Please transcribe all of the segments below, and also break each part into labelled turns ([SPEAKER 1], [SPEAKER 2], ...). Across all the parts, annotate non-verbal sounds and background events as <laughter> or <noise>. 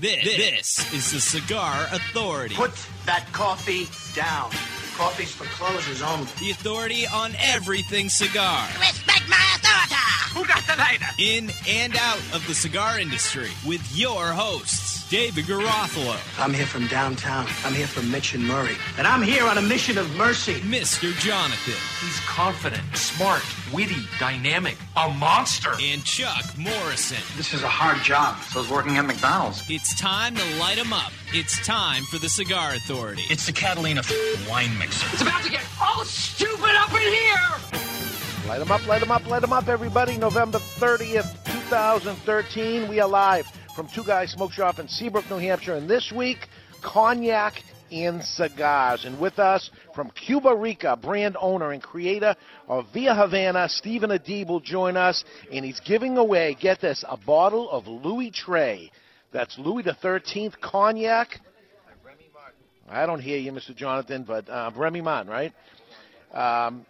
[SPEAKER 1] This, this is the Cigar Authority.
[SPEAKER 2] Put that coffee down. Coffee's for closers only.
[SPEAKER 1] The authority on everything cigar.
[SPEAKER 3] Respect my authority!
[SPEAKER 2] Who got the lighter?
[SPEAKER 1] In and out of the cigar industry with your hosts, David Garofalo,
[SPEAKER 2] I'm here from downtown. I'm here from Mitch and Murray. And I'm here on a mission of mercy.
[SPEAKER 1] Mr. Jonathan,
[SPEAKER 4] He's confident, smart, witty, dynamic, a monster.
[SPEAKER 1] and Chuck Morrison.
[SPEAKER 5] This is a hard job. So I was working at McDonald's.
[SPEAKER 1] It's time to light light 'em up. It's time for the Cigar Authority.
[SPEAKER 4] It's the Catalina f- wine mixer.
[SPEAKER 3] It's about to get all stupid up in here!
[SPEAKER 6] Light them up, light them up, light them up, everybody. November 30th, 2013. We are live from Two Guys Smoke Shop in Seabrook, New Hampshire. And this week, cognac and cigars. And with us from Cuba Rica, brand owner and creator of Via Havana, Stephen Adib will join us. And he's giving away, get this, a bottle of Louis Trey. That's Louis the 13th cognac. I don't hear you, Mr. Jonathan, but uh, Remy Martin, right? Um,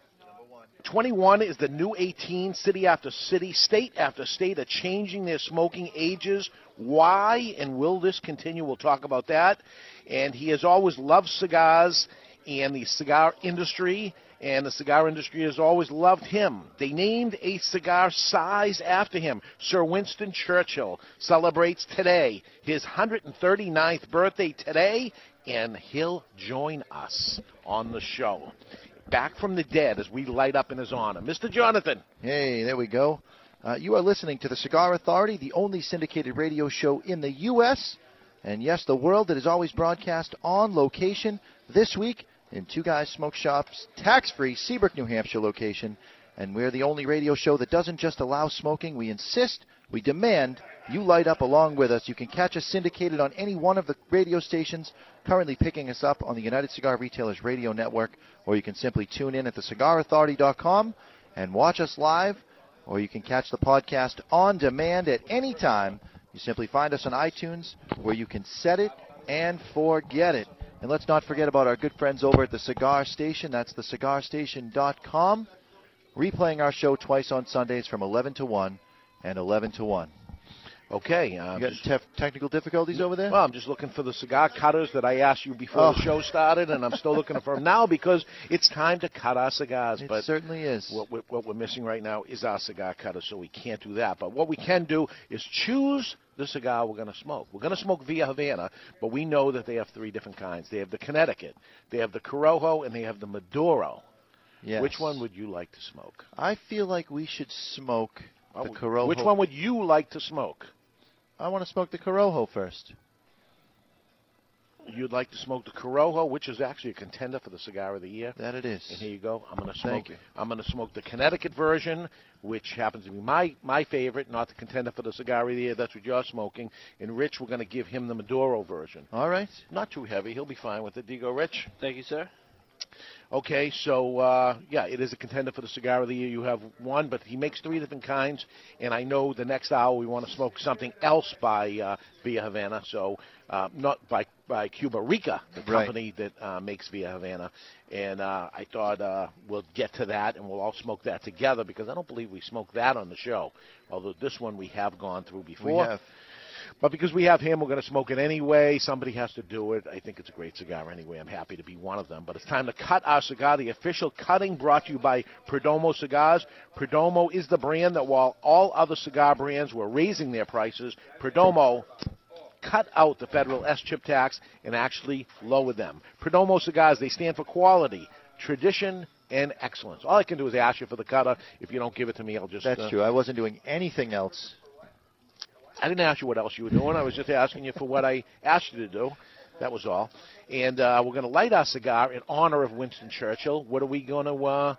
[SPEAKER 6] 21 is the new 18. City after city, state after state are changing their smoking ages. Why and will this continue? We'll talk about that. And he has always loved cigars and the cigar industry, and the cigar industry has always loved him. They named a cigar size after him. Sir Winston Churchill celebrates today his 139th birthday today, and he'll join us on the show back from the dead as we light up in his honor. Mr. Jonathan.
[SPEAKER 7] Hey, there we go. Uh, you are listening to the Cigar Authority, the only syndicated radio show in the U.S. and yes, the world that is always broadcast on location. This week in Two Guys Smoke Shop's tax-free Seabrook, New Hampshire location, and we're the only radio show that doesn't just allow smoking. We insist, we demand you light up along with us. You can catch us syndicated on any one of the radio stations currently picking us up on the United Cigar Retailers Radio Network, or you can simply tune in at thecigarauthority.com and watch us live, or you can catch the podcast on demand at any time. You simply find us on iTunes where you can set it and forget it. And let's not forget about our good friends over at the Cigar Station. That's thecigarstation.com. Replaying our show twice on Sundays from 11 to 1 and 11 to 1.
[SPEAKER 6] Okay. Uh,
[SPEAKER 7] You got tef- technical difficulties over there?
[SPEAKER 6] well, I'm just looking for the cigar cutters that I asked you before the
[SPEAKER 7] Oh.
[SPEAKER 6] show started, and I'm still looking for them now because it's time to cut our cigars.
[SPEAKER 7] it
[SPEAKER 6] but
[SPEAKER 7] certainly is.
[SPEAKER 6] what we're, what we're missing right now is our cigar cutter, so we can't do that. But what we can do is choose the cigar we're going to smoke. We're going to smoke Via Havana, but we know that they have three different kinds. They have the Connecticut, they have the Corojo, and they have the Maduro.
[SPEAKER 7] Yes.
[SPEAKER 6] Which one would you like to smoke?
[SPEAKER 7] I feel like we should smoke the Corojo.
[SPEAKER 6] Which one would you like to smoke?
[SPEAKER 7] I want to smoke the Corojo first.
[SPEAKER 6] You'd like to smoke the Corojo, which is actually a contender for the cigar of the year.
[SPEAKER 7] That it is.
[SPEAKER 6] And here you go. I'm going to smoke.
[SPEAKER 7] Thank you.
[SPEAKER 6] I'm going to smoke the Connecticut version, which happens to be my my favorite, not the contender for the cigar of the year. That's what you're smoking. And Rich, we're going to give him the Maduro version.
[SPEAKER 7] All right.
[SPEAKER 6] Not too heavy. He'll be fine with it. Do you go, Rich?
[SPEAKER 8] Thank you, sir.
[SPEAKER 6] Okay, so uh, yeah, it is a contender for the cigar of the year. You have one, but he makes three different kinds, and I know the next hour we want to smoke something else by uh, Via Havana. So uh, not by by Cuba Rica, the
[SPEAKER 7] Right.
[SPEAKER 6] company that uh, makes Via Havana, and uh, I thought uh, we'll get to that and we'll all smoke that together because I don't believe we smoked that on the show. Although this one we have gone through before.
[SPEAKER 7] We have.
[SPEAKER 6] But because we have him, we're going to smoke it anyway. Somebody has to do it. I think it's a great cigar anyway. I'm happy to be one of them. But it's time to cut our cigar. The official cutting brought to you by Perdomo Cigars. Perdomo is the brand that while all other cigar brands were raising their prices, Perdomo cut out the federal S-chip tax and actually lowered them. Perdomo Cigars, they stand for quality, tradition, and excellence. All I can do is ask you for the cutter. If you don't give it to me, I'll just...
[SPEAKER 7] That's
[SPEAKER 6] uh,
[SPEAKER 7] true. I wasn't doing anything else.
[SPEAKER 6] I didn't ask you what else you were doing. I was just asking you for what I asked you to do. That was all. And uh, we're going to light our cigar in honor of Winston Churchill. What are we going to uh,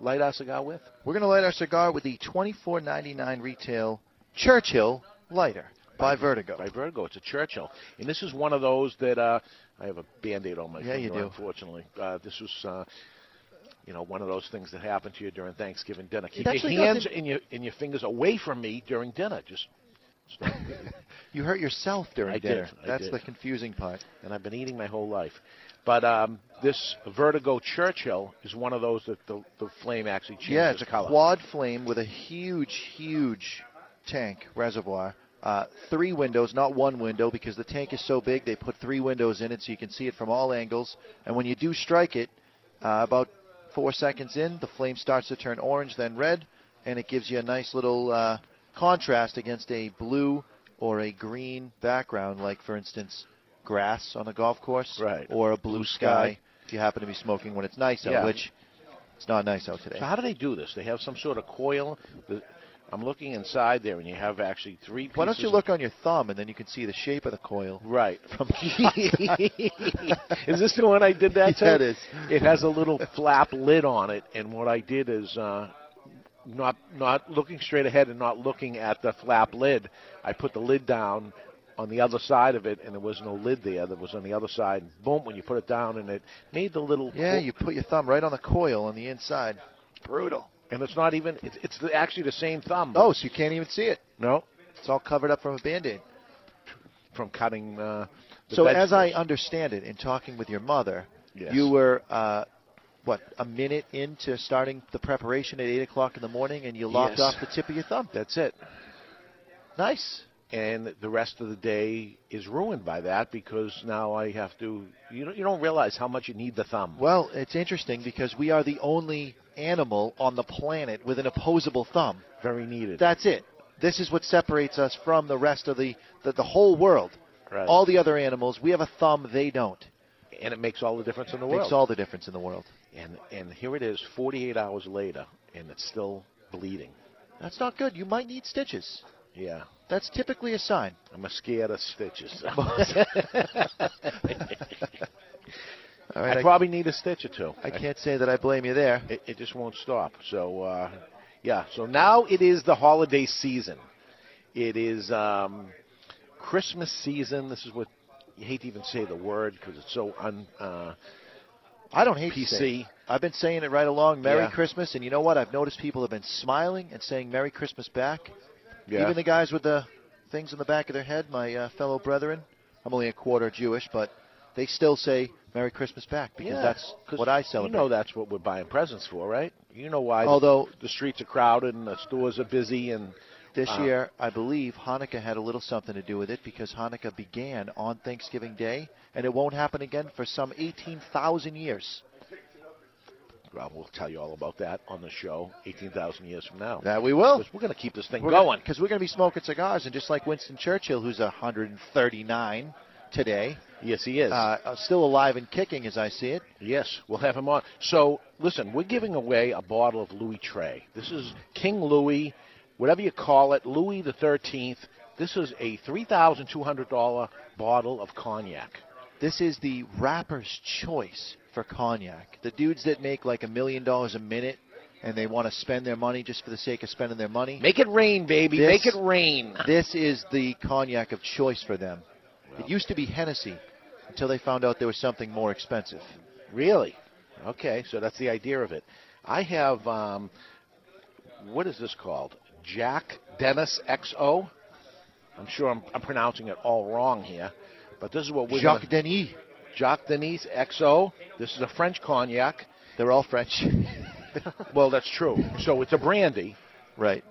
[SPEAKER 6] light our cigar with?
[SPEAKER 7] We're going to light our cigar with the twenty-four ninety-nine retail Churchill lighter by Vertigo.
[SPEAKER 6] By Vertigo. It's a Churchill. And this is one of those that uh, I have a band-aid on my
[SPEAKER 7] Yeah, you
[SPEAKER 6] finger,
[SPEAKER 7] do.
[SPEAKER 6] unfortunately. Uh, this was... Uh, you know, one of those things that happened to you during Thanksgiving dinner. Keep your hands and your and your fingers away from me during dinner. Just.
[SPEAKER 7] You hurt yourself during
[SPEAKER 6] I did,
[SPEAKER 7] dinner.
[SPEAKER 6] I
[SPEAKER 7] That's
[SPEAKER 6] did.
[SPEAKER 7] the confusing part.
[SPEAKER 6] and I've been eating my whole life. But um, this Vertigo Churchill is one of those that the, the flame actually changes
[SPEAKER 7] Yeah, it's a
[SPEAKER 6] color.
[SPEAKER 7] quad flame with a huge, huge tank reservoir. uh, three windows, not one window, because the tank is so big. They put three windows in it so you can see it from all angles. And when you do strike it, uh, about four seconds in, the flame starts to turn orange, then red, and it gives you a nice little uh, contrast against a blue or a green background, like for instance, grass on a golf course,
[SPEAKER 6] Right.
[SPEAKER 7] or a blue,
[SPEAKER 6] Blue
[SPEAKER 7] sky.
[SPEAKER 6] sky.
[SPEAKER 7] If you happen to be smoking when it's nice out,
[SPEAKER 6] Yeah.
[SPEAKER 7] which it's not nice out today.
[SPEAKER 6] So how do they do this? They have some sort of coil. I'm looking inside there, and you have actually three. Pieces
[SPEAKER 7] Why don't you look on your thumb and then you can see the shape of the coil?
[SPEAKER 6] Right.
[SPEAKER 7] From <laughs>
[SPEAKER 6] is this the one I did that <laughs> to?
[SPEAKER 7] Yeah, it is.
[SPEAKER 6] It has a little flap lid on it, and what I did is uh, not not looking straight ahead and not looking at the flap lid. I put the lid down on the other side of it, and there was no lid there. That was on the other side. Boom! When you put it down, and it made the little
[SPEAKER 7] Yeah, you put your thumb right on the coil on the inside. Brutal.
[SPEAKER 6] and it's not even. It's, it's the, actually the same thumb.
[SPEAKER 7] Oh, so you can't even see it.
[SPEAKER 6] no,
[SPEAKER 7] It's all covered up from a band-aid.
[SPEAKER 6] from cutting. Uh, the
[SPEAKER 7] So as I understand it, in talking with your mother,
[SPEAKER 6] Yes.
[SPEAKER 7] you were uh, what a minute into starting the preparation at eight o'clock in the morning, and you lopped
[SPEAKER 6] Yes.
[SPEAKER 7] off the tip of your thumb.
[SPEAKER 6] That's it.
[SPEAKER 7] Nice.
[SPEAKER 6] and the rest of the day is ruined by that because now I have to. You don't, you don't realize how much you need the thumb.
[SPEAKER 7] Well, it's interesting because we are the only animal on the planet with an opposable thumb.
[SPEAKER 6] Very needed.
[SPEAKER 7] That's it. This is what separates us from the rest of the the, the whole world.
[SPEAKER 6] Right.
[SPEAKER 7] All the other animals, we have a thumb, they don't.
[SPEAKER 6] and it makes all the difference in the world.
[SPEAKER 7] Makes all the difference in the world.
[SPEAKER 6] And and here it is, 48 hours later, and it's still bleeding.
[SPEAKER 7] That's not good. You might need stitches.
[SPEAKER 6] Yeah,
[SPEAKER 7] That's typically a sign.
[SPEAKER 6] I'm a scared of stitches. <laughs>
[SPEAKER 7] All right,
[SPEAKER 6] I
[SPEAKER 7] I,
[SPEAKER 6] probably need a stitch or two.
[SPEAKER 7] I can't say that I blame you there.
[SPEAKER 6] It, it just won't stop. So, uh, yeah. So now it is the holiday season. It is um, Christmas season. This is what you hate to even say the word because it's so un. Uh,
[SPEAKER 7] I don't hate
[SPEAKER 6] PC.
[SPEAKER 7] I've been saying it right along. Merry
[SPEAKER 6] Yeah.
[SPEAKER 7] Christmas, and you know what? I've noticed people have been smiling and saying Merry Christmas back.
[SPEAKER 6] yeah.
[SPEAKER 7] Even the guys with the things in the back of their head, my uh, fellow brethren. I'm only a quarter Jewish, but they still say Merry Christmas back because
[SPEAKER 6] Yeah,
[SPEAKER 7] that's what I celebrate.
[SPEAKER 6] You know that's what we're buying presents for, right? You know why. the-
[SPEAKER 7] Although
[SPEAKER 6] the streets are crowded and the stores are busy and
[SPEAKER 7] this
[SPEAKER 6] Uh,
[SPEAKER 7] year, I believe Hanukkah had a little something to do with it because Hanukkah began on Thanksgiving Day, and it won't happen again for some 18,000 years.
[SPEAKER 6] well, we'll tell you all about that on the show 18,000 years from now.
[SPEAKER 7] That we will.
[SPEAKER 6] we're going to keep this thing
[SPEAKER 7] We're
[SPEAKER 6] going.
[SPEAKER 7] because we're going to be smoking cigars, and just like Winston Churchill, who's 139 today,
[SPEAKER 6] Yes, he is.
[SPEAKER 7] uh, still alive and kicking as I see it.
[SPEAKER 6] Yes, we'll have him on. So, listen, we're giving away a bottle of Louis Trey. This is King Louis, whatever you call it, Louis the 13th. This is a $3,200 bottle of cognac.
[SPEAKER 7] This is the rapper's choice for cognac. The dudes that make like a million dollars a minute and they want to spend their money just for the sake of spending their money.
[SPEAKER 6] Make it rain, baby.
[SPEAKER 7] This-
[SPEAKER 6] Make it rain.
[SPEAKER 7] This is the cognac of choice for them. It used to be Hennessy until they found out there was something more expensive.
[SPEAKER 6] Really? Okay, so that's the idea of it. I have, um, what is this called? Jack Dennis XO. I'm sure I'm, I'm pronouncing it all wrong here, but this is what we're
[SPEAKER 7] Jacques
[SPEAKER 6] gonna,
[SPEAKER 7] Denis.
[SPEAKER 6] Jacques Denis XO. This is a French cognac.
[SPEAKER 7] They're all French. <laughs>
[SPEAKER 6] Well, that's true. So it's a brandy,
[SPEAKER 7] right.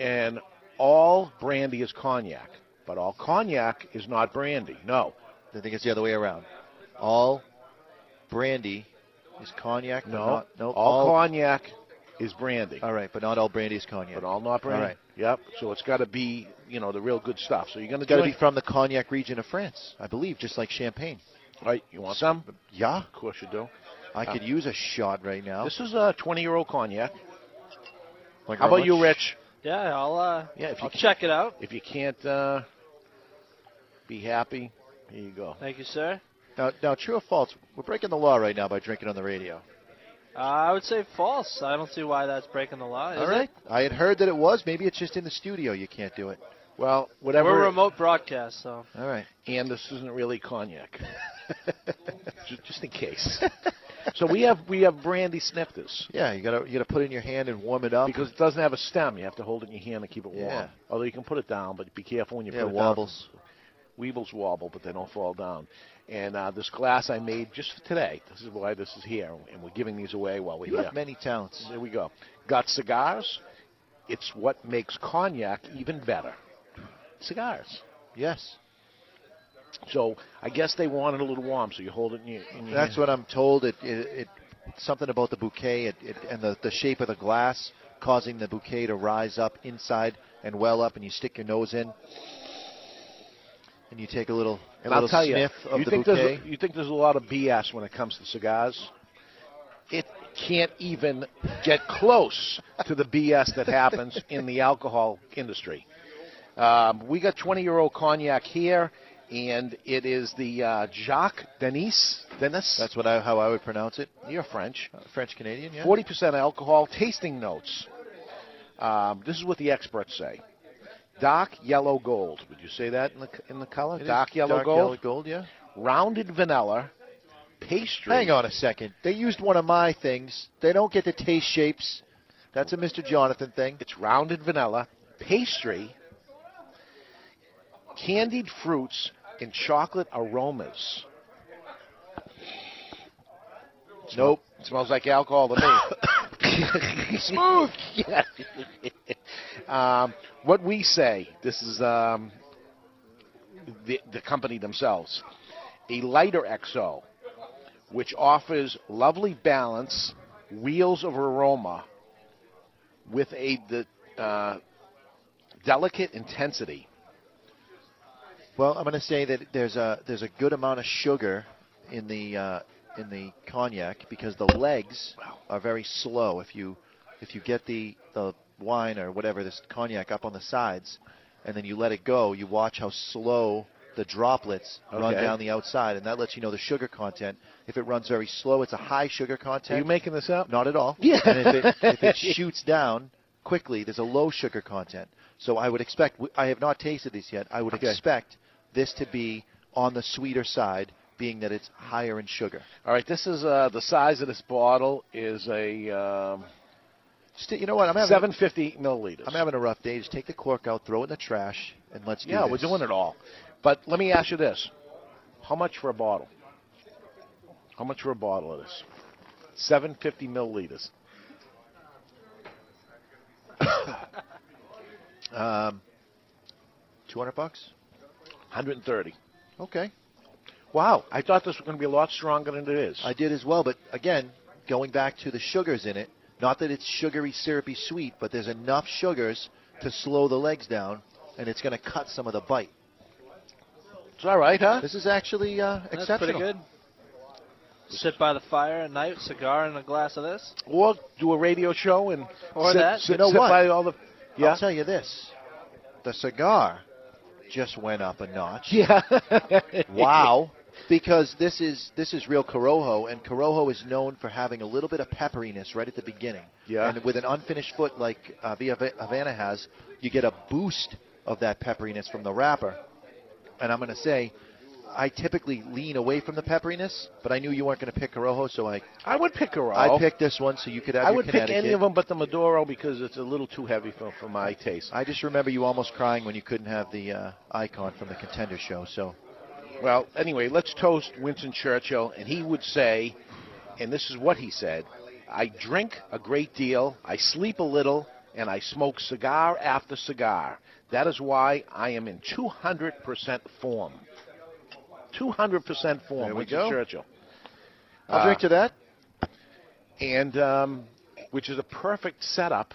[SPEAKER 6] and all brandy is cognac, but all cognac is not brandy. No,
[SPEAKER 7] I think it's the other way around. All brandy is cognac.
[SPEAKER 6] no,
[SPEAKER 7] not, no.
[SPEAKER 6] all, cognac is brandy.
[SPEAKER 7] All right, but not all brandy is cognac.
[SPEAKER 6] But all not brandy.
[SPEAKER 7] All right.
[SPEAKER 6] Yep. So it's got to be, you know, the real good stuff. So you're going to
[SPEAKER 7] It's got to be from the cognac region of France, I believe, just like champagne.
[SPEAKER 6] Right. You want some?
[SPEAKER 7] Yeah,
[SPEAKER 6] Of course you do.
[SPEAKER 7] I could use a shot right now.
[SPEAKER 6] This is a 20-year-old cognac.
[SPEAKER 7] Like
[SPEAKER 6] How about
[SPEAKER 7] much?
[SPEAKER 6] you, Rich?
[SPEAKER 8] Yeah, I'll uh,
[SPEAKER 6] Yeah, if you
[SPEAKER 8] I'll
[SPEAKER 6] can-
[SPEAKER 8] check it out.
[SPEAKER 6] If you can't uh, be happy, here you go.
[SPEAKER 8] Thank you, sir.
[SPEAKER 7] Now, now, true or false? We're breaking the law right now by drinking on the radio.
[SPEAKER 8] Uh, I would say false. I don't see why that's breaking the law. Is
[SPEAKER 7] All right. I had heard that it was. Maybe it's just in the studio you can't do it.
[SPEAKER 6] Well, whatever.
[SPEAKER 8] We're remote broadcast, so
[SPEAKER 7] All right.
[SPEAKER 6] and this isn't really cognac. <laughs> just, just in case. so we have we have brandy snifters.
[SPEAKER 7] Yeah, you gotta you gotta put it in your hand and warm it up.
[SPEAKER 6] Because it doesn't have a stem, you have to hold it in your hand and keep it warm.
[SPEAKER 7] Yeah.
[SPEAKER 6] Although you can put it down, but be careful when you
[SPEAKER 7] yeah,
[SPEAKER 6] put it
[SPEAKER 7] wobbles.
[SPEAKER 6] down. Weebles wobble, but they don't fall down. And uh, this glass I made just for today. This is why this is here, and we're giving these away while we're
[SPEAKER 7] You
[SPEAKER 6] here.
[SPEAKER 7] have many talents.
[SPEAKER 6] There we go. Got cigars. It's what makes cognac even better. cigars.
[SPEAKER 7] Yes.
[SPEAKER 6] So I guess they want it a little warm, so you hold it in your. In your
[SPEAKER 7] That's
[SPEAKER 6] hand.
[SPEAKER 7] what I'm told. It, it, it something about the bouquet it, it, and the, the shape of the glass causing the bouquet to rise up inside and well up, and you stick your nose in, and you take a little a
[SPEAKER 6] And I'll
[SPEAKER 7] little
[SPEAKER 6] tell you,
[SPEAKER 7] sniff of
[SPEAKER 6] you
[SPEAKER 7] the
[SPEAKER 6] think
[SPEAKER 7] bouquet.
[SPEAKER 6] there's you think there's a lot of BS when it comes to cigars. It can't even get close to the BS that happens <laughs> in the alcohol industry. Um, we got 20 year old cognac here, and it is the uh, Jacques Denis. Denis.
[SPEAKER 7] That's what I, how I would pronounce it.
[SPEAKER 6] You're French.
[SPEAKER 7] French Canadian, yeah.
[SPEAKER 6] 40% alcohol. Tasting notes. Um, this is what the experts say. Dark yellow gold. Would you say that in the in the color?
[SPEAKER 7] It
[SPEAKER 6] dark yellow
[SPEAKER 7] dark
[SPEAKER 6] gold.
[SPEAKER 7] yellow gold, yeah.
[SPEAKER 6] Rounded vanilla. Pastry.
[SPEAKER 7] Hang on a second. They used one of my things. They don't get the taste shapes. That's a Mr. Jonathan thing.
[SPEAKER 6] It's rounded vanilla, pastry, candied fruits, and chocolate aromas.
[SPEAKER 7] Nope.
[SPEAKER 6] It smells like alcohol to me. <coughs> <laughs> <laughs> Smooth. <laughs> Um, what we say, this is um, the, the company themselves, a lighter XO, which offers lovely balance, wheels of aroma, with a the, uh, delicate intensity.
[SPEAKER 7] Well, I'm going to say that there's a there's a good amount of sugar in the uh, in the cognac because the legs are very slow. If you if you get the the wine or whatever this cognac up on the sides, and then you let it go, you watch how slow the droplets run down the outside, and that lets you know the sugar content. If it runs very slow, it's a high sugar content.
[SPEAKER 6] Are you making this up?
[SPEAKER 7] Not at all.
[SPEAKER 6] Yeah.
[SPEAKER 7] And if it, if it <laughs> shoots down quickly, there's a low sugar content. So I would expect. I have not tasted this yet. I would
[SPEAKER 6] Okay.
[SPEAKER 7] expect this to be on the sweeter side, being that it's higher in sugar.
[SPEAKER 6] All right, this is uh, the size of this bottle is a um,
[SPEAKER 7] Sti- you know what? I'm having
[SPEAKER 6] 750 milliliters.
[SPEAKER 7] I'm having a rough day. Just take the cork out, throw it in the trash, and let's do
[SPEAKER 6] yeah,
[SPEAKER 7] this.
[SPEAKER 6] we're doing it all. But let me ask you this: How much for a bottle? How much for a bottle of this? 750 milliliters. <coughs>
[SPEAKER 7] Um, 200 bucks.
[SPEAKER 6] 130.
[SPEAKER 7] Okay.
[SPEAKER 6] Wow, I thought this was going to be a lot stronger than it is.
[SPEAKER 7] I did as well, but again, going back to the sugars in it, not that it's sugary, syrupy, sweet, but there's enough sugars to slow the legs down, and it's going to cut some of the bite.
[SPEAKER 6] it's all right, huh?
[SPEAKER 7] This is actually uh,
[SPEAKER 8] That's
[SPEAKER 7] exceptional.
[SPEAKER 8] pretty good. Sit by the fire at night, cigar and a glass of this.
[SPEAKER 6] Or do a radio show and
[SPEAKER 8] Or
[SPEAKER 6] sit,
[SPEAKER 8] that.
[SPEAKER 6] sit,
[SPEAKER 7] You know
[SPEAKER 6] sit by all the. Yeah.
[SPEAKER 7] I'll tell you this: the cigar just went up a notch.
[SPEAKER 6] Yeah. <laughs>
[SPEAKER 7] Wow. Because this is this is real Corojo, and Corojo is known for having a little bit of pepperiness right at the beginning.
[SPEAKER 6] Yeah.
[SPEAKER 7] And with an unfinished foot like uh, Via Havana has, you get a boost of that pepperiness from the wrapper. And I'm going to say, I typically lean away from the pepperiness, but I knew you weren't going to pick Corojo, so I
[SPEAKER 6] I would pick roll.
[SPEAKER 7] I picked this one so you could have
[SPEAKER 6] I would pick any of them but the Maduro because it's a little too heavy for, for my taste.
[SPEAKER 7] I just remember you almost crying when you couldn't have the uh, icon from the contender show. So
[SPEAKER 6] Well, anyway, let's toast Winston Churchill, and he would say, and this is what he said I drink a great deal, I sleep a little, and I smoke cigar after cigar. That is why I am in 200% form. 200% form, Winston
[SPEAKER 7] go.
[SPEAKER 6] Churchill.
[SPEAKER 7] I'll
[SPEAKER 6] Uh,
[SPEAKER 7] drink to that.
[SPEAKER 6] and um, which is a perfect setup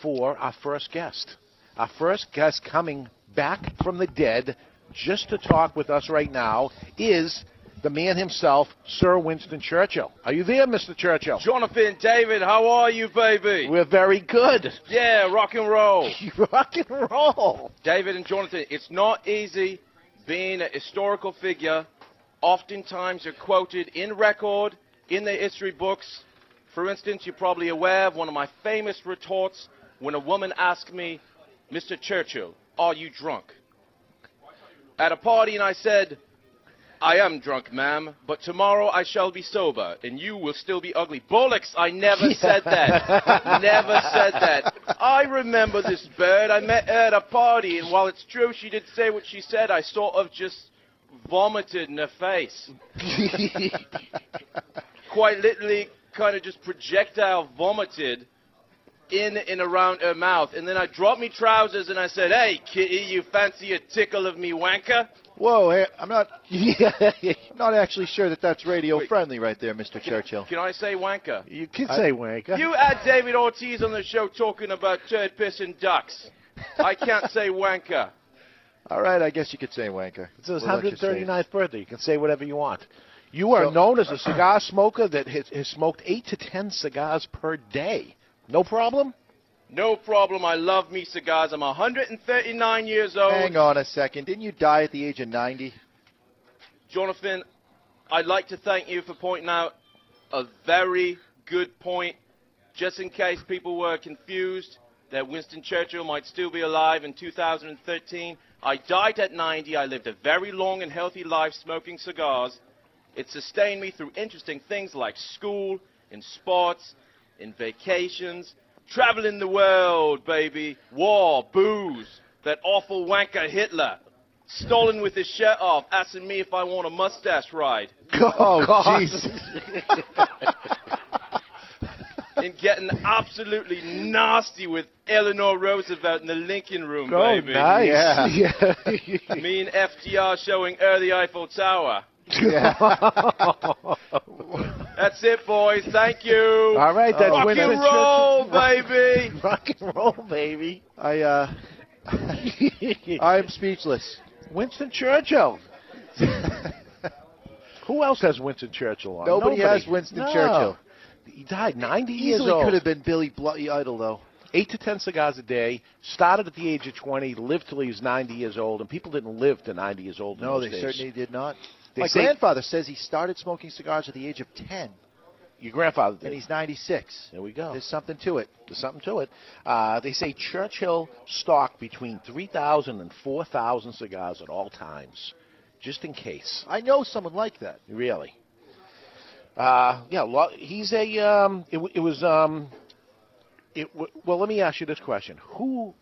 [SPEAKER 6] for our first guest. Our first guest coming back from the dead just to talk with us right now is the man himself, Sir Winston Churchill. Are you there, Mr. Churchill?
[SPEAKER 9] Jonathan, David, how are you, baby?
[SPEAKER 6] We're very good.
[SPEAKER 9] Yeah, rock and roll. <laughs>
[SPEAKER 6] Rock and roll.
[SPEAKER 9] David and Jonathan, it's not easy being a historical figure. Oftentimes you're quoted in record, in the history books. For instance, you're probably aware of one of my famous retorts when a woman asked me, Mr. Churchill, are you drunk? At a party, and I said, I am drunk, ma'am, but tomorrow I shall be sober, and you will still be ugly. Bollocks, I never said that. never said that. I remember this bird. I met her at a party, and while it's true she did say what she said, I sort of just vomited in her face. <laughs> Quite literally, kind of just projectile vomited in and around her mouth. And then I dropped me trousers and I said, Hey, kitty, you fancy a tickle of me wanker?
[SPEAKER 7] Whoa, hey, I'm not. <laughs> I'm not actually sure that that's radio
[SPEAKER 9] Wait.
[SPEAKER 7] friendly right there, Mr. Churchill.
[SPEAKER 9] Can I say wanker?
[SPEAKER 6] You can
[SPEAKER 7] I-
[SPEAKER 6] say wanker.
[SPEAKER 9] You had David Ortiz on the show talking about turd piss and ducks. <laughs> I can't say wanker.
[SPEAKER 7] All right, I guess you could say wanker.
[SPEAKER 6] It's his
[SPEAKER 7] We'll let you say it.
[SPEAKER 6] 139th birthday. You can say whatever you want. You are
[SPEAKER 7] So-
[SPEAKER 6] known as a cigar smoker that has, has smoked eight to ten cigars per day. No problem.
[SPEAKER 9] No problem. I love me cigars. I'm 139 years old.
[SPEAKER 7] Hang on a second. Didn't you die at the age of 90?
[SPEAKER 9] Jonathan, I'd like to thank you for pointing out a very good point. Just in case people were confused that Winston Churchill might still be alive in 2013, I died at 90. I lived a very long and healthy life smoking cigars. It sustained me through interesting things like school, and sports, in vacations, traveling the world, baby, war, booze, that awful wanker Hitler, Stalin with his shirt off, asking me if I want a mustache ride,
[SPEAKER 7] Oh, <laughs>
[SPEAKER 6] God.
[SPEAKER 7] Jesus. <laughs>
[SPEAKER 9] and getting absolutely nasty with Eleanor Roosevelt in the Lincoln Room,
[SPEAKER 6] Oh,
[SPEAKER 9] baby.
[SPEAKER 6] nice.
[SPEAKER 7] Yeah.
[SPEAKER 6] Yeah. <laughs>
[SPEAKER 9] Me and FDR showing her the Eiffel Tower.
[SPEAKER 7] yeah.
[SPEAKER 9] That's it, boys. Thank you.
[SPEAKER 6] All right, that's
[SPEAKER 9] Rock
[SPEAKER 6] Winston
[SPEAKER 9] and roll, baby. <laughs>
[SPEAKER 6] Rock and roll, baby.
[SPEAKER 7] I, uh, <laughs> I'm speechless.
[SPEAKER 6] Winston Churchill. <laughs> Who else has Winston Churchill on?
[SPEAKER 7] Nobody has Winston
[SPEAKER 6] No.
[SPEAKER 7] Churchill.
[SPEAKER 6] He died 90 years
[SPEAKER 7] Easily
[SPEAKER 6] old.
[SPEAKER 7] could have been Billy Bloody Idol, though.
[SPEAKER 6] Eight to ten cigars a day. Started at the age of 20. Lived till he was 90 years old. And people didn't live to 90 years old. in
[SPEAKER 7] No,
[SPEAKER 6] those
[SPEAKER 7] they
[SPEAKER 6] days.
[SPEAKER 7] certainly did not.
[SPEAKER 6] They
[SPEAKER 7] My
[SPEAKER 6] say-
[SPEAKER 7] grandfather says he started smoking cigars at the age of 10,
[SPEAKER 6] Your grandfather did.
[SPEAKER 7] and he's 96.
[SPEAKER 6] there we go.
[SPEAKER 7] There's something to it.
[SPEAKER 6] There's something to it. Uh, they say Churchill stocked between 3,000 and 4,000 cigars at all times, just in case.
[SPEAKER 7] I know someone like that.
[SPEAKER 6] Really. Uh, yeah, lo- he's a. Um, it, w- it was. Um, it w- well, let me ask you this question: Who,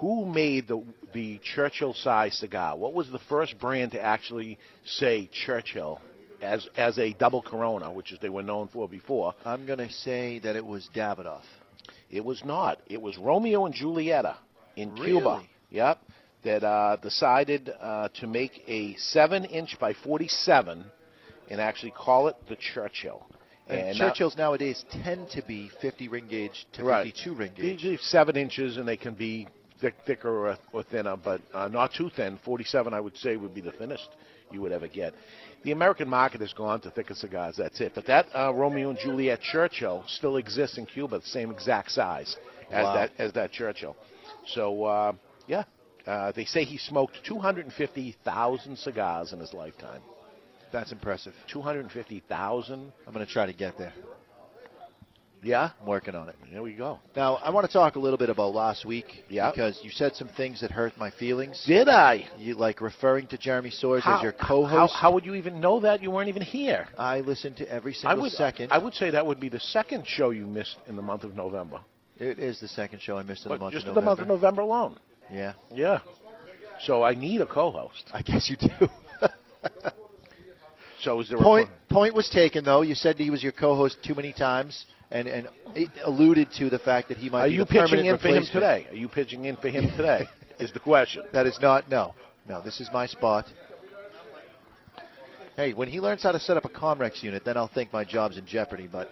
[SPEAKER 6] who made the the Churchill size cigar? What was the first brand to actually say Churchill as as a double Corona, which is they were known for before?
[SPEAKER 7] I'm going to say that it was Davidoff.
[SPEAKER 6] It was not. It was Romeo and Julieta in
[SPEAKER 7] Really?
[SPEAKER 6] Cuba. Yep. That uh, decided uh, to make a seven inch by forty seven, and actually call it the Churchill.
[SPEAKER 7] And,
[SPEAKER 6] now-
[SPEAKER 7] Churchills nowadays tend to be 50 ring gauge to
[SPEAKER 6] Right.
[SPEAKER 7] 52 ring gauge.
[SPEAKER 6] usually seven inches, and they can be thick, thicker or, or thinner, but uh, not too thin. 47, I would say, would be the thinnest you would ever get. The American market has gone to thicker cigars. That's it. But that uh, Romeo and Juliet Churchill still exists in Cuba, the same exact size as
[SPEAKER 7] Wow.
[SPEAKER 6] that as that Churchill. So uh, yeah, uh, they say he smoked 250,000 cigars in his lifetime.
[SPEAKER 7] That's impressive.
[SPEAKER 6] 250,000.
[SPEAKER 7] I'm going to try to get there.
[SPEAKER 6] Yeah,
[SPEAKER 7] I'm working on it.
[SPEAKER 6] there we go.
[SPEAKER 7] Now, I want to talk a little bit about last week.
[SPEAKER 6] Yeah.
[SPEAKER 7] Because you said some things that hurt my feelings.
[SPEAKER 6] Did I?
[SPEAKER 7] You like referring to Jeremy Sores
[SPEAKER 6] How,
[SPEAKER 7] as your co-host.
[SPEAKER 6] how would you even know that? You weren't even here.
[SPEAKER 7] I listened to every
[SPEAKER 6] I
[SPEAKER 7] single
[SPEAKER 6] would,
[SPEAKER 7] second.
[SPEAKER 6] I would say that would be the second show you missed in the month of November.
[SPEAKER 7] it is the second show I missed in
[SPEAKER 6] But
[SPEAKER 7] the month of
[SPEAKER 6] November. just the month of November alone.
[SPEAKER 7] Yeah,
[SPEAKER 6] Yeah. So I need a co-host.
[SPEAKER 7] I guess you do. <laughs>
[SPEAKER 6] So is there
[SPEAKER 7] point
[SPEAKER 6] a
[SPEAKER 7] point was taken though. You said he was your co-host too many times, and and alluded to the fact that he might
[SPEAKER 6] Are
[SPEAKER 7] be
[SPEAKER 6] you
[SPEAKER 7] the
[SPEAKER 6] pitching
[SPEAKER 7] permanent
[SPEAKER 6] in for him today? Are you pitching in for him today? is the question. <laughs>
[SPEAKER 7] That is not no, no. This is my spot. Hey, when he learns how to set up a Comrex unit, then I'll think my job's in jeopardy. But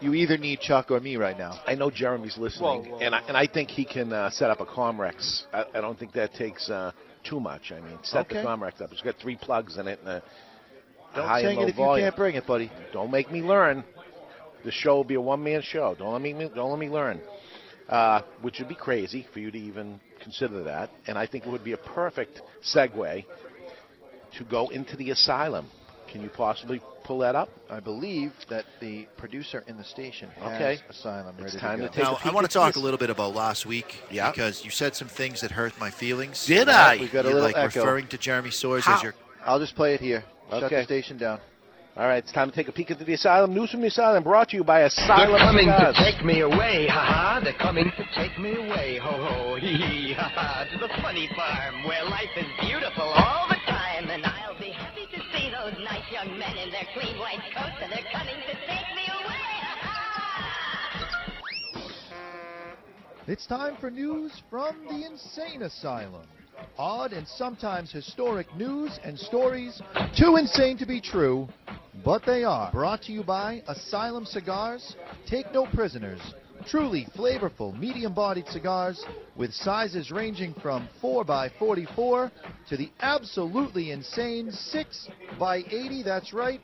[SPEAKER 7] you either need Chuck or me right now.
[SPEAKER 6] I know Jeremy's listening,
[SPEAKER 8] Whoa, whoa,
[SPEAKER 6] and I, and I think he can uh, set up a Comrex. I, I don't think that takes uh, too much. I mean, set
[SPEAKER 7] Okay.
[SPEAKER 6] the Comrex up. It's got three plugs in it and a, a
[SPEAKER 7] Don't
[SPEAKER 6] high and
[SPEAKER 7] sing
[SPEAKER 6] low
[SPEAKER 7] it if
[SPEAKER 6] volume.
[SPEAKER 7] you can't bring it, buddy.
[SPEAKER 6] Don't make me learn. The show will be a one-man show. Don't let me. Don't let me learn. Uh, which would be crazy for you to even consider that. And I think it would be a perfect segue to go into the asylum. Can you possibly pull that up?
[SPEAKER 7] I believe that the producer in the station has
[SPEAKER 6] Okay.
[SPEAKER 7] Asylum
[SPEAKER 6] It's
[SPEAKER 7] ready
[SPEAKER 6] time
[SPEAKER 7] to
[SPEAKER 6] to
[SPEAKER 7] go.
[SPEAKER 6] take a
[SPEAKER 10] Now, I want to talk
[SPEAKER 6] this.
[SPEAKER 10] a little bit about last week
[SPEAKER 6] Yeah.
[SPEAKER 10] because you said some things that hurt my feelings.
[SPEAKER 6] Did
[SPEAKER 10] You
[SPEAKER 6] I?
[SPEAKER 7] We've got a
[SPEAKER 10] you
[SPEAKER 7] little
[SPEAKER 10] like
[SPEAKER 7] echo.
[SPEAKER 10] referring to Jeremy Sores
[SPEAKER 6] How?
[SPEAKER 10] as your
[SPEAKER 7] I'll just play it here. Shut
[SPEAKER 6] Okay.
[SPEAKER 7] the station down.
[SPEAKER 6] All right, it's time to take a peek into the asylum. News from the asylum brought to you by Asylum
[SPEAKER 2] They're coming to take me away, ha ha. They're coming to take me away, ho ho, hee hee, ha ha. To the funny farm where life is beautiful all the time. And I'll be happy to see those nice young men in their clean white coats, and they're coming to take me away, ha ha.
[SPEAKER 7] It's time for news from the Insane Asylum. Odd and sometimes historic news and stories, too insane to be true, but they are. Brought to you by Asylum Cigars. Take no prisoners. Truly flavorful, medium bodied cigars with sizes ranging from 4x44 to the absolutely insane 6x80. That's right,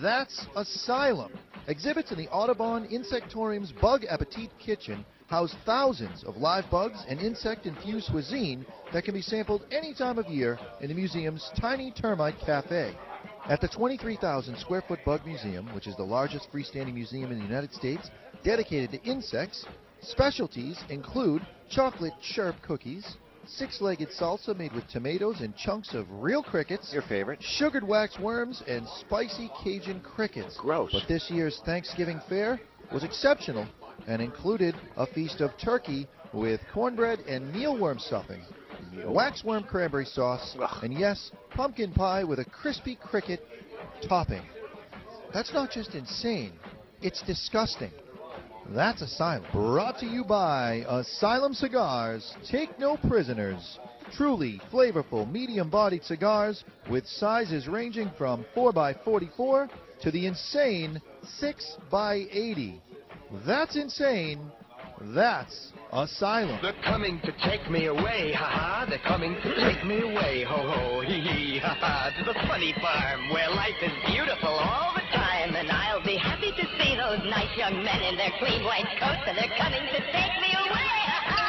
[SPEAKER 7] that's Asylum. Exhibits in the Audubon Insectarium's Bug Appetit Kitchen house thousands of live bugs and insect infused cuisine that can be sampled any time of year in the museum's Tiny Termite Cafe. At the 23,000 square foot bug museum, which is the largest freestanding museum in the United States dedicated to insects, specialties include chocolate chirp cookies, six legged salsa made with tomatoes and chunks of real crickets.
[SPEAKER 11] Your favorite.
[SPEAKER 7] Sugared wax worms and spicy Cajun crickets.
[SPEAKER 9] Gross.
[SPEAKER 7] But this year's Thanksgiving fair was exceptional and included a feast of turkey with cornbread and mealworm stuffing, waxworm cranberry sauce, and yes, pumpkin pie with a crispy cricket topping. That's not just insane, it's disgusting. That's Asylum. Brought to you by Asylum Cigars. Take no prisoners. Truly flavorful, medium bodied cigars with sizes ranging from 4x44 to the insane 6x80. That's insane. That's Asylum.
[SPEAKER 2] They're coming to take me away, ha ha. They're coming to take me away, ho ho, hee hee, ha ha. To the funny farm where life is beautiful all the time. And I'll be happy to see those nice young men in their clean white coats. And they're coming to take me away, ha ha.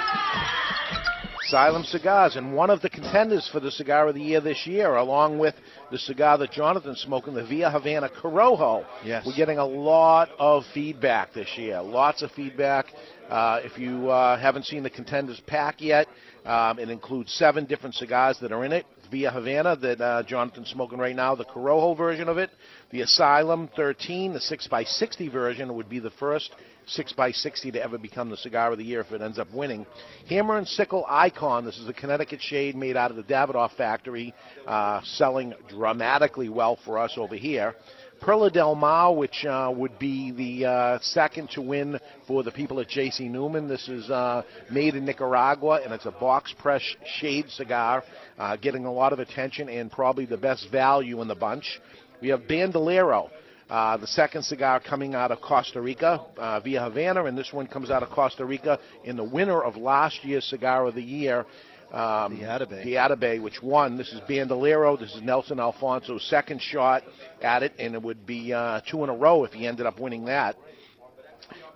[SPEAKER 6] Asylum Cigars, and one of the contenders for the Cigar of the Year this year, along with the cigar that Jonathan's smoking, the Via Havana Corojo.
[SPEAKER 7] Yes.
[SPEAKER 6] We're getting a lot of feedback this year. Lots of feedback. Uh, if you uh, haven't seen the contenders pack yet, um, it includes seven different cigars that are in it. Via Havana that uh, Jonathan's smoking right now, the Corojo version of it. The Asylum 13, the 6x60 version, would be the first 6x60 to ever become the cigar of the year if it ends up winning. Hammer and Sickle Icon, this is a Connecticut shade made out of the Davidoff factory, uh, selling dramatically well for us over here. Perla Del Mar, which uh, would be the uh, second to win for the people at J.C. Newman. This is uh, made in Nicaragua, and it's a box press shade cigar, uh, getting a lot of attention and probably the best value in the bunch. We have Bandolero. Uh, the second cigar coming out of Costa Rica uh, via Havana, and this one comes out of Costa Rica in the winner of last year's Cigar of the Year. Um,
[SPEAKER 7] The Atabey.
[SPEAKER 6] The Atabey, which won. This is Bandolero. This is Nelson Alfonso's second shot at it, and it would be uh, two in a row if he ended up winning that.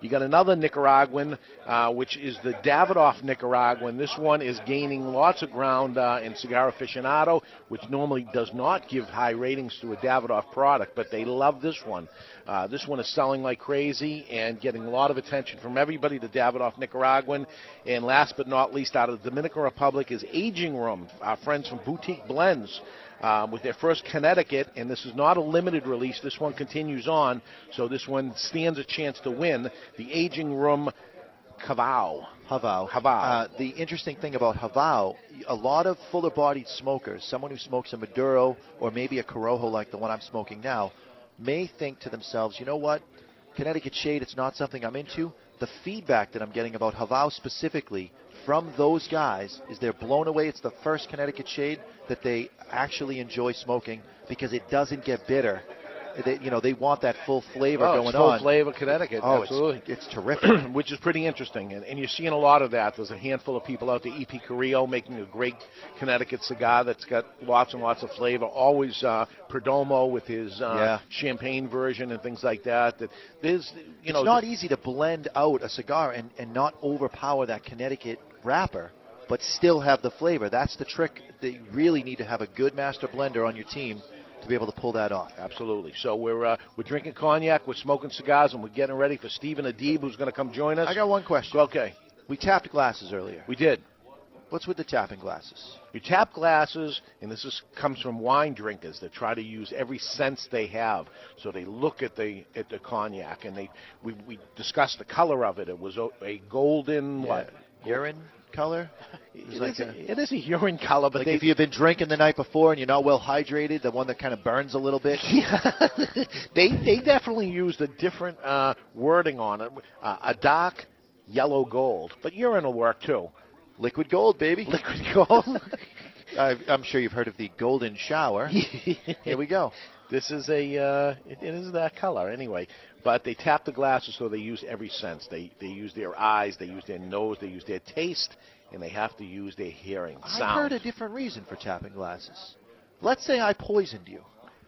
[SPEAKER 6] You got another Nicaraguan, uh, which is the Davidoff Nicaraguan. This one is gaining lots of ground uh, in Cigar Aficionado, which normally does not give high ratings to a Davidoff product, but they love this one. Uh, this one is selling like crazy and getting a lot of attention from everybody. The Davidoff Nicaraguan, and last but not least, out of the Dominican Republic is Aging Room. Our friends from Boutique Blends uh, with their first Connecticut, and this is not a limited release. This one continues on, so this one stands a chance to win. The Aging Room Cavao.
[SPEAKER 7] Havao.
[SPEAKER 6] Havao.
[SPEAKER 7] Uh, the interesting thing about Havao, a lot of fuller bodied smokers, someone who smokes a Maduro or maybe a Corojo like the one I'm smoking now, may think to themselves, you know what? Connecticut Shade, it's not something I'm into. The feedback that I'm getting about Havao specifically from those guys is they're blown away. It's the first Connecticut Shade that they actually enjoy smoking because it doesn't get bitter. They, you know, they want that full flavor
[SPEAKER 6] Oh,
[SPEAKER 7] going
[SPEAKER 6] full
[SPEAKER 7] on.
[SPEAKER 6] flavor Connecticut.
[SPEAKER 7] Oh,
[SPEAKER 6] absolutely.
[SPEAKER 7] it's, it's terrific. <clears throat>
[SPEAKER 6] which is pretty interesting. And, and you're seeing a lot of that. There's a handful of people out there, EP Carrillo, making a great Connecticut cigar that's got lots and lots of flavor. Always uh, Perdomo with his uh,
[SPEAKER 7] Yeah.
[SPEAKER 6] champagne version and things like that. That there's, you know,
[SPEAKER 7] it's not easy to blend out a cigar and, and not overpower that Connecticut wrapper, but still have the flavor. That's the trick. That you really need to have a good master blender on your team to be able to pull that off.
[SPEAKER 6] Absolutely. So we're uh, we're drinking cognac, we're smoking cigars, and we're getting ready for Stephen Adib, who's going to come join us.
[SPEAKER 7] I got one question.
[SPEAKER 6] Okay,
[SPEAKER 7] We tapped glasses earlier.
[SPEAKER 6] we did.
[SPEAKER 7] What's with the tapping glasses?
[SPEAKER 6] You tap glasses, and this is, comes from wine drinkers that try to use every sense they have. So they look at the at the cognac, and they we, we discussed the color of it. It was a, a golden what?
[SPEAKER 7] Urine color?
[SPEAKER 6] It
[SPEAKER 7] like
[SPEAKER 6] is
[SPEAKER 7] a-
[SPEAKER 6] a, it is a urine color, but
[SPEAKER 7] like
[SPEAKER 6] they,
[SPEAKER 7] if you've been drinking the night before and you're not well hydrated, the one that kind of burns a little bit. <laughs>
[SPEAKER 6] they they definitely used a different uh, wording on it. Uh, a dark yellow gold. But urine will work too.
[SPEAKER 7] Liquid gold, baby.
[SPEAKER 6] Liquid gold. <laughs>
[SPEAKER 7] I, I'm sure you've heard of the golden shower. <laughs> Here we go.
[SPEAKER 6] This is a uh, it, it is that color anyway. But they tap the glasses so they use every sense. They they use their eyes, they use their nose, they use their taste, and they have to use their hearing.
[SPEAKER 7] I've
[SPEAKER 6] Sound.
[SPEAKER 7] heard a different reason for tapping glasses. Let's say I poisoned you.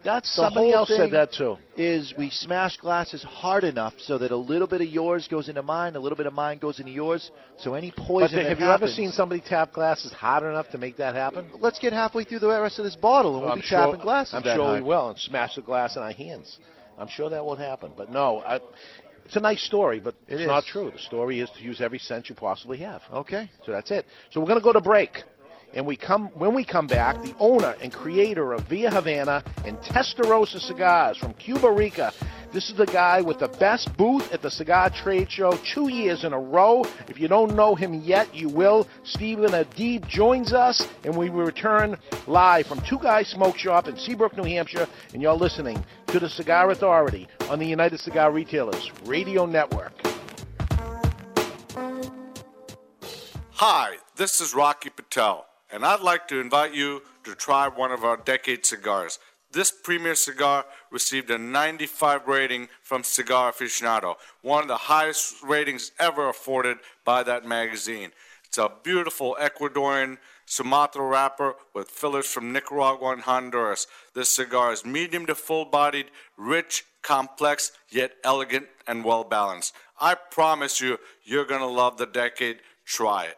[SPEAKER 6] That's
[SPEAKER 7] The
[SPEAKER 6] somebody else said that too.
[SPEAKER 7] Is we smash glasses hard enough so that a little bit of yours goes into mine, a little bit of mine goes into yours. So any
[SPEAKER 6] But
[SPEAKER 7] poison
[SPEAKER 6] have
[SPEAKER 7] that
[SPEAKER 6] you ever seen somebody tap glasses hard enough to make that happen?
[SPEAKER 7] Let's get halfway through the rest of this bottle and we'll
[SPEAKER 6] I'm
[SPEAKER 7] be
[SPEAKER 6] sure,
[SPEAKER 7] tapping glasses.
[SPEAKER 6] I'm sure
[SPEAKER 7] hard.
[SPEAKER 6] we will, and smash the glass in our hands. I'm sure that will happen. But no, I, it's a nice story, but
[SPEAKER 7] It
[SPEAKER 6] it's
[SPEAKER 7] is.
[SPEAKER 6] not true. The story is to use every sense you possibly have.
[SPEAKER 7] Okay.
[SPEAKER 6] So that's it. So we're going to go to break. And we come when we come back, the owner and creator of Via Havana and Testarossa cigars from Cuba Rica. This is the guy with the best booth at the cigar trade show two years in a row. If you don't know him yet, you will. Stephen Adib joins us, and we will return live from Two Guys Smoke Shop in Seabrook, New Hampshire. And you're listening to the Cigar Authority on the United Cigar Retailers Radio Network.
[SPEAKER 11] Hi, this is Rocky Patel, and I'd like to invite you to try one of our decade cigars. This premier cigar received a 95 rating from Cigar Aficionado, one of the highest ratings ever afforded by that magazine. It's a beautiful Ecuadorian Sumatra wrapper with fillers from Nicaragua and Honduras. This cigar is medium to full bodied, rich, complex, yet elegant and well balanced. I promise you, you're going to love the decade. Try it.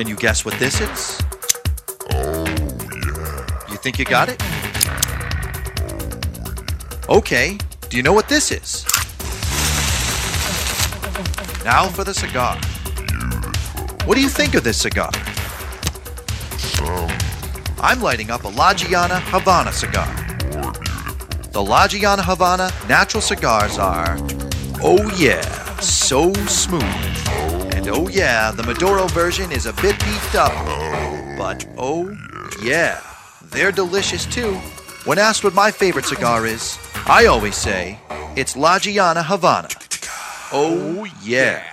[SPEAKER 10] Can you guess what this is? Oh, yeah. You think you got it? Okay, do you know what this is? Now for the cigar. What do you think of this cigar? I'm lighting up a La Gianna Havana cigar. The La Gianna Havana natural cigars are, oh yeah, so smooth. And oh yeah, the Maduro version is a bit beefed up. But oh yeah, they're delicious too. When asked what my favorite cigar is, I always say it's La Gianna Havana. Oh yeah.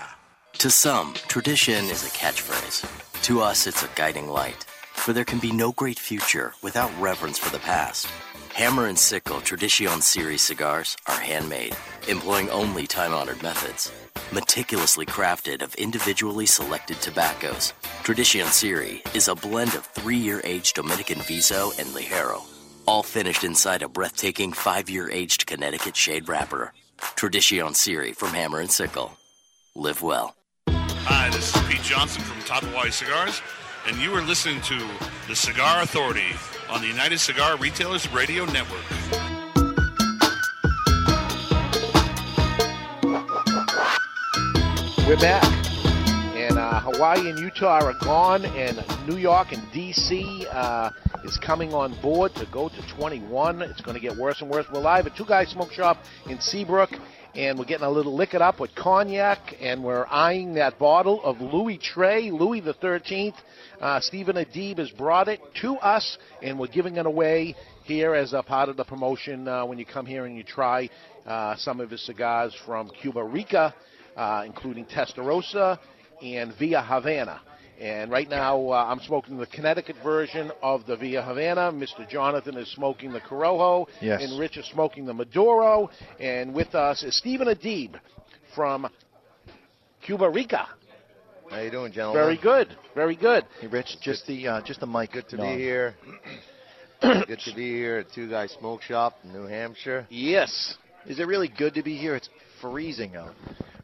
[SPEAKER 12] To some, tradition is a catchphrase. To us, it's a guiding light. For there can be no great future without reverence for the past. Hammer and Sickle Tradition Series cigars are handmade, employing only time honored methods. Meticulously crafted of individually selected tobaccos, Tradition Series is a blend of three year aged Dominican Viso and Ligero, all finished inside a breathtaking five year aged Connecticut shade wrapper. Tradition Series from Hammer and Sickle. Live well.
[SPEAKER 13] Hi, this is Pete Johnson from Tatuaje Cigars, and you are listening to the Cigar Authority on the United Cigar Retailers Radio Network.
[SPEAKER 6] We're back. And uh, Hawaii and Utah are gone, and New York and D.C. Uh, is coming on board to go to 21. It's going to get worse and worse. We're live at Two Guys Smoke Shop in Seabrook, and we're getting a little liquored up with cognac, and we're eyeing that bottle of Louis Trey, Louis the 13th. Uh, Stephen Adib has brought it to us, and we're giving it away here as a part of the promotion uh, when you come here and you try uh, some of his cigars from Cuba Rica, uh, including Testarossa and Via Havana. And right now, uh, I'm smoking the Connecticut version of the Via Havana. Mr. Jonathan is smoking the Corojo.
[SPEAKER 7] Yes.
[SPEAKER 6] And Rich is smoking the Maduro. And with us is Stephen Adib from Cuba Rica.
[SPEAKER 14] How you doing, gentlemen?
[SPEAKER 6] Very good. Very good.
[SPEAKER 7] Hey, Rich, just the uh, just the mic.
[SPEAKER 14] Good to
[SPEAKER 7] No.
[SPEAKER 14] be here. <coughs> good to be here at Two Guys Smoke Shop in New Hampshire.
[SPEAKER 6] Yes.
[SPEAKER 7] Is it really good to be here? It's freezing out.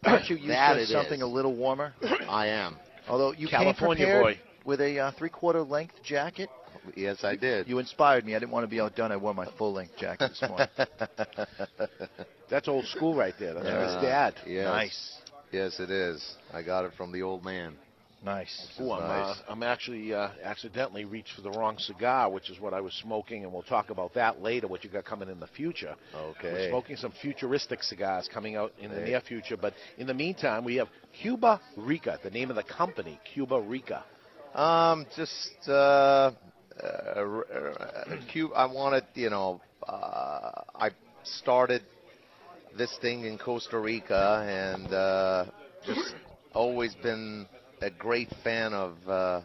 [SPEAKER 7] <coughs> Aren't you used
[SPEAKER 14] That
[SPEAKER 7] to something
[SPEAKER 14] is.
[SPEAKER 7] a little warmer? <coughs>
[SPEAKER 14] I am.
[SPEAKER 7] Although you
[SPEAKER 6] California
[SPEAKER 7] came prepared
[SPEAKER 6] boy.
[SPEAKER 7] with a uh, three-quarter length jacket.
[SPEAKER 14] Yes, I did.
[SPEAKER 7] You inspired me. I didn't want to be outdone. I wore my full-length jacket this morning. <laughs>
[SPEAKER 6] That's old school right there. That's
[SPEAKER 14] Uh,
[SPEAKER 6] his dad.
[SPEAKER 14] Yes.
[SPEAKER 7] Nice.
[SPEAKER 14] Yes, it is. I got it from the old man.
[SPEAKER 7] Nice.
[SPEAKER 6] Ooh, I'm,
[SPEAKER 14] nice.
[SPEAKER 6] uh, I'm actually uh, accidentally reached for the wrong cigar, which is what I was smoking, and we'll talk about that later. What you got coming in the future?
[SPEAKER 14] Okay.
[SPEAKER 6] We're smoking some futuristic cigars coming out in the near future, but in the meantime, we have Cuba Rica, the name of the company, Cuba Rica.
[SPEAKER 14] Um, just uh, uh, uh, Cuba. I wanted, you know, uh, I started this thing in Costa Rica, and uh, just always been a great fan of uh,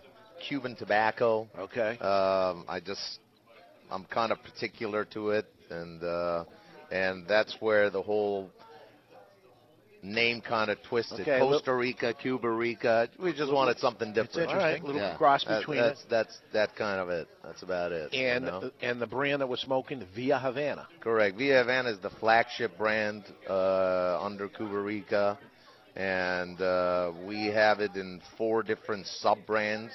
[SPEAKER 14] Cuban tobacco.
[SPEAKER 6] Okay.
[SPEAKER 14] Um, I just, I'm kind of particular to it, and uh, and that's where the whole name kind of twisted.
[SPEAKER 6] Okay,
[SPEAKER 14] Costa Rica, Cuba Rica. We just wanted something different.
[SPEAKER 6] All right, little
[SPEAKER 14] Yeah.
[SPEAKER 6] cross
[SPEAKER 14] That-
[SPEAKER 6] between
[SPEAKER 14] that's,
[SPEAKER 6] it.
[SPEAKER 14] That's that kind of it. That's about it. you
[SPEAKER 6] And
[SPEAKER 14] know?
[SPEAKER 6] and the brand that we're smoking, Via Havana.
[SPEAKER 14] Correct. Via Havana is the flagship brand uh, under Cuba Rica, and uh, we have it in four different sub brands.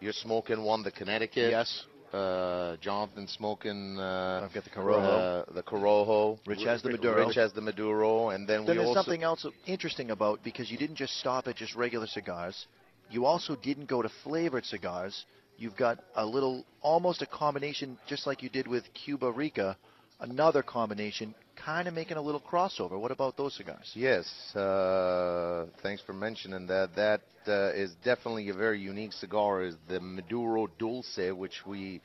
[SPEAKER 14] You're smoking one, the Connecticut.
[SPEAKER 6] Yes.
[SPEAKER 14] Uh, Jonathan smoking. Uh,
[SPEAKER 7] I've got the Corojo.
[SPEAKER 14] Uh, the Corojo.
[SPEAKER 7] Rich has the Maduro.
[SPEAKER 14] Rich has the Maduro, and then,
[SPEAKER 7] Then
[SPEAKER 14] we
[SPEAKER 7] there's something else interesting about because you didn't just stop at just regular cigars. You also didn't go to flavored cigars. You've got a little, almost a combination, just like you did with Cuba Rica, another combination, kind of making a little crossover. What about those cigars?
[SPEAKER 14] Yes, uh, thanks for mentioning that. That uh, is definitely a very unique cigar. Is the Maduro Dulce, which we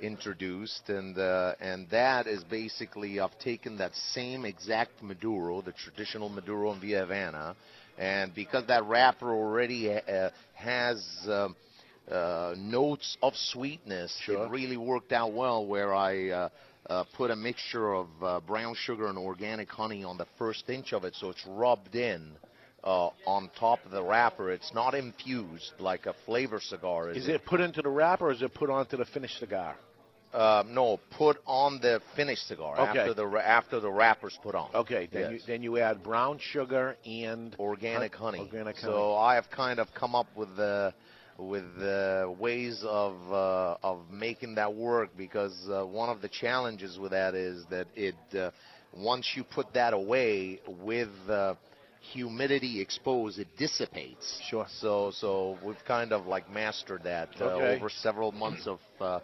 [SPEAKER 14] introduced, and uh, and that is basically I've taken that same exact Maduro, the traditional Maduro in Via Havana, and because that wrapper already uh, has. Um, uh, notes of sweetness. It really worked out well where I uh, put a mixture of uh, brown sugar and organic honey on the first inch of it, so it's rubbed in uh, on top of the wrapper. It's not infused like a flavor cigar is.
[SPEAKER 6] Is it put into the wrapper or is it put onto the finished cigar?
[SPEAKER 14] Uh, no, put on the finished cigar
[SPEAKER 6] Okay.
[SPEAKER 14] after the after the wrapper's put on.
[SPEAKER 6] Okay, then you then you add brown sugar and
[SPEAKER 14] organic honey.
[SPEAKER 6] Organic honey.
[SPEAKER 14] So I have kind of come up with the with the ways of uh, of making that work because uh, one of the challenges with that is that it uh, once you put that away with uh, humidity exposed, it dissipates.
[SPEAKER 6] Sure.
[SPEAKER 14] So so we've kind of like mastered that uh,
[SPEAKER 7] Okay.
[SPEAKER 14] over several months of uh,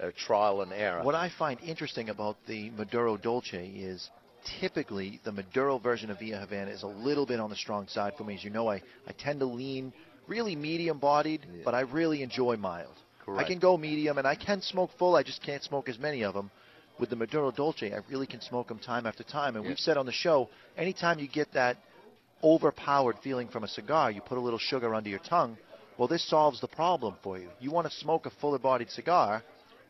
[SPEAKER 14] uh, trial and error.
[SPEAKER 7] What I find interesting about the Maduro Dolce is typically the Maduro version of Via Havana is a little bit on the strong side for me. As you know, I, I tend to lean really medium bodied, but I really enjoy mild.
[SPEAKER 14] Correct.
[SPEAKER 7] I can go medium and I can smoke full, I just can't smoke as many of them. With the Maduro Dolce, I really can smoke them time after time. And we've said on the show, anytime you get that overpowered feeling from a cigar, you put a little sugar under your tongue. Well, this solves the problem for you. You want to smoke a fuller bodied cigar,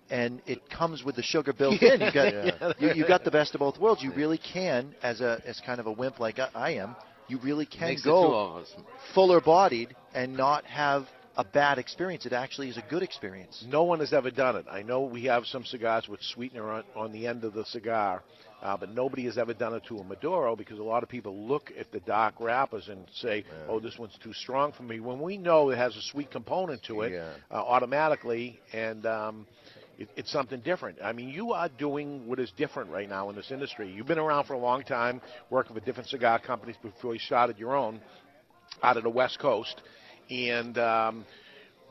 [SPEAKER 7] and it comes with the sugar built in. You <laughs> got
[SPEAKER 6] Yeah.
[SPEAKER 7] you, you got the best of both worlds. You really can, as a as kind of a wimp like I, I am, you really can
[SPEAKER 14] Makes the two of
[SPEAKER 7] go fuller bodied and not have a bad experience. It actually is a good experience.
[SPEAKER 6] No one has ever done it. I know we have some cigars with sweetener on, on the end of the cigar, uh, but nobody has ever done it to a Maduro because a lot of people look at the dark wrappers and say, "Oh, this one's too strong for me." When we know it has a sweet component to it
[SPEAKER 14] Yeah.
[SPEAKER 6] uh, automatically, and um, it, it's something different. I mean, you are doing what is different right now in this industry. You've been around for a long time, working with different cigar companies before you started your own out of the West Coast, and um,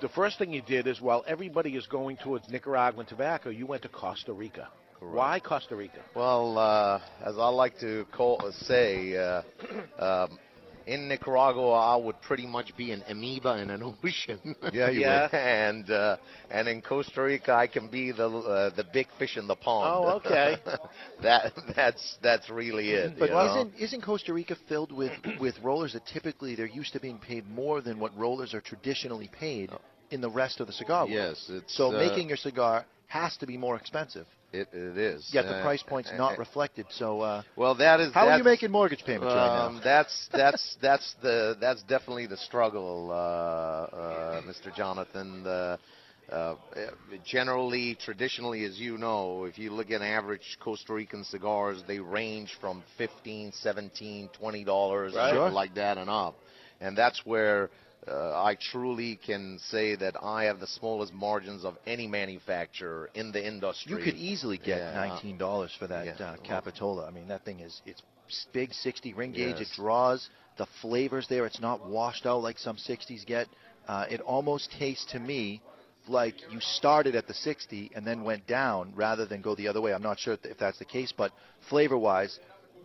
[SPEAKER 6] the first thing you did is while everybody is going towards Nicaraguan tobacco, you went to Costa Rica. Why Costa Rica?
[SPEAKER 14] Well, uh, as I like to call, say, uh, um, in Nicaragua, I would pretty much be an amoeba in an <laughs> ocean.
[SPEAKER 7] Yeah, you
[SPEAKER 6] Yeah.
[SPEAKER 7] would.
[SPEAKER 14] and uh, and in Costa Rica, I can be the uh, the big fish in the pond.
[SPEAKER 6] Oh, okay. <laughs>
[SPEAKER 14] that that's that's really it.
[SPEAKER 7] But
[SPEAKER 14] know?
[SPEAKER 7] isn't isn't Costa Rica filled with with rollers that typically they're used to being paid more than what rollers are traditionally paid in the rest of the cigar world?
[SPEAKER 14] Yes, it's,
[SPEAKER 7] so
[SPEAKER 14] uh,
[SPEAKER 7] making your cigar has to be more expensive.
[SPEAKER 14] It, it is.
[SPEAKER 7] Yet the
[SPEAKER 14] Uh,
[SPEAKER 7] price point's not
[SPEAKER 14] uh,
[SPEAKER 7] reflected. So uh,
[SPEAKER 14] Well, that is.
[SPEAKER 7] how are you making mortgage payments right now?
[SPEAKER 14] Um, that's that's that's the that's definitely the struggle, uh, uh, Mr. Jonathan. The, uh, generally, traditionally, as you know, if you look at average Costa Rican cigars, they range from 15, 17, 20 dollars,
[SPEAKER 6] Right. Sure.
[SPEAKER 14] like that, and up. And that's where uh, I truly can say that I have the smallest margins of any manufacturer in the industry.
[SPEAKER 7] You could easily get
[SPEAKER 14] Yeah.
[SPEAKER 7] nineteen dollars for that
[SPEAKER 14] Yeah.
[SPEAKER 7] uh, Capitola. I mean, that thing is it's big, sixty ring gauge.
[SPEAKER 14] Yes.
[SPEAKER 7] It draws the flavors there. It's not washed out like some sixties get. Uh, it almost tastes to me like you started at the 60 and then went down rather than go the other way. I'm not sure if that's the case, but flavor-wise,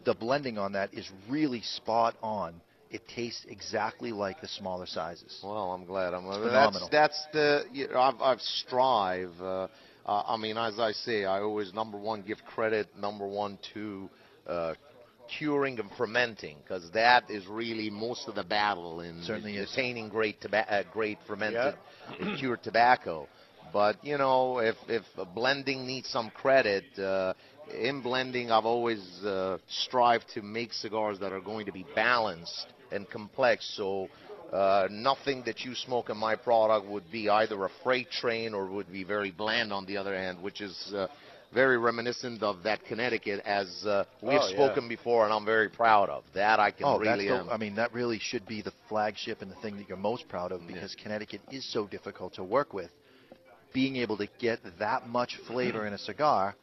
[SPEAKER 7] the blending on that is really spot on. It tastes exactly like the smaller sizes.
[SPEAKER 14] Well, I'm glad. I'm
[SPEAKER 7] It's
[SPEAKER 14] that's
[SPEAKER 7] phenomenal.
[SPEAKER 14] that's the you know, I've I've strive. Uh, uh, I mean, as I say, I always number one give credit. Number one to uh, curing and fermenting because that is really most of the battle in
[SPEAKER 7] Certainly is.
[SPEAKER 14] attaining great toba- uh, great fermented cured tobacco. But you know, if if blending needs some credit, uh, in blending, I've always uh, strived to make cigars that are going to be balanced and complex. So uh, nothing that you smoke in my product would be either a freight train or would be very bland on the other hand, which is uh, very reminiscent of that Connecticut, as uh, we've
[SPEAKER 7] Oh, yeah.
[SPEAKER 14] spoken before, and I'm very proud of that. I can
[SPEAKER 7] oh,
[SPEAKER 14] really
[SPEAKER 7] that's the, I mean, that really should be the flagship and the thing that you're most proud of because Connecticut is so difficult to work with. Being able to get that much flavor <clears throat> in a cigar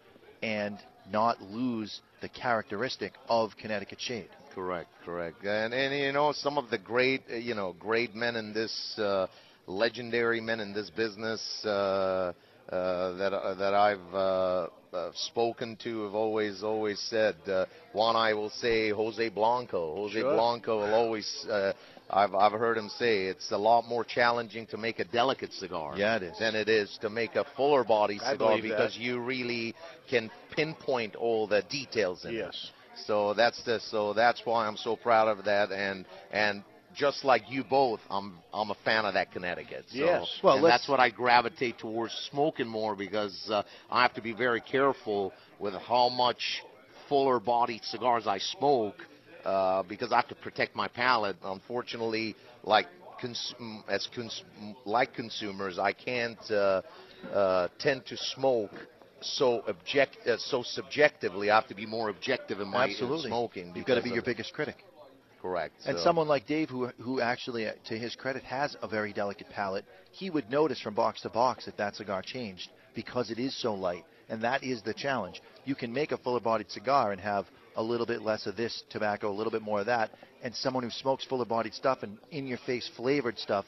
[SPEAKER 7] and not lose the characteristic of Connecticut shade.
[SPEAKER 14] Correct, correct. And and you know some of the great uh, you know great men in this uh, legendary men in this business uh, uh, that uh, that I've uh, uh, spoken to have always always said. Uh, one I will say Jose Blanco. Jose
[SPEAKER 6] Sure.
[SPEAKER 14] Blanco will always. Uh, I've I've heard him say it's a lot more challenging to make a delicate cigar
[SPEAKER 7] Yeah, it is.
[SPEAKER 14] than it is to make a fuller body cigar
[SPEAKER 6] believe that.
[SPEAKER 14] because you really can pinpoint all the details in it.
[SPEAKER 6] Yes.
[SPEAKER 14] So that's the so that's why I'm so proud of that and and just like you both, I'm I'm a fan of that Connecticut. So,
[SPEAKER 6] Yes.
[SPEAKER 7] Well,
[SPEAKER 14] and that's what I gravitate towards smoking more because uh, I have to be very careful with how much fuller bodied cigars I smoke uh, because I have to protect my palate. Unfortunately, like cons- as cons- like consumers, I can't uh, uh, tend to smoke so object uh, so subjectively. I have to be more objective in my
[SPEAKER 7] Absolutely.
[SPEAKER 14] smoking.
[SPEAKER 7] You've got to be your biggest critic.
[SPEAKER 14] correct.
[SPEAKER 7] And
[SPEAKER 14] so-
[SPEAKER 7] someone like Dave, who who actually, uh, to his credit, has a very delicate palate, he would notice from box to box that that cigar changed because it is so light, and that is the challenge. You can make a fuller-bodied cigar and have a little bit less of this tobacco, a little bit more of that, and someone who smokes fuller-bodied stuff and in-your-face flavored stuff,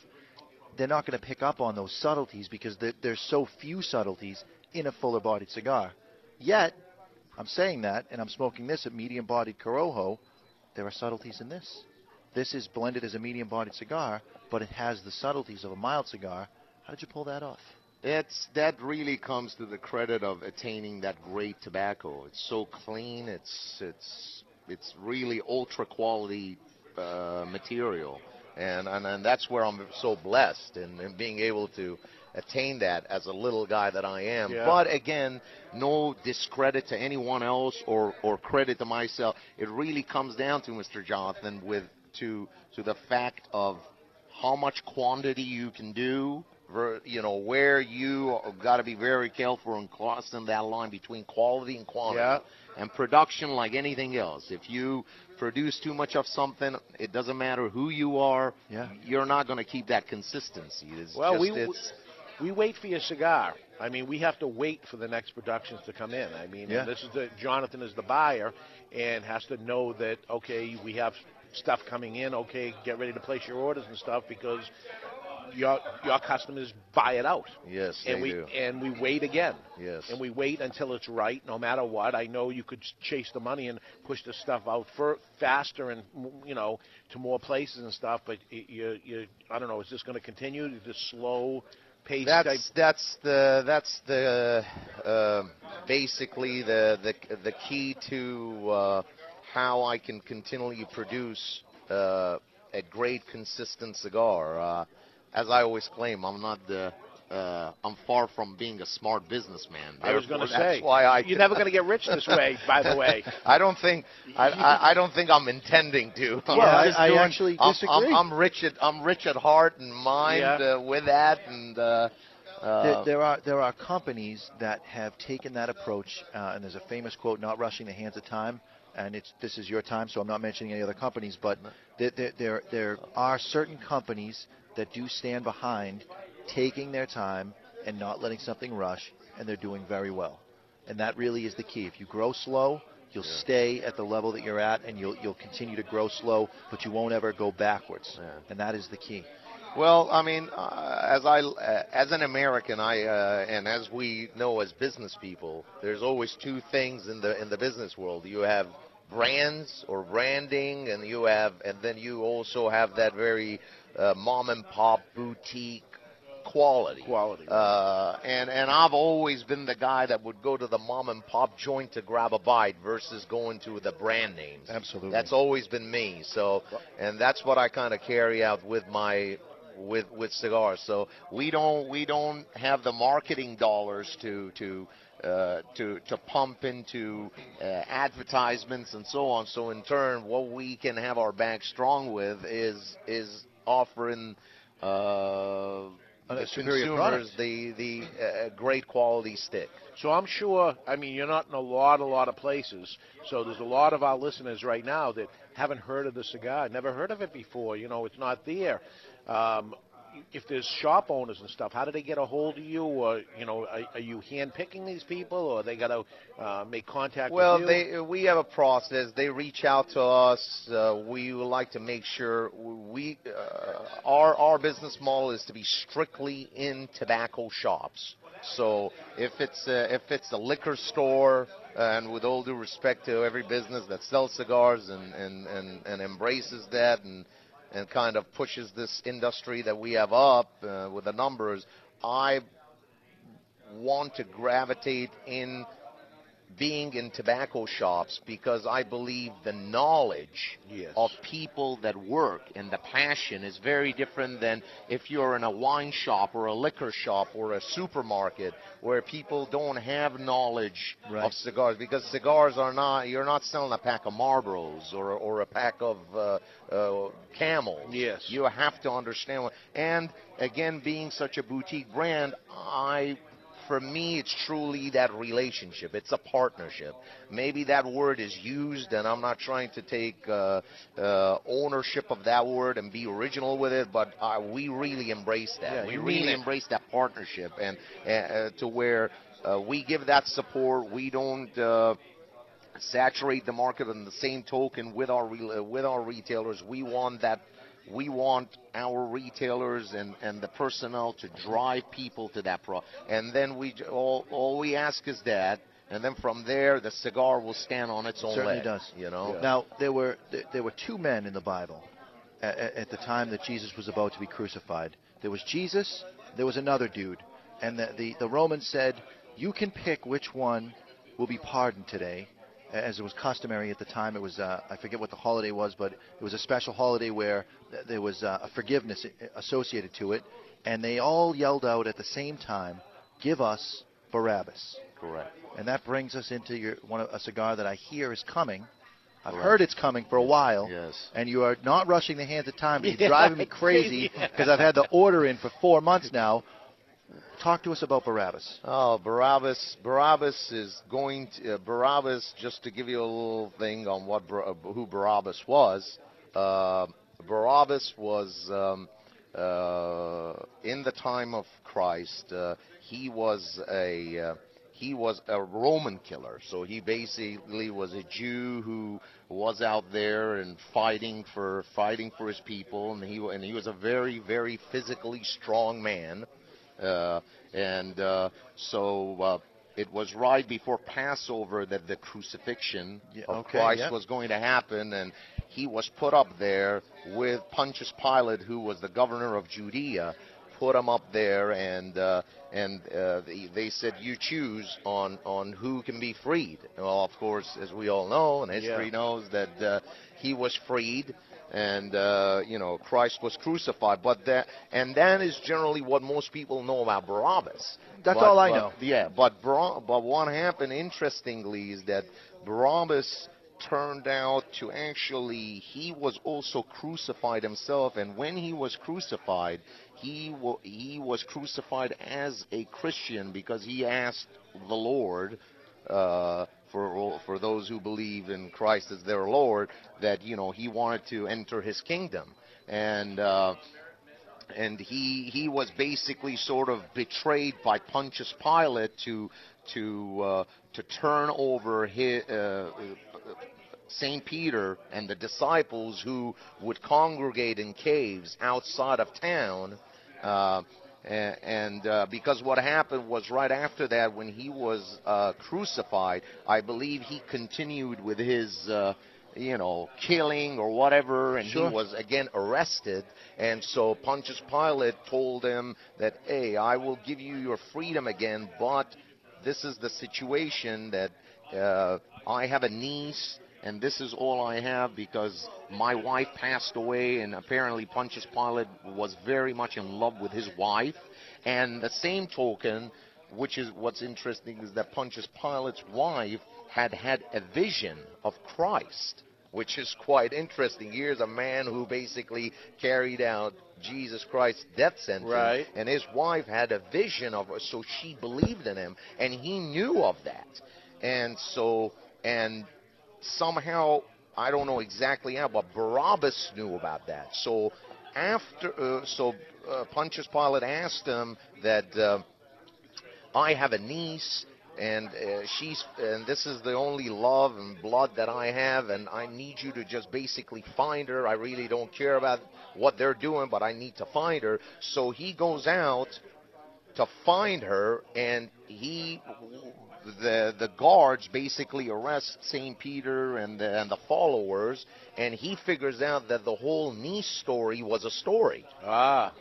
[SPEAKER 7] they're not going to pick up on those subtleties because there- there's so few subtleties in a fuller-bodied cigar. Yet, I'm saying that, and I'm smoking this at medium-bodied Corojo. There are subtleties in this. This is blended as a medium-bodied cigar, but it has the subtleties of a mild cigar. How did you pull that off?
[SPEAKER 14] It's that really comes to the credit of attaining that great tobacco. It's so clean. It's it's it's really ultra quality uh, material, and, and and that's where I'm so blessed in, in being able to attain that as a little guy that I am.
[SPEAKER 6] Yeah.
[SPEAKER 14] But again, no discredit to anyone else or or credit to myself. It really comes down to Mr. Jonathan with to to the fact of how much quantity you can do, you know, where you got to be very careful in crossing that line between quality and quantity.
[SPEAKER 6] Yeah.
[SPEAKER 14] And production, like anything else, if you produce too much of something, it doesn't matter who you are.
[SPEAKER 7] Yeah.
[SPEAKER 14] You're not going to keep that consistency. It's
[SPEAKER 6] Well,
[SPEAKER 14] just,
[SPEAKER 6] we
[SPEAKER 14] it's,
[SPEAKER 6] we wait for your cigar. I mean, we have to wait for the next productions to come in. I mean,
[SPEAKER 7] Yeah.
[SPEAKER 6] this is the Jonathan is the buyer and has to know that okay, we have stuff coming in. Okay, get ready to place your orders and stuff because your your customers buy it out.
[SPEAKER 14] Yes,
[SPEAKER 6] and
[SPEAKER 14] they
[SPEAKER 6] we
[SPEAKER 14] do.
[SPEAKER 6] and we wait again.
[SPEAKER 14] Yes.
[SPEAKER 6] And we wait until it's right, no matter what. I know you could chase the money and push the stuff out for faster and you know to more places and stuff, but you you I don't know. Is this going to continue Is this slow type?
[SPEAKER 14] That's that's the that's the uh, basically the the the key to uh, how I can continually produce uh, a great consistent cigar. Uh, as I always claim, I'm not the uh, I'm far from being a smart businessman.
[SPEAKER 6] I was going to say
[SPEAKER 14] that's why I
[SPEAKER 6] you're never going to get rich this way. <laughs> By the way,
[SPEAKER 14] I don't think I, I, I don't think I'm intending to. <laughs>
[SPEAKER 7] Well,
[SPEAKER 14] I'm
[SPEAKER 7] I- I
[SPEAKER 14] doing-
[SPEAKER 7] actually
[SPEAKER 14] I'm-
[SPEAKER 7] disagree.
[SPEAKER 14] I'm, I'm rich at I'm rich at heart and mind
[SPEAKER 7] Yeah.
[SPEAKER 14] uh, with that, and uh, uh,
[SPEAKER 7] there, there are there are companies that have taken that approach, uh, and there's a famous quote: "Not rushing the hands of time." And it's this is your time, so I'm not mentioning any other companies, but there there there, there are certain companies that do stand behind taking their time and not letting something rush, and they're doing very well. And that really is the key. If you grow slow, you'll stay at the level that you're at, and you'll you'll continue to grow slow, but you won't ever go backwards. And that is the key.
[SPEAKER 14] Well, I mean, uh, as I, uh, as an American, I, uh, and as we know as business people, there's always two things in the in the business world. You have brands or branding, and you have, and then you also have that very uh, mom and pop boutique quality.
[SPEAKER 6] Quality.
[SPEAKER 14] Uh, and and I've always been the guy that would go to the mom and pop joint to grab a bite versus going to the brand names.
[SPEAKER 7] Absolutely.
[SPEAKER 14] That's always been me. So, and that's what I kind of carry out with my with with cigars. So we don't we don't have the marketing dollars to to. Uh, to to pump into uh, advertisements and so on. So in turn, what we can have our bag strong with is is offering uh,
[SPEAKER 6] Superior
[SPEAKER 14] consumers the the uh, great quality stick.
[SPEAKER 6] So I'm sure. I mean, you're not in a lot, a lot of places. So there's a lot of our listeners right now that haven't heard of the cigar, never heard of it before. You know, it's not there. Um, if there's shop owners and stuff, how do they get a hold of you? Or you know, are, are you hand picking these people, or they got to uh, make contact
[SPEAKER 14] Well,
[SPEAKER 6] with you?
[SPEAKER 14] they we have a process. They reach out to us. Uh, we would like to make sure we uh, our our business model is to be strictly in tobacco shops. So if it's a, if it's a liquor store, and with all due respect to every business that sells cigars and and and, and embraces that and and kind of pushes this industry that we have up uh, with the numbers, I want to gravitate in being in tobacco shops because I believe the knowledge of people that work and the passion is very different than if you're in a wine shop or a liquor shop or a supermarket where people don't have knowledge of cigars because cigars are not you're not selling a pack of Marlboros or or a pack of uh, uh, Camels.
[SPEAKER 6] Yes.
[SPEAKER 14] You have to understand what and again being such a boutique brand I for me, it's truly that relationship. It's a partnership. Maybe that word is used, and I'm not trying to take uh, uh, ownership of that word and be original with it, but uh, we really embrace that.
[SPEAKER 6] Yeah,
[SPEAKER 14] we really
[SPEAKER 6] it.
[SPEAKER 14] embrace that partnership, and uh, to where uh, we give that support. We don't. Uh, saturate the market on the same token with our re- uh, with our retailers we want that we want our retailers and, and the personnel to drive people to that product. and then we all, all we ask is that and then from there the cigar will stand on its own
[SPEAKER 7] certainly
[SPEAKER 14] leg,
[SPEAKER 7] does.
[SPEAKER 14] you know
[SPEAKER 7] Now there were there, there were two men in the Bible at, at the time that Jesus was about to be crucified. There was Jesus. There was another dude, and the the, the Romans said, "You can pick which one will be pardoned today." As it was customary at the time, it was uh, I forget what the holiday was, but it was a special holiday where th- there was uh, a forgiveness associated to it, and they all yelled out at the same time, "Give us Barabbas!"
[SPEAKER 14] Correct.
[SPEAKER 7] And that brings us into your one of, a cigar that I hear is coming. I've
[SPEAKER 14] Correct.
[SPEAKER 7] heard it's coming for a while.
[SPEAKER 14] Yes.
[SPEAKER 7] And you are not rushing the hands of time. But you're <laughs> driving me crazy
[SPEAKER 14] yeah.
[SPEAKER 7] because I've had the order in for four months now. Talk to us about Barabbas.
[SPEAKER 14] Oh, Barabbas! Barabbas is going to uh, Barabbas. Just to give you a little thing on what uh, who Barabbas was. Uh, Barabbas was um, uh, in the time of Christ. Uh, he was a he was a Roman killer. So he basically was a Jew who was out there and fighting for fighting for his people, and he and he was a very very physically strong man, and uh, so. Uh, it was right before Passover that the crucifixion
[SPEAKER 7] Yeah,
[SPEAKER 14] of
[SPEAKER 7] okay,
[SPEAKER 14] Christ
[SPEAKER 7] yeah.
[SPEAKER 14] was going to happen, and he was put up there with Pontius Pilate, who was the governor of Judea, put him up there, and uh, and uh, they, they said you choose on on who can be freed. Well, of course, as we all know, and history
[SPEAKER 6] Yeah.
[SPEAKER 14] knows that uh, he was freed. And uh, you know Christ was crucified, but that and that is generally what most people know about Barabbas.
[SPEAKER 7] That's
[SPEAKER 14] But-
[SPEAKER 7] all I
[SPEAKER 14] but-
[SPEAKER 7] know.
[SPEAKER 14] Yeah, but Bar- but what happened interestingly is that Barabbas turned out to actually he was also crucified himself, and when he was crucified, he wa- he was crucified as a Christian because he asked the Lord. Uh, for for those who believe in Christ as their Lord, that you know he wanted to enter his kingdom, and uh, and he he was basically sort of betrayed by Pontius Pilate to to uh, to turn over his. Uh, St. Peter and the disciples who would congregate in caves outside of town. Uh, a- and uh, because what happened was right after that, when he was uh, crucified, I believe he continued with his, uh, you know, killing or whatever, and
[SPEAKER 7] Sure.
[SPEAKER 14] he was again arrested. And so Pontius Pilate told him that, hey, I will give you your freedom again, but this is the situation that uh, I have a niece and this is all I have because my wife passed away, and apparently Pontius Pilate was very much in love with his wife. And the same token, which is what's interesting, is that Pontius Pilate's wife had had a vision of Christ, which is quite interesting. Here's a man who basically carried out Jesus Christ's death sentence,
[SPEAKER 6] Right.
[SPEAKER 14] and his wife had a vision of, so she believed in him, and he knew of that, and so and somehow I don't know exactly how, but Barabbas knew about that. So after, uh, so uh, Pontius Pilate asked him that uh, I have a niece. And uh, she's, and this is the only love and blood that I have, and I need you to just basically find her. I really don't care about what they're doing, but I need to find her. So he goes out to find her, and he, the the guards basically arrest Saint Peter and the, and the followers, and he figures out that the whole niece story was a story.
[SPEAKER 6] Ah.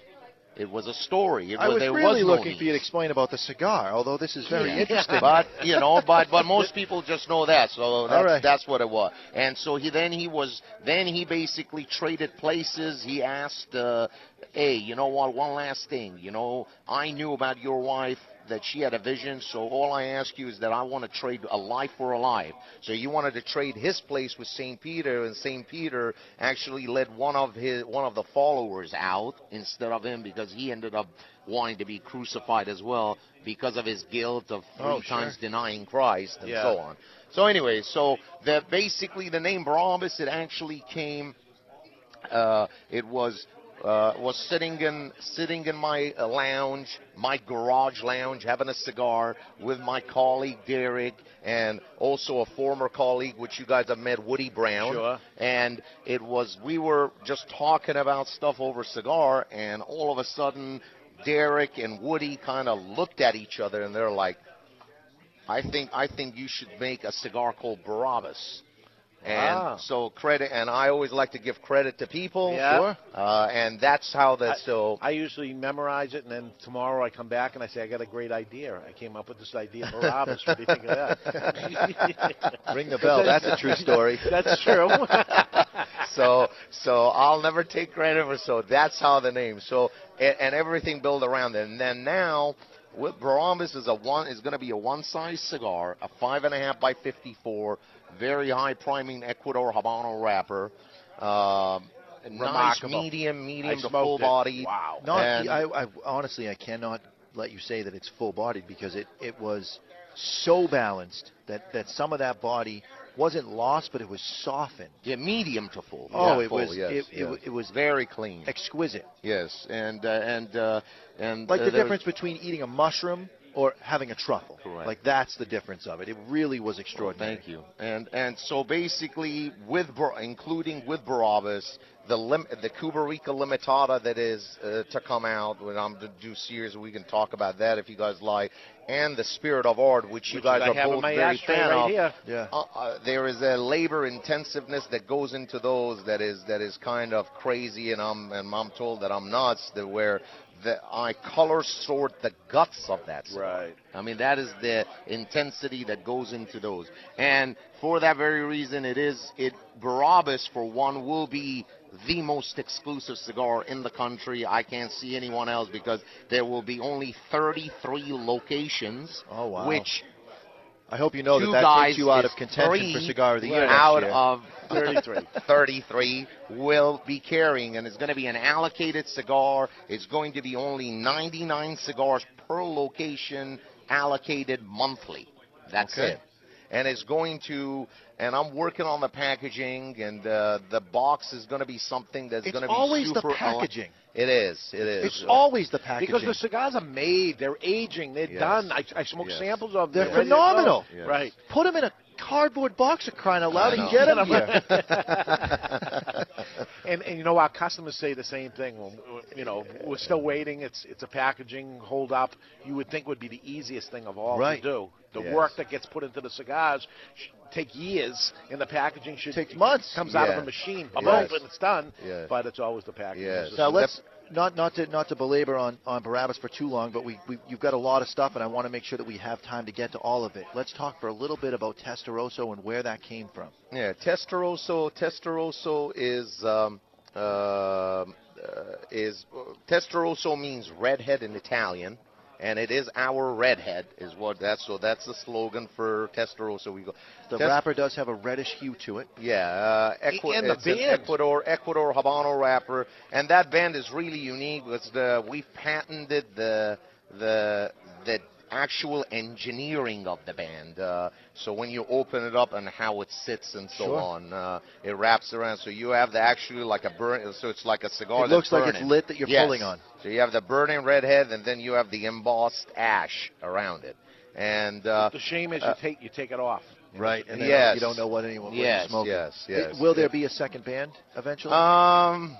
[SPEAKER 14] It was a story. It
[SPEAKER 7] I was
[SPEAKER 14] there
[SPEAKER 7] really
[SPEAKER 14] was no
[SPEAKER 7] looking for you to explain about the cigar, although this is very
[SPEAKER 14] Yeah.
[SPEAKER 7] interesting. <laughs>
[SPEAKER 14] But you know, but but most people just know that, so that's,
[SPEAKER 7] right.
[SPEAKER 14] that's what it was. And so he then he was then he basically traded places. He asked, uh, "Hey, you know what? One last thing. You know, I knew about your wife." That she had a vision, so all I ask you is that I want to trade a life for a life. So you wanted to trade his place with Saint Peter, and Saint Peter actually let one of his one of the followers out instead of him because he ended up wanting to be crucified as well because of his guilt of three
[SPEAKER 6] Oh, sure.
[SPEAKER 14] times denying Christ and
[SPEAKER 6] Yeah.
[SPEAKER 14] so on. So anyway, so the basically the name Barabbas it actually came. Uh, it was uh, was sitting in sitting in my uh, lounge, my garage lounge, having a cigar with my colleague Derek and also a former colleague, which you guys have met, Woody Brown.
[SPEAKER 6] Sure.
[SPEAKER 14] And it was we were just talking about stuff over cigar, and all of a sudden, Derek and Woody kind of looked at each other, and they're like, "I think I think you should make a cigar called Barabbas." And
[SPEAKER 6] Ah.
[SPEAKER 14] so credit, and I always like to give credit to people.
[SPEAKER 6] Yeah. Sure.
[SPEAKER 14] Uh, and that's how that. So
[SPEAKER 6] I usually memorize it, and then tomorrow I come back and I say, I got a great idea. I came up with this idea, Barabbas. What do you think of that? <laughs>
[SPEAKER 7] Ring the bell. That's a true story. <laughs>
[SPEAKER 6] That's true. <laughs>
[SPEAKER 14] so so I'll never take credit for so that's how the name so and, and everything built around it and then now with Barabbas is a one is going to be a one size cigar a five and a half by 54 very high priming Ecuador Habano wrapper um, nice medium medium
[SPEAKER 6] I
[SPEAKER 14] to full
[SPEAKER 6] it.
[SPEAKER 14] body
[SPEAKER 6] Wow.
[SPEAKER 7] Not,
[SPEAKER 14] And-
[SPEAKER 7] I, I honestly, I cannot let you say that it's full bodied because it, it was so balanced that, that some of that body wasn't lost, but it was softened.
[SPEAKER 14] yeah medium to full
[SPEAKER 7] Oh,
[SPEAKER 14] Yeah,
[SPEAKER 7] it
[SPEAKER 14] full,
[SPEAKER 7] was
[SPEAKER 14] yes,
[SPEAKER 7] it, it,
[SPEAKER 14] yes.
[SPEAKER 7] wa- it was
[SPEAKER 14] very clean
[SPEAKER 7] exquisite.
[SPEAKER 14] yes and uh, and uh, and
[SPEAKER 7] Like
[SPEAKER 14] uh,
[SPEAKER 7] the difference between eating a mushroom or having a truffle.
[SPEAKER 14] Correct.
[SPEAKER 7] Like that's the difference of it. It really was extraordinary.
[SPEAKER 14] Thank you. And and so basically, with including with Barabbas, the lim- the Cuba Rica Limitada that is uh, to come out when I'm to do series, we can talk about that if you guys like, and the Spirit of Art, which you guys are
[SPEAKER 6] have in
[SPEAKER 14] both
[SPEAKER 6] my
[SPEAKER 14] very fan
[SPEAKER 6] right
[SPEAKER 14] of.
[SPEAKER 6] here.
[SPEAKER 7] Yeah.
[SPEAKER 14] Uh, uh, there is a labor intensiveness that goes into those that is that is kind of crazy, and I'm and I'm told that I'm nuts. That where that I color sort the guts of that stuff.
[SPEAKER 6] Right.
[SPEAKER 14] I mean, that is the intensity that goes into those. And for that very reason, it is, it, Barabbas, for one, will be the most exclusive cigar in the country. I can't see anyone else because there will be only 33 locations.
[SPEAKER 7] Oh, wow.
[SPEAKER 14] Which
[SPEAKER 7] I hope you know that that
[SPEAKER 14] guys
[SPEAKER 7] takes you out of contention for Cigar of the Year
[SPEAKER 14] out of
[SPEAKER 6] 33. <laughs>
[SPEAKER 14] 33 will be carrying, and it's going to be an allocated cigar. It's going to be only 99 cigars per location, allocated monthly. That's
[SPEAKER 7] Okay.
[SPEAKER 14] it. And it's going to, and I'm working on the packaging, and uh, the box is going to be something that's going to be
[SPEAKER 7] always the
[SPEAKER 14] super.
[SPEAKER 7] packaging.
[SPEAKER 14] It is. It is.
[SPEAKER 7] It's always the packaging.
[SPEAKER 6] Because the cigars are made, they're aging, they're
[SPEAKER 14] Yes.
[SPEAKER 6] done. I, I smoked
[SPEAKER 14] Yes.
[SPEAKER 6] samples of them.
[SPEAKER 7] They're
[SPEAKER 6] ready to go.
[SPEAKER 7] phenomenal.
[SPEAKER 14] Yes.
[SPEAKER 6] Right.
[SPEAKER 7] Put them in a cardboard box of crying out loud
[SPEAKER 14] I
[SPEAKER 7] and
[SPEAKER 14] know.
[SPEAKER 7] get them <laughs> here. <laughs>
[SPEAKER 6] and and you know our customers say the same thing. Well, you know, we're still waiting. It's it's a packaging hold up. You would think would be the easiest thing of all
[SPEAKER 7] Right.
[SPEAKER 6] to do. The
[SPEAKER 14] Yes.
[SPEAKER 6] work that gets put into the cigars sh- take years, and the packaging should
[SPEAKER 7] take months.
[SPEAKER 6] Comes out of
[SPEAKER 14] Yeah.
[SPEAKER 6] a machine, a
[SPEAKER 14] Yes.
[SPEAKER 6] bolt, and it's done.
[SPEAKER 14] Yes.
[SPEAKER 6] But it's always the packaging.
[SPEAKER 14] Yes.
[SPEAKER 6] It's
[SPEAKER 7] Now let's not not to not to belabor on on Barabbas for too long, but we, we you've got a lot of stuff, and I want to make sure that we have time to get to all of it. Let's talk for a little bit about Testarosso and where that came from.
[SPEAKER 14] Yeah, Testarosso. Testarosso is um, um uh, is Testarosso means redhead in Italian, and it is our redhead is what that's so that's the slogan for Testarosso. We go.
[SPEAKER 7] The
[SPEAKER 14] Test-
[SPEAKER 7] wrapper does have a reddish hue to it.
[SPEAKER 14] Yeah, uh, Equi-
[SPEAKER 6] And the
[SPEAKER 14] it's
[SPEAKER 6] band.
[SPEAKER 14] Ecuador Ecuador Habano wrapper, and that band is really unique. It's the we've patented the the the actual engineering of the band. Uh, so when you open it up and how it sits and so
[SPEAKER 7] Sure.
[SPEAKER 14] on, uh, it wraps around. So you have the actually like a burn. So it's like a cigar.
[SPEAKER 7] It looks
[SPEAKER 14] that's
[SPEAKER 7] like it's lit that you're
[SPEAKER 14] Yes.
[SPEAKER 7] pulling on.
[SPEAKER 14] So you have the burning redhead, and then you have the embossed ash around it. And uh,
[SPEAKER 6] the shame is
[SPEAKER 14] uh,
[SPEAKER 6] you take you take it off.
[SPEAKER 7] Right, and then
[SPEAKER 14] Yes.
[SPEAKER 7] you don't know what anyone what you're
[SPEAKER 14] Yes,
[SPEAKER 7] smoking.
[SPEAKER 14] yes, yes,
[SPEAKER 7] Will there
[SPEAKER 14] yes.
[SPEAKER 7] be a second band eventually?
[SPEAKER 14] Um,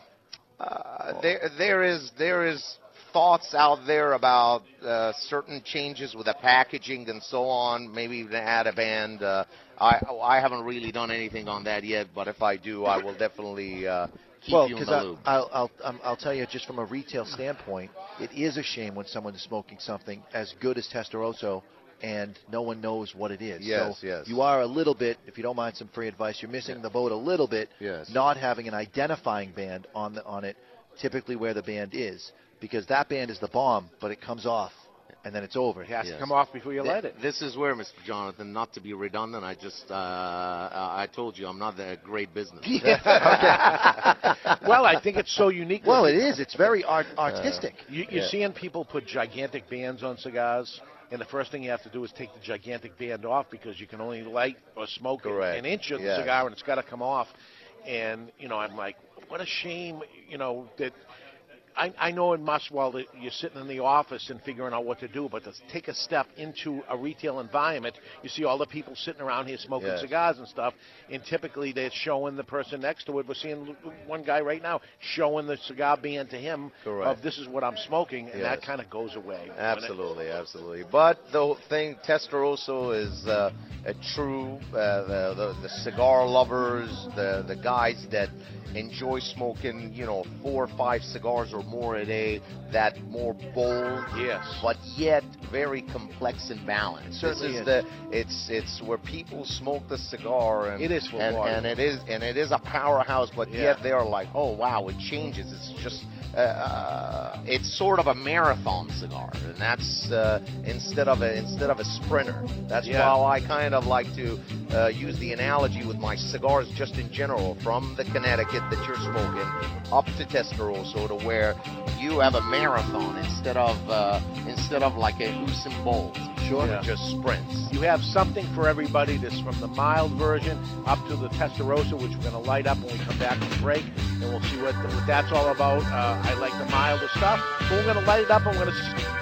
[SPEAKER 14] uh, there there is there is thoughts out there about uh, certain changes with the packaging and so on. Maybe even add a band. Uh, I I haven't really done anything on that yet, but if I do, I will definitely uh, keep
[SPEAKER 7] well,
[SPEAKER 14] you in
[SPEAKER 7] because
[SPEAKER 14] the loop.
[SPEAKER 7] I'll, I'll, um, I'll tell you, just from a retail standpoint, it is a shame when someone is smoking something as good as Testarosso and no one knows what it is.
[SPEAKER 14] Yes,
[SPEAKER 7] so
[SPEAKER 14] yes.
[SPEAKER 7] You are a little bit, if you don't mind some free advice, you're missing the boat a little bit,
[SPEAKER 14] Yes.
[SPEAKER 7] not having an identifying band on the, on it, typically where the band is, because that band is the bomb, but it comes off and then it's over.
[SPEAKER 6] It has
[SPEAKER 14] Yes.
[SPEAKER 6] to come off before you
[SPEAKER 14] Th-
[SPEAKER 6] light it.
[SPEAKER 14] This is where, Mr. Jonathan, not to be redundant, I just, uh, uh, I told you I'm not a great business. <laughs> <laughs>
[SPEAKER 6] well, I think it's so unique.
[SPEAKER 7] Well, it is. It's very art, artistic.
[SPEAKER 6] You, you're
[SPEAKER 14] Yeah.
[SPEAKER 6] seeing people put gigantic bands on cigars, and the first thing you have to do is take the gigantic band off because you can only light or smoke
[SPEAKER 14] Correct.
[SPEAKER 6] an inch of the
[SPEAKER 14] Yes.
[SPEAKER 6] cigar, and it's got to come off. And you know, I'm like, what a shame, you know, that. I, I know in Muswell that you're sitting in the office and figuring out what to do, but to take a step into a retail environment, you see all the people sitting around here smoking
[SPEAKER 14] Yes.
[SPEAKER 6] cigars and stuff, and typically they're showing the person next to it. We're seeing one guy right now showing the cigar band to him
[SPEAKER 14] Correct.
[SPEAKER 6] of this is what I'm smoking, and that kind of goes away.
[SPEAKER 14] Absolutely, absolutely. But the thing, Testarosso is uh, a true uh, the, the the cigar lovers, the the guys that enjoy smoking, you know, four or five cigars or more at a. That more bold,
[SPEAKER 6] yes,
[SPEAKER 14] but yet very complex and balanced.
[SPEAKER 6] Certainly
[SPEAKER 14] this is,
[SPEAKER 6] is.
[SPEAKER 14] the it's it's where people smoke the cigar and
[SPEAKER 6] It is
[SPEAKER 14] and, and it is and it is a powerhouse, but
[SPEAKER 6] Yeah.
[SPEAKER 14] yet they are like, oh wow, it changes. It's just uh, it's sort of a marathon cigar, and that's uh, instead of a instead of a sprinter. That's
[SPEAKER 6] Yeah.
[SPEAKER 14] how I kind of like to uh, use the analogy with my cigars, just in general, from the Connecticut that you're smoking up to Testarosso, to where you have a marathon instead of uh, instead of like a Usain Bolt.
[SPEAKER 6] Sure.
[SPEAKER 14] who just sprints.
[SPEAKER 6] You have something for everybody. This from the mild version up to the Testarossa, which we're going to light up when we come back from break, and we'll see what, what that's all about. Uh, I like the milder stuff, but we're going to light it up and we're going to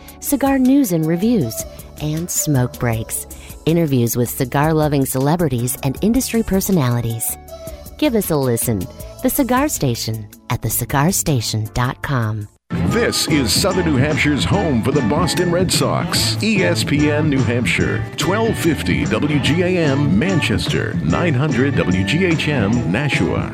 [SPEAKER 15] cigar news and reviews, and smoke breaks, interviews with cigar loving celebrities and industry personalities. Give us a listen. The Cigar Station at thecigarstation.com.
[SPEAKER 16] This is Southern New Hampshire's home for the Boston Red Sox. ESPN New Hampshire, 1250 WGAM Manchester, 900 WGHM Nashua.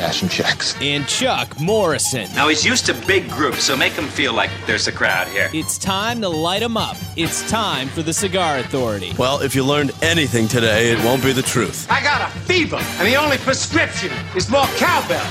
[SPEAKER 17] cashing checks.
[SPEAKER 1] And Chuck Morrison.
[SPEAKER 18] Now he's used to big groups, so make him feel like there's a crowd here.
[SPEAKER 1] It's time to light them up. It's time for the Cigar Authority.
[SPEAKER 19] Well, if you learned anything today, it won't be the truth.
[SPEAKER 3] I got a fever, and the only prescription is more cowbell.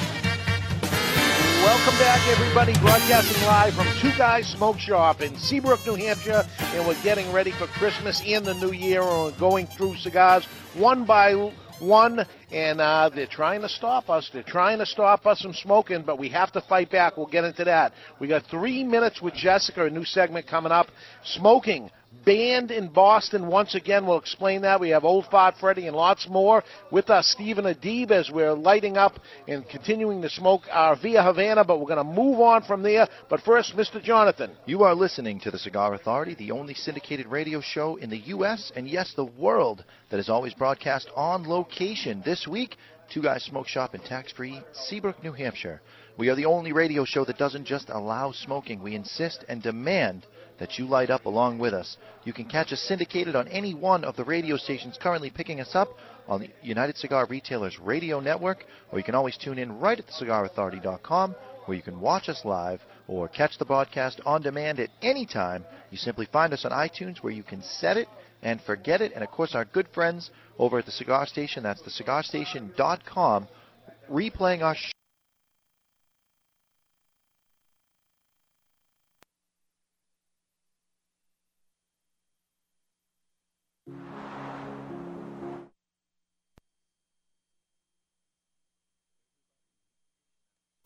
[SPEAKER 6] Welcome back, everybody. Broadcasting live from Two Guys Smoke Shop in Seabrook, New Hampshire, and we're getting ready for Christmas and the New Year. We're going through cigars one by one, and uh, they're trying to stop us. They're trying to stop us from smoking, but we have to fight back. We'll get into that. We got three minutes with Jessica, a new segment coming up. Smoking banned in Boston once again. We'll explain that. We have Old Fart Freddy and lots more with us. Stephen Abid as we're lighting up and continuing to smoke our Via Havana, but we're going to move on from there. But first, Mr. Jonathan.
[SPEAKER 7] You are listening to the Cigar Authority, the only syndicated radio show in the U.S. and yes, the world that is always broadcast on location. This week, Two Guys Smoke Shop in tax-free Seabrook, New Hampshire. We are the only radio show that doesn't just allow smoking. We insist and demand that you light up along with us. You can catch us syndicated on any one of the radio stations currently picking us up on the United Cigar Retailers Radio Network, or you can always tune in right at thecigarauthority.com, where you can watch us live or catch the broadcast on demand at any time. You simply find us on iTunes, where you can set it and forget it. And of course, our good friends over at the Cigar Station, that's thecigarstation.com, replaying our show.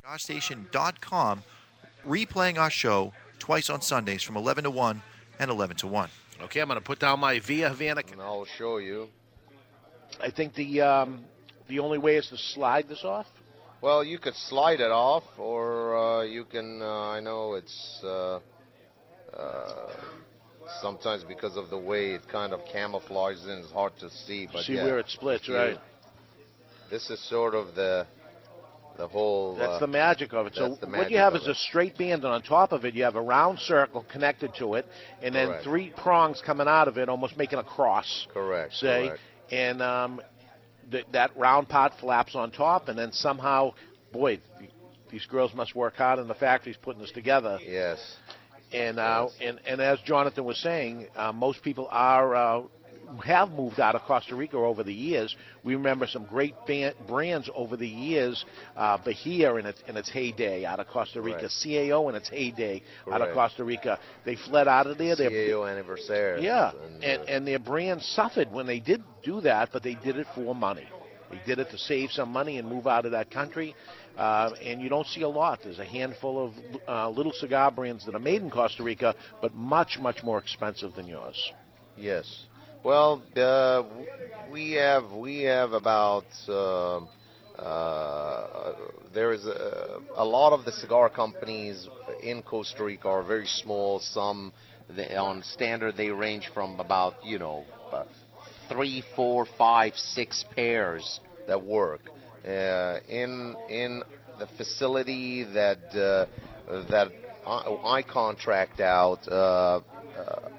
[SPEAKER 7] cigarstation.com, replaying our show twice on Sundays from 11 to 1 and 11 to 1.
[SPEAKER 6] Okay, I'm going to put down my Via Havana.
[SPEAKER 14] And I'll show you.
[SPEAKER 6] I think the um, the only way is to slide this off.
[SPEAKER 14] Well, you could slide it off, or uh, you can. Uh, I know it's uh, uh, sometimes because of the way it kind of camouflages in, it's hard to see. But
[SPEAKER 6] See
[SPEAKER 14] yeah,
[SPEAKER 6] where it splits,
[SPEAKER 14] if you-
[SPEAKER 6] right?
[SPEAKER 14] This is sort of the the whole.
[SPEAKER 6] That's
[SPEAKER 14] uh,
[SPEAKER 6] the magic of it. So what you have is
[SPEAKER 14] it.
[SPEAKER 6] a straight band, and on top of it, you have a round circle connected to it, and then
[SPEAKER 14] Correct.
[SPEAKER 6] three prongs coming out of it, almost making a cross.
[SPEAKER 14] Correct.
[SPEAKER 6] Say,
[SPEAKER 14] correct.
[SPEAKER 6] and um, th- that round part flaps on top, and then somehow, boy, th- these girls must work hard in the factories putting this together.
[SPEAKER 14] Yes.
[SPEAKER 6] And uh, and and as Jonathan was saying, uh, most people are uh, have moved out of Costa Rica over the years. We remember some great ban- brands over the years. Uh, Bahia in its in its heyday out of Costa Rica,
[SPEAKER 14] Correct.
[SPEAKER 6] CAO in its heyday out of Costa Rica. They fled out of there.
[SPEAKER 14] CAO anniversary.
[SPEAKER 6] yeah,
[SPEAKER 14] And,
[SPEAKER 6] and
[SPEAKER 14] uh,
[SPEAKER 6] and their brand suffered when they did do that, but they did it for money. They did it to save some money and move out of that country. Uh, and you don't see a lot. There's a handful of uh, little cigar brands that are made in Costa Rica, but much much more expensive than yours.
[SPEAKER 14] Yes. Well, uh, we have we have about uh, uh, there is a, a lot of the cigar companies in Costa Rica are very small. Some they, on standard they range from about you know three, four, five, six pairs that work. Uh, in in the facility that uh, that I, I contract out. Uh, uh,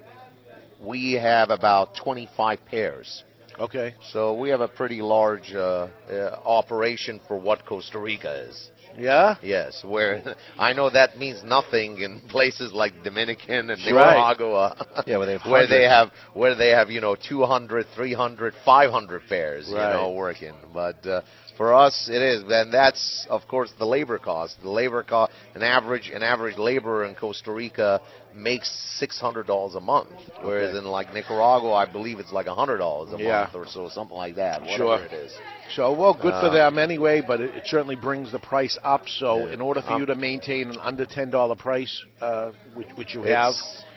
[SPEAKER 14] we have about 25 pairs.
[SPEAKER 6] Okay.
[SPEAKER 14] So we have a pretty large uh, uh, operation for what Costa Rica is.
[SPEAKER 6] Yeah.
[SPEAKER 14] Yes, where <laughs> I know that means nothing in <laughs> places like Dominican and Nicaragua. Right. <laughs>
[SPEAKER 7] Yeah, where they have
[SPEAKER 14] where they have where they have you know 200, 300, 500 pairs you know working. But uh, for us, it is, and that's of course the labor cost. The labor cost, an average an average laborer in Costa Rica makes six hundred dollars a month, whereas
[SPEAKER 6] Okay.
[SPEAKER 14] in like Nicaragua, I believe it's like hundred dollars a
[SPEAKER 6] Yeah.
[SPEAKER 14] month or so, something like that. Whatever
[SPEAKER 6] Sure.
[SPEAKER 14] it is.
[SPEAKER 6] So, well, good for
[SPEAKER 14] Uh,
[SPEAKER 6] them anyway, but it, it certainly brings the price up. So, in order for
[SPEAKER 14] Um,
[SPEAKER 6] you to maintain an under ten dollar price, uh, which, which you have,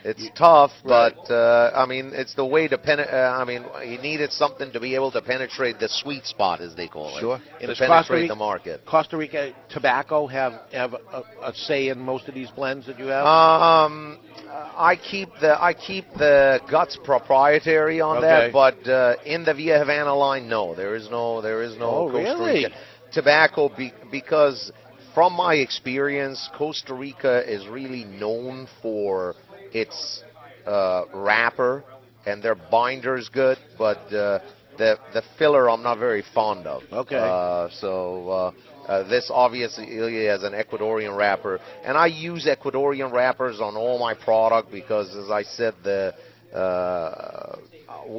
[SPEAKER 14] It's, tough,
[SPEAKER 6] Right.
[SPEAKER 14] but uh, I mean, it's the way to pen. Uh, I mean, you needed something to be able to penetrate the sweet spot, as they call it.
[SPEAKER 6] Sure.
[SPEAKER 14] To
[SPEAKER 6] Does
[SPEAKER 14] penetrate
[SPEAKER 6] Costa Rica-
[SPEAKER 14] the market.
[SPEAKER 6] Costa Rica tobacco have have a, a say in most of these blends that you have.
[SPEAKER 14] Um, I keep the I keep the guts proprietary on
[SPEAKER 6] Okay.
[SPEAKER 14] that, but uh, in the Via Havana line, no, there is no there is no
[SPEAKER 6] Oh,
[SPEAKER 14] Costa
[SPEAKER 6] really?
[SPEAKER 14] Rica tobacco be, because from my experience, Costa Rica is really known for its uh, wrapper and their binder is good, but uh, the the filler I'm not very fond of.
[SPEAKER 6] Okay.
[SPEAKER 14] Uh, so. Uh, uh, this obviously has an Ecuadorian wrapper, and I use Ecuadorian wrappers on all my product because, as I said, the uh,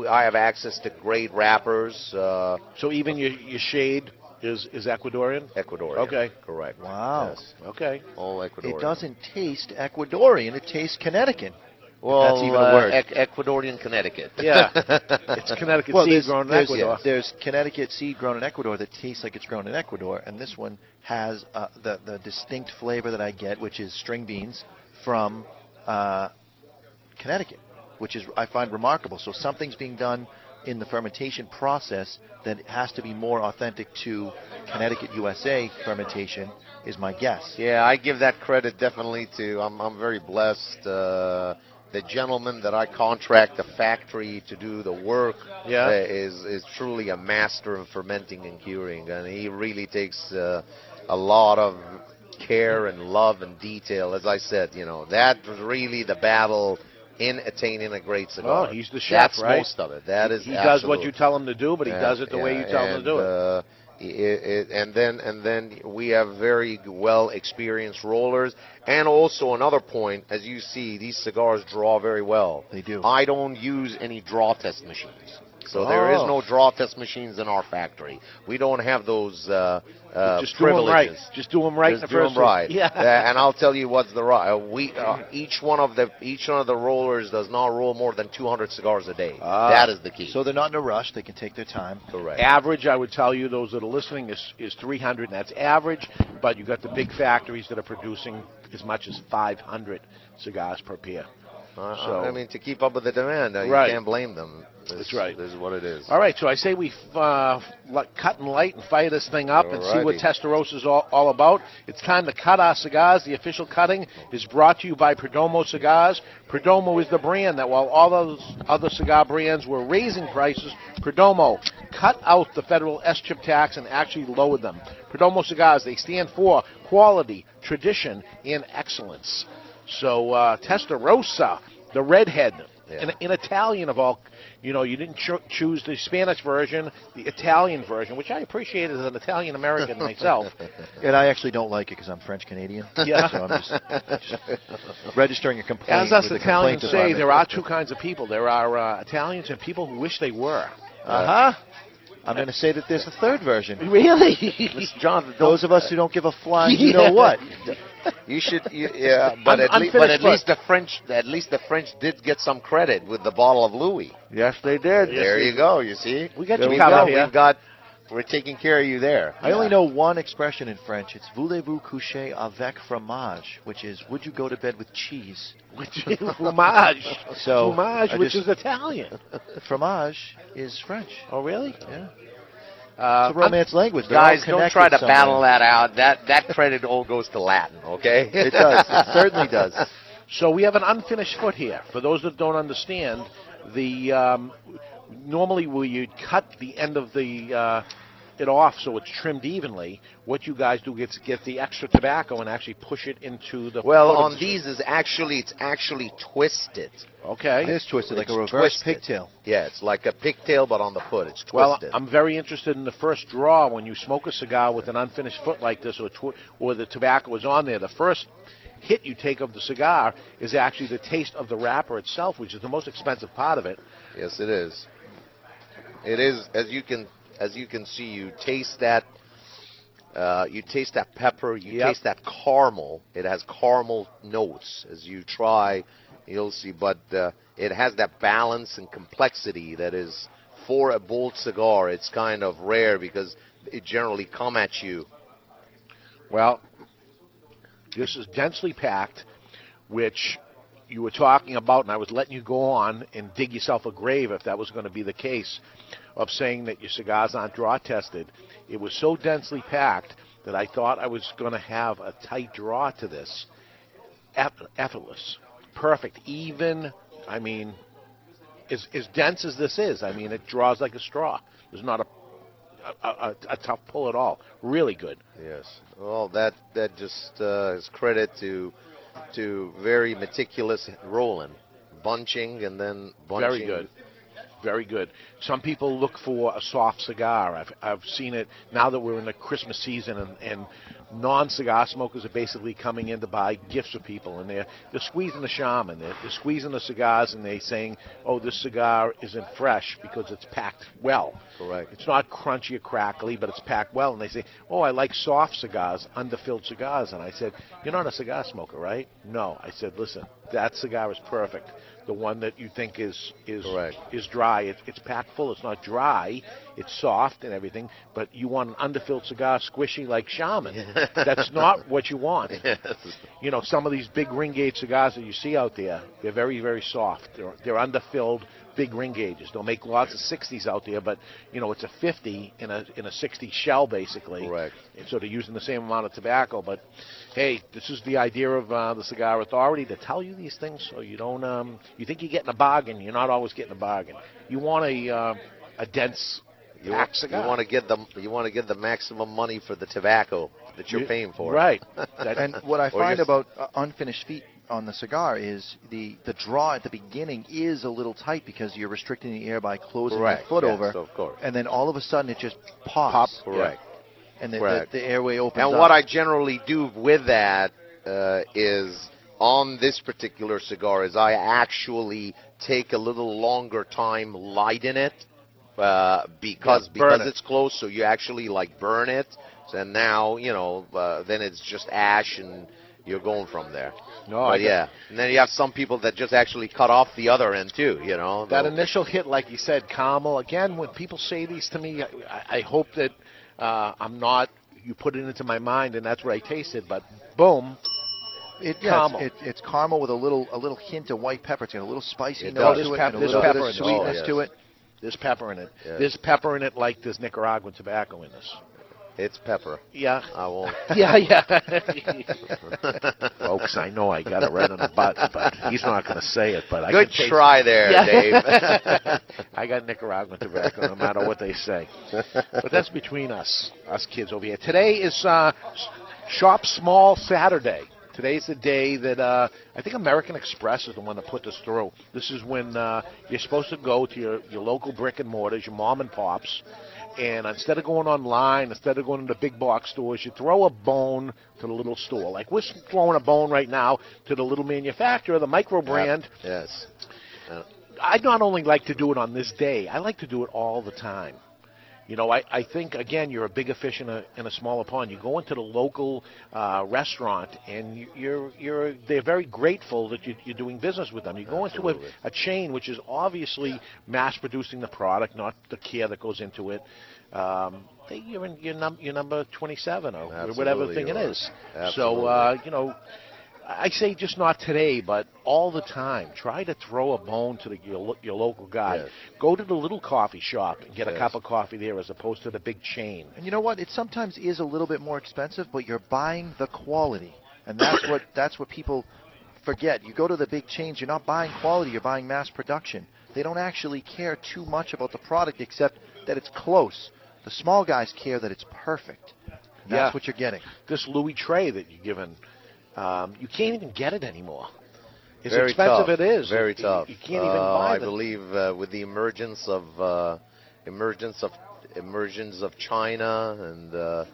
[SPEAKER 14] I have access to great wrappers. Uh,
[SPEAKER 6] so even your your shade is is Ecuadorian.
[SPEAKER 14] Ecuadorian.
[SPEAKER 6] Okay.
[SPEAKER 14] Correct.
[SPEAKER 7] Wow.
[SPEAKER 14] Yes.
[SPEAKER 6] Okay.
[SPEAKER 14] All Ecuadorian.
[SPEAKER 7] It doesn't taste Ecuadorian. It tastes Connecticut.
[SPEAKER 14] Well,
[SPEAKER 7] that's even a
[SPEAKER 14] uh,
[SPEAKER 7] word.
[SPEAKER 14] Ec- Ecuadorian Connecticut.
[SPEAKER 6] Yeah. <laughs> It's Connecticut
[SPEAKER 7] well,
[SPEAKER 6] seed grown in
[SPEAKER 7] there's,
[SPEAKER 6] Ecuador.
[SPEAKER 7] There's Connecticut seed grown in Ecuador that tastes like it's grown in Ecuador, and this one has uh, the the distinct flavor that I get, which is string beans from uh, Connecticut, which is I find remarkable. So something's being done in the fermentation process that has to be more authentic to Connecticut, USA fermentation, is my guess.
[SPEAKER 14] Yeah, I give that credit definitely to. I'm I'm very blessed. Uh, the gentleman that I contract the factory to do the work
[SPEAKER 6] Yeah.
[SPEAKER 14] uh, is is truly a master of fermenting and curing, and he really takes uh, a lot of care and love and detail. As I said, you know, that was really the battle in attaining a great cigar.
[SPEAKER 6] Oh, he's the chef,
[SPEAKER 14] That's
[SPEAKER 6] right?
[SPEAKER 14] most of it. That is
[SPEAKER 6] He does what you tell him to do, but he
[SPEAKER 14] Yeah,
[SPEAKER 6] does it the way you tell him to
[SPEAKER 14] and,
[SPEAKER 6] do it.
[SPEAKER 14] Uh, it, it, and then and then we have very well experienced rollers, and also another point, as you see, these cigars draw very well.
[SPEAKER 7] They do.
[SPEAKER 14] I don't use any draw test machines, so there is
[SPEAKER 6] Oh.
[SPEAKER 14] no draw test machines in our factory. We don't have those uh, uh,
[SPEAKER 6] Just do right.
[SPEAKER 14] privileges.
[SPEAKER 6] Just do 'em right
[SPEAKER 14] Just
[SPEAKER 6] in the
[SPEAKER 14] do 'em
[SPEAKER 6] first one.
[SPEAKER 14] right.
[SPEAKER 6] Yeah.
[SPEAKER 14] Uh, and I'll tell you what's the right. Uh, we uh, each one of the each one of the rollers does not roll more than 200 cigars a day.
[SPEAKER 6] Ah.
[SPEAKER 14] that is the key.
[SPEAKER 7] So they're not in a rush. They can take their time.
[SPEAKER 14] Correct.
[SPEAKER 6] Average, I would tell you, those that are listening, is, is 300, and that's average. But you got the big factories that are producing as much as 500 cigars per pair.
[SPEAKER 14] Uh,
[SPEAKER 6] So-
[SPEAKER 14] I mean, to keep up with the demand, uh,
[SPEAKER 6] Right.
[SPEAKER 14] you can't blame them. This,
[SPEAKER 6] That's right.
[SPEAKER 14] This is what it is.
[SPEAKER 6] All right, so I say we uh, cut and light and fire this thing up and see what
[SPEAKER 14] Alrighty.
[SPEAKER 6] Testarossa is all, all about. It's time to cut our cigars. The official cutting is brought to you by Perdomo Cigars. Perdomo is the brand that while all those other cigar brands were raising prices, Perdomo cut out the federal S-chip tax and actually lowered them. Perdomo Cigars, they stand for quality, tradition, and excellence. So uh, Testarossa, the redhead, in, in Italian of all, you know, you didn't cho- choose the Spanish version, the Italian version, which I appreciate as an Italian American <laughs> myself.
[SPEAKER 7] And I actually don't like it because I'm French Canadian. <laughs>
[SPEAKER 6] Yeah.
[SPEAKER 7] So I'm just, just registering a complaint.
[SPEAKER 6] As us Italians say,
[SPEAKER 7] department.
[SPEAKER 6] there are two kinds of people. There are uh, Italians and people who wish they were.
[SPEAKER 7] Uh huh. I'm going to say that there's a third version. <laughs>
[SPEAKER 6] Really?
[SPEAKER 7] Jonathan, those of us who don't give a flying, you know what?
[SPEAKER 14] You should, you, <laughs> yeah, but
[SPEAKER 6] Un-
[SPEAKER 14] at, least, but at least the French, at least the French did get some credit with the bottle of Louis.
[SPEAKER 6] Yes, they did.
[SPEAKER 14] there you go. You see,
[SPEAKER 6] We got
[SPEAKER 14] There
[SPEAKER 6] you
[SPEAKER 14] we
[SPEAKER 6] covered
[SPEAKER 14] go.
[SPEAKER 6] here.
[SPEAKER 14] We've got, we're taking care of you there.
[SPEAKER 7] I only know one expression in French. It's voulez-vous coucher avec fromage, which is would you go to bed with cheese?
[SPEAKER 6] Which is <laughs> fromage.
[SPEAKER 7] So
[SPEAKER 6] fromage,
[SPEAKER 7] I
[SPEAKER 6] which
[SPEAKER 7] just-
[SPEAKER 6] is Italian. <laughs>
[SPEAKER 7] fromage is French.
[SPEAKER 6] Oh, really?
[SPEAKER 7] Yeah.
[SPEAKER 6] Uh,
[SPEAKER 7] romance language. They're
[SPEAKER 14] Guys, don't try to
[SPEAKER 7] somewhere.
[SPEAKER 14] battle that out. That that credit all goes to Latin. Okay.
[SPEAKER 7] It does. It certainly does. <laughs>
[SPEAKER 6] So we have an unfinished foot here. For those that don't understand, the um, normally where you cut the end of the uh, it off so it's trimmed evenly. What you guys do is get the extra tobacco and actually push it into the.
[SPEAKER 14] Well,
[SPEAKER 6] foot of
[SPEAKER 14] on
[SPEAKER 6] the-
[SPEAKER 14] these is actually it's actually twisted.
[SPEAKER 6] Okay.
[SPEAKER 7] It is twisted like a reverse
[SPEAKER 14] twisted.
[SPEAKER 7] pigtail.
[SPEAKER 14] Yeah, it's like a pigtail, but on the foot. It's twisted.
[SPEAKER 6] Well,
[SPEAKER 14] twisted.
[SPEAKER 6] I'm very interested in the first draw when you smoke a cigar with an unfinished foot like this, or tw- or the tobacco is on there. The first hit you take of the cigar is actually the taste of the wrapper itself, which is the most expensive part of it.
[SPEAKER 14] Yes, it is. It is as you can as you can see. You taste that. Uh, you taste that pepper. You
[SPEAKER 6] Yep.
[SPEAKER 14] taste that caramel. It has caramel notes as you try. You'll see, but uh, it has that balance and complexity that is for a bold cigar. It's kind of rare because it generally come at you.
[SPEAKER 6] Well, this is densely packed, which you were talking about, and I was letting you go on and dig yourself a grave if that was going to be the case, of saying that your cigars aren't draw tested. It was so densely packed that I thought I was going to have a tight draw to this. Eff- effortless, perfect, even. I mean, as as dense as this is, I mean, it draws like a straw. There's not a a, a, a tough pull at all. Really good.
[SPEAKER 14] Yes. Well, that that just uh, is credit to to very meticulous rolling, bunching, and then bunching.
[SPEAKER 6] Very good. Very good. Some people look for a soft cigar. I've, I've seen it now that we're in the Christmas season, and, and non-cigar smokers are basically coming in to buy gifts for people, and they're they're squeezing the Charmin, they're, they're squeezing the cigars, and they're saying, "Oh, this cigar isn't fresh because it's packed well."
[SPEAKER 14] Correct.
[SPEAKER 6] It's not crunchy or crackly, but it's packed well. And they say, "Oh, I like soft cigars, underfilled cigars." And I said, "You're not a cigar smoker, right?" No. I said, "Listen, that cigar is perfect. The one that you think is is is dry. It, it's packed full. It's not dry. It's soft and everything. But you want an underfilled cigar, squishy like Charmin. <laughs> That's not what you want. You know, some of these big ring gauge cigars that you see out there, they're very very soft. They're they're underfilled." Big ring gauges. They'll make lots of 60s out there, but you know it's a 50 in a in a 60 shell basically.
[SPEAKER 14] Correct.
[SPEAKER 6] And so they're using the same amount of tobacco. But hey, this is the idea of uh, the Cigar Authority to tell you these things so you don't. Um, you think you're getting a bargain. You're not always getting a bargain. You want a uh, a dense
[SPEAKER 14] You want, you want to get the you want to get the maximum money for the tobacco. that you're
[SPEAKER 6] You-
[SPEAKER 14] paying for.
[SPEAKER 6] right. <laughs>
[SPEAKER 7] and what I find about uh, unfinished feet on the cigar is the the draw at the beginning is a little tight because you're restricting the air by closing
[SPEAKER 14] Correct,
[SPEAKER 7] the foot
[SPEAKER 14] yes,
[SPEAKER 7] over,
[SPEAKER 14] of course.
[SPEAKER 7] and then all of a sudden it just pops.
[SPEAKER 14] Correct.
[SPEAKER 7] And the, the, the airway opens
[SPEAKER 14] And
[SPEAKER 7] up.
[SPEAKER 14] what I generally do with that uh, is on this particular cigar is I actually take a little longer time lighting it uh, because
[SPEAKER 6] Yeah,
[SPEAKER 14] because
[SPEAKER 6] it.
[SPEAKER 14] it's close, so you actually like burn it. And now you know, uh, then it's just ash, and you're going from there.
[SPEAKER 6] No,
[SPEAKER 14] but yeah, and then you have some people that just actually cut off the other end too. You know,
[SPEAKER 6] That initial hit, like you said, caramel. Again, when people say these to me, I, I hope that uh, I'm not. You put it into my mind, and that's what I tasted. But boom,
[SPEAKER 7] It, yeah,
[SPEAKER 6] caramel.
[SPEAKER 7] It's, it, it's caramel with a little a little hint of white pepper. It's got a little spicy
[SPEAKER 6] It
[SPEAKER 7] note to it,
[SPEAKER 6] Pep-
[SPEAKER 7] and a
[SPEAKER 6] there's
[SPEAKER 7] little
[SPEAKER 6] pepper
[SPEAKER 7] bit
[SPEAKER 6] in
[SPEAKER 7] of
[SPEAKER 6] it.
[SPEAKER 7] sweetness
[SPEAKER 6] Oh,
[SPEAKER 7] to it.
[SPEAKER 6] There's pepper in it.
[SPEAKER 14] Yes.
[SPEAKER 6] There's pepper in it like there's Nicaraguan tobacco in this.
[SPEAKER 14] It's pepper.
[SPEAKER 6] Yeah.
[SPEAKER 14] I won't. <laughs>
[SPEAKER 6] Yeah, yeah. <laughs> Folks, I know I got it right on the butt, but he's not going to say it. But I
[SPEAKER 14] Good
[SPEAKER 6] can
[SPEAKER 14] try there,
[SPEAKER 6] Yeah.
[SPEAKER 14] Dave. <laughs>
[SPEAKER 6] I got Nicaraguan tobacco, no matter what they say. But that's between us, us kids over here. Today is uh, Shop Small Saturday. Today's the day that uh, I think American Express is the one that put this through. This is when uh, you're supposed to go to your, your local brick and mortars, your mom and pops, and instead of going online, instead of going to the big box stores, you throw a bone to the little store. Like we're throwing a bone right now to the little manufacturer, the micro brand.
[SPEAKER 14] Yes.
[SPEAKER 6] I not only like to do it on this day, I like to do it all the time. You know, I, I think again, you're a bigger fish in a in a smaller pond. You go into the local uh, restaurant, and you- you're you're they're very grateful that you, you're doing business with them. You go into a, a chain which is obviously mass producing the product, not the care that goes into it. Um, they, you're in your, num- your number 27 or whatever thing it is.
[SPEAKER 14] are.
[SPEAKER 6] is. So uh, you know, I say just not today, but all the time. Try to throw a bone to the, your, your local guy.
[SPEAKER 14] Yes.
[SPEAKER 6] Go to the little coffee shop and get a cup of coffee there as opposed to the big chain.
[SPEAKER 7] And you know what? It sometimes is a little bit more expensive, but you're buying the quality, and that's what <coughs> that's what people forget. You go to the big chains, you're not buying quality, you're buying mass production. They don't actually care too much about the product except that it's close. The small guys care that it's perfect. That's
[SPEAKER 6] Yeah.
[SPEAKER 7] what you're getting.
[SPEAKER 6] This Louis XIII that you're given, um, you can't even get it anymore. As
[SPEAKER 14] Very
[SPEAKER 6] expensive
[SPEAKER 14] tough.
[SPEAKER 6] it is.
[SPEAKER 14] Very
[SPEAKER 6] you,
[SPEAKER 14] tough.
[SPEAKER 6] You can't even
[SPEAKER 14] Uh,
[SPEAKER 6] buy
[SPEAKER 14] I
[SPEAKER 6] them.
[SPEAKER 14] believe uh, with the emergence of uh, emergence of emergence of China and uh,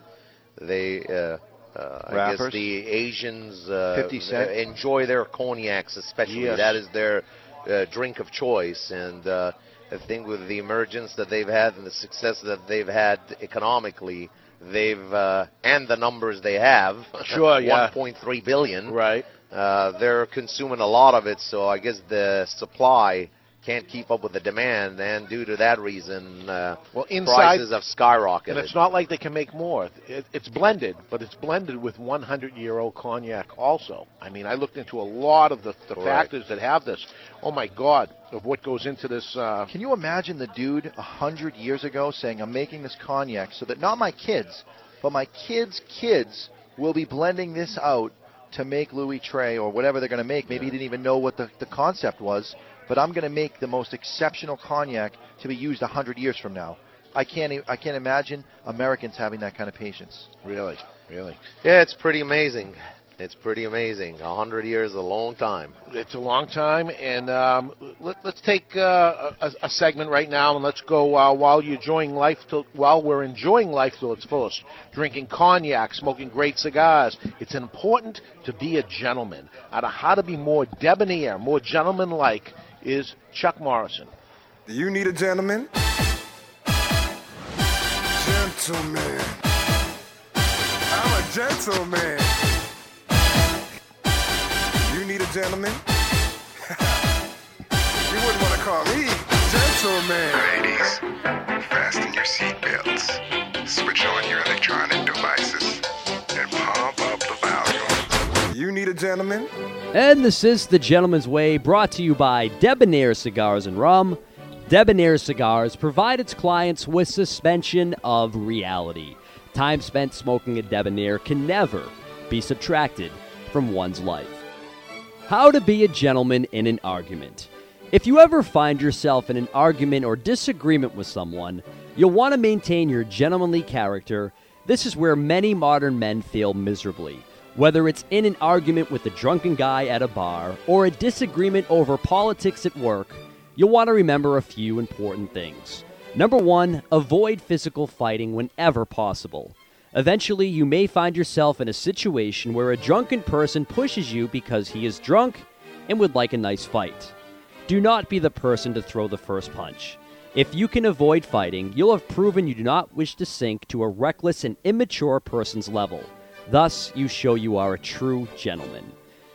[SPEAKER 14] they. Uh, uh, I guess the Asians uh,
[SPEAKER 7] 50 Cent.
[SPEAKER 14] enjoy their cognacs, especially.
[SPEAKER 6] Yes.
[SPEAKER 14] That is their uh, drink of choice, and uh, I think with the emergence that they've had and the success that they've had economically, they've uh, and the numbers they have. <laughs>
[SPEAKER 6] Sure, yeah.
[SPEAKER 14] 1.3 billion.
[SPEAKER 6] Right.
[SPEAKER 14] Uh, they're consuming a lot of it, so I guess the supply can't keep up with the demand, and due to that reason, uh,
[SPEAKER 6] Well, inside-
[SPEAKER 14] prices have skyrocketed.
[SPEAKER 6] And it's not like they can make more. It, it's blended, but it's blended with 100-year-old cognac also. I mean, I looked into a lot of the, the
[SPEAKER 14] Correct.
[SPEAKER 6] factors that have this. Oh my God, of what goes into this. Uh,
[SPEAKER 7] Can you imagine the dude a hundred years ago saying, "I'm making this cognac so that not my kids, but my kids' kids will be blending this out to make Louis XIII or whatever they're going to make." Maybe he didn't even know what the, the concept was, but I'm going to make the most exceptional cognac to be used a hundred years from now. I can't. I can't imagine Americans having that kind of patience.
[SPEAKER 6] really, really.
[SPEAKER 14] yeah, it's pretty amazing. It's pretty amazing. A hundred years is a long time.
[SPEAKER 6] It's a long time, and um, let, let's take uh, a, a segment right now, and let's go uh, while you're enjoying life. To, while we're enjoying life to its fullest, drinking cognac, smoking great cigars. It's important to be a gentleman. Out of how to be more debonair, more gentleman-like, is Chuck Morrison.
[SPEAKER 20] Do you need a gentleman? Gentleman. I'm a gentleman. You need a gentleman? <laughs> you wouldn't want to call me gentleman.
[SPEAKER 21] Ladies, fasten your seatbelts, switch on your electronic devices, and pump up the volume.
[SPEAKER 20] You need a gentleman?
[SPEAKER 22] And this is The Gentleman's Way, brought to you by Debonair Cigars and Rum. Debonair Cigars provide its clients with suspension of reality. Time spent smoking a Debonair can never be subtracted from one's life. How to be a gentleman in an argument. If you ever find yourself in an argument or disagreement with someone, you'll want to maintain your gentlemanly character This is where many modern men fail miserably. Whether it's in an argument with a drunken guy at a bar or a disagreement over politics at work, you'll want to remember a few important things. Number one, avoid physical fighting whenever possible. Eventually, you may find yourself in a situation where a drunken person pushes you because he is drunk and would like a nice fight. Do not be the person to throw the first punch. If you can avoid fighting, you'll have proven you do not wish to sink to a reckless and immature person's level. Thus, you show you are a true gentleman.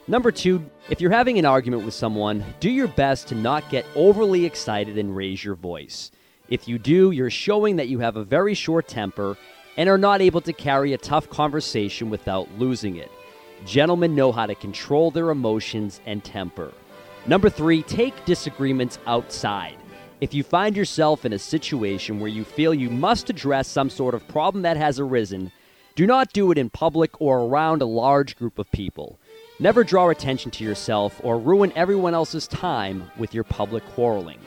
[SPEAKER 22] Number two, if you're having an argument with someone, do your best to not get overly excited and raise your voice. If you do, you're showing that you have a very short temper and are not able to carry a tough conversation without losing it. Gentlemen know how to control their emotions and temper. Number three, take disagreements outside. If you find yourself in a situation where you feel you must address some sort of problem that has arisen, do not do it in public or around a large group of people. Never draw attention to yourself or ruin everyone else's time with your public quarreling.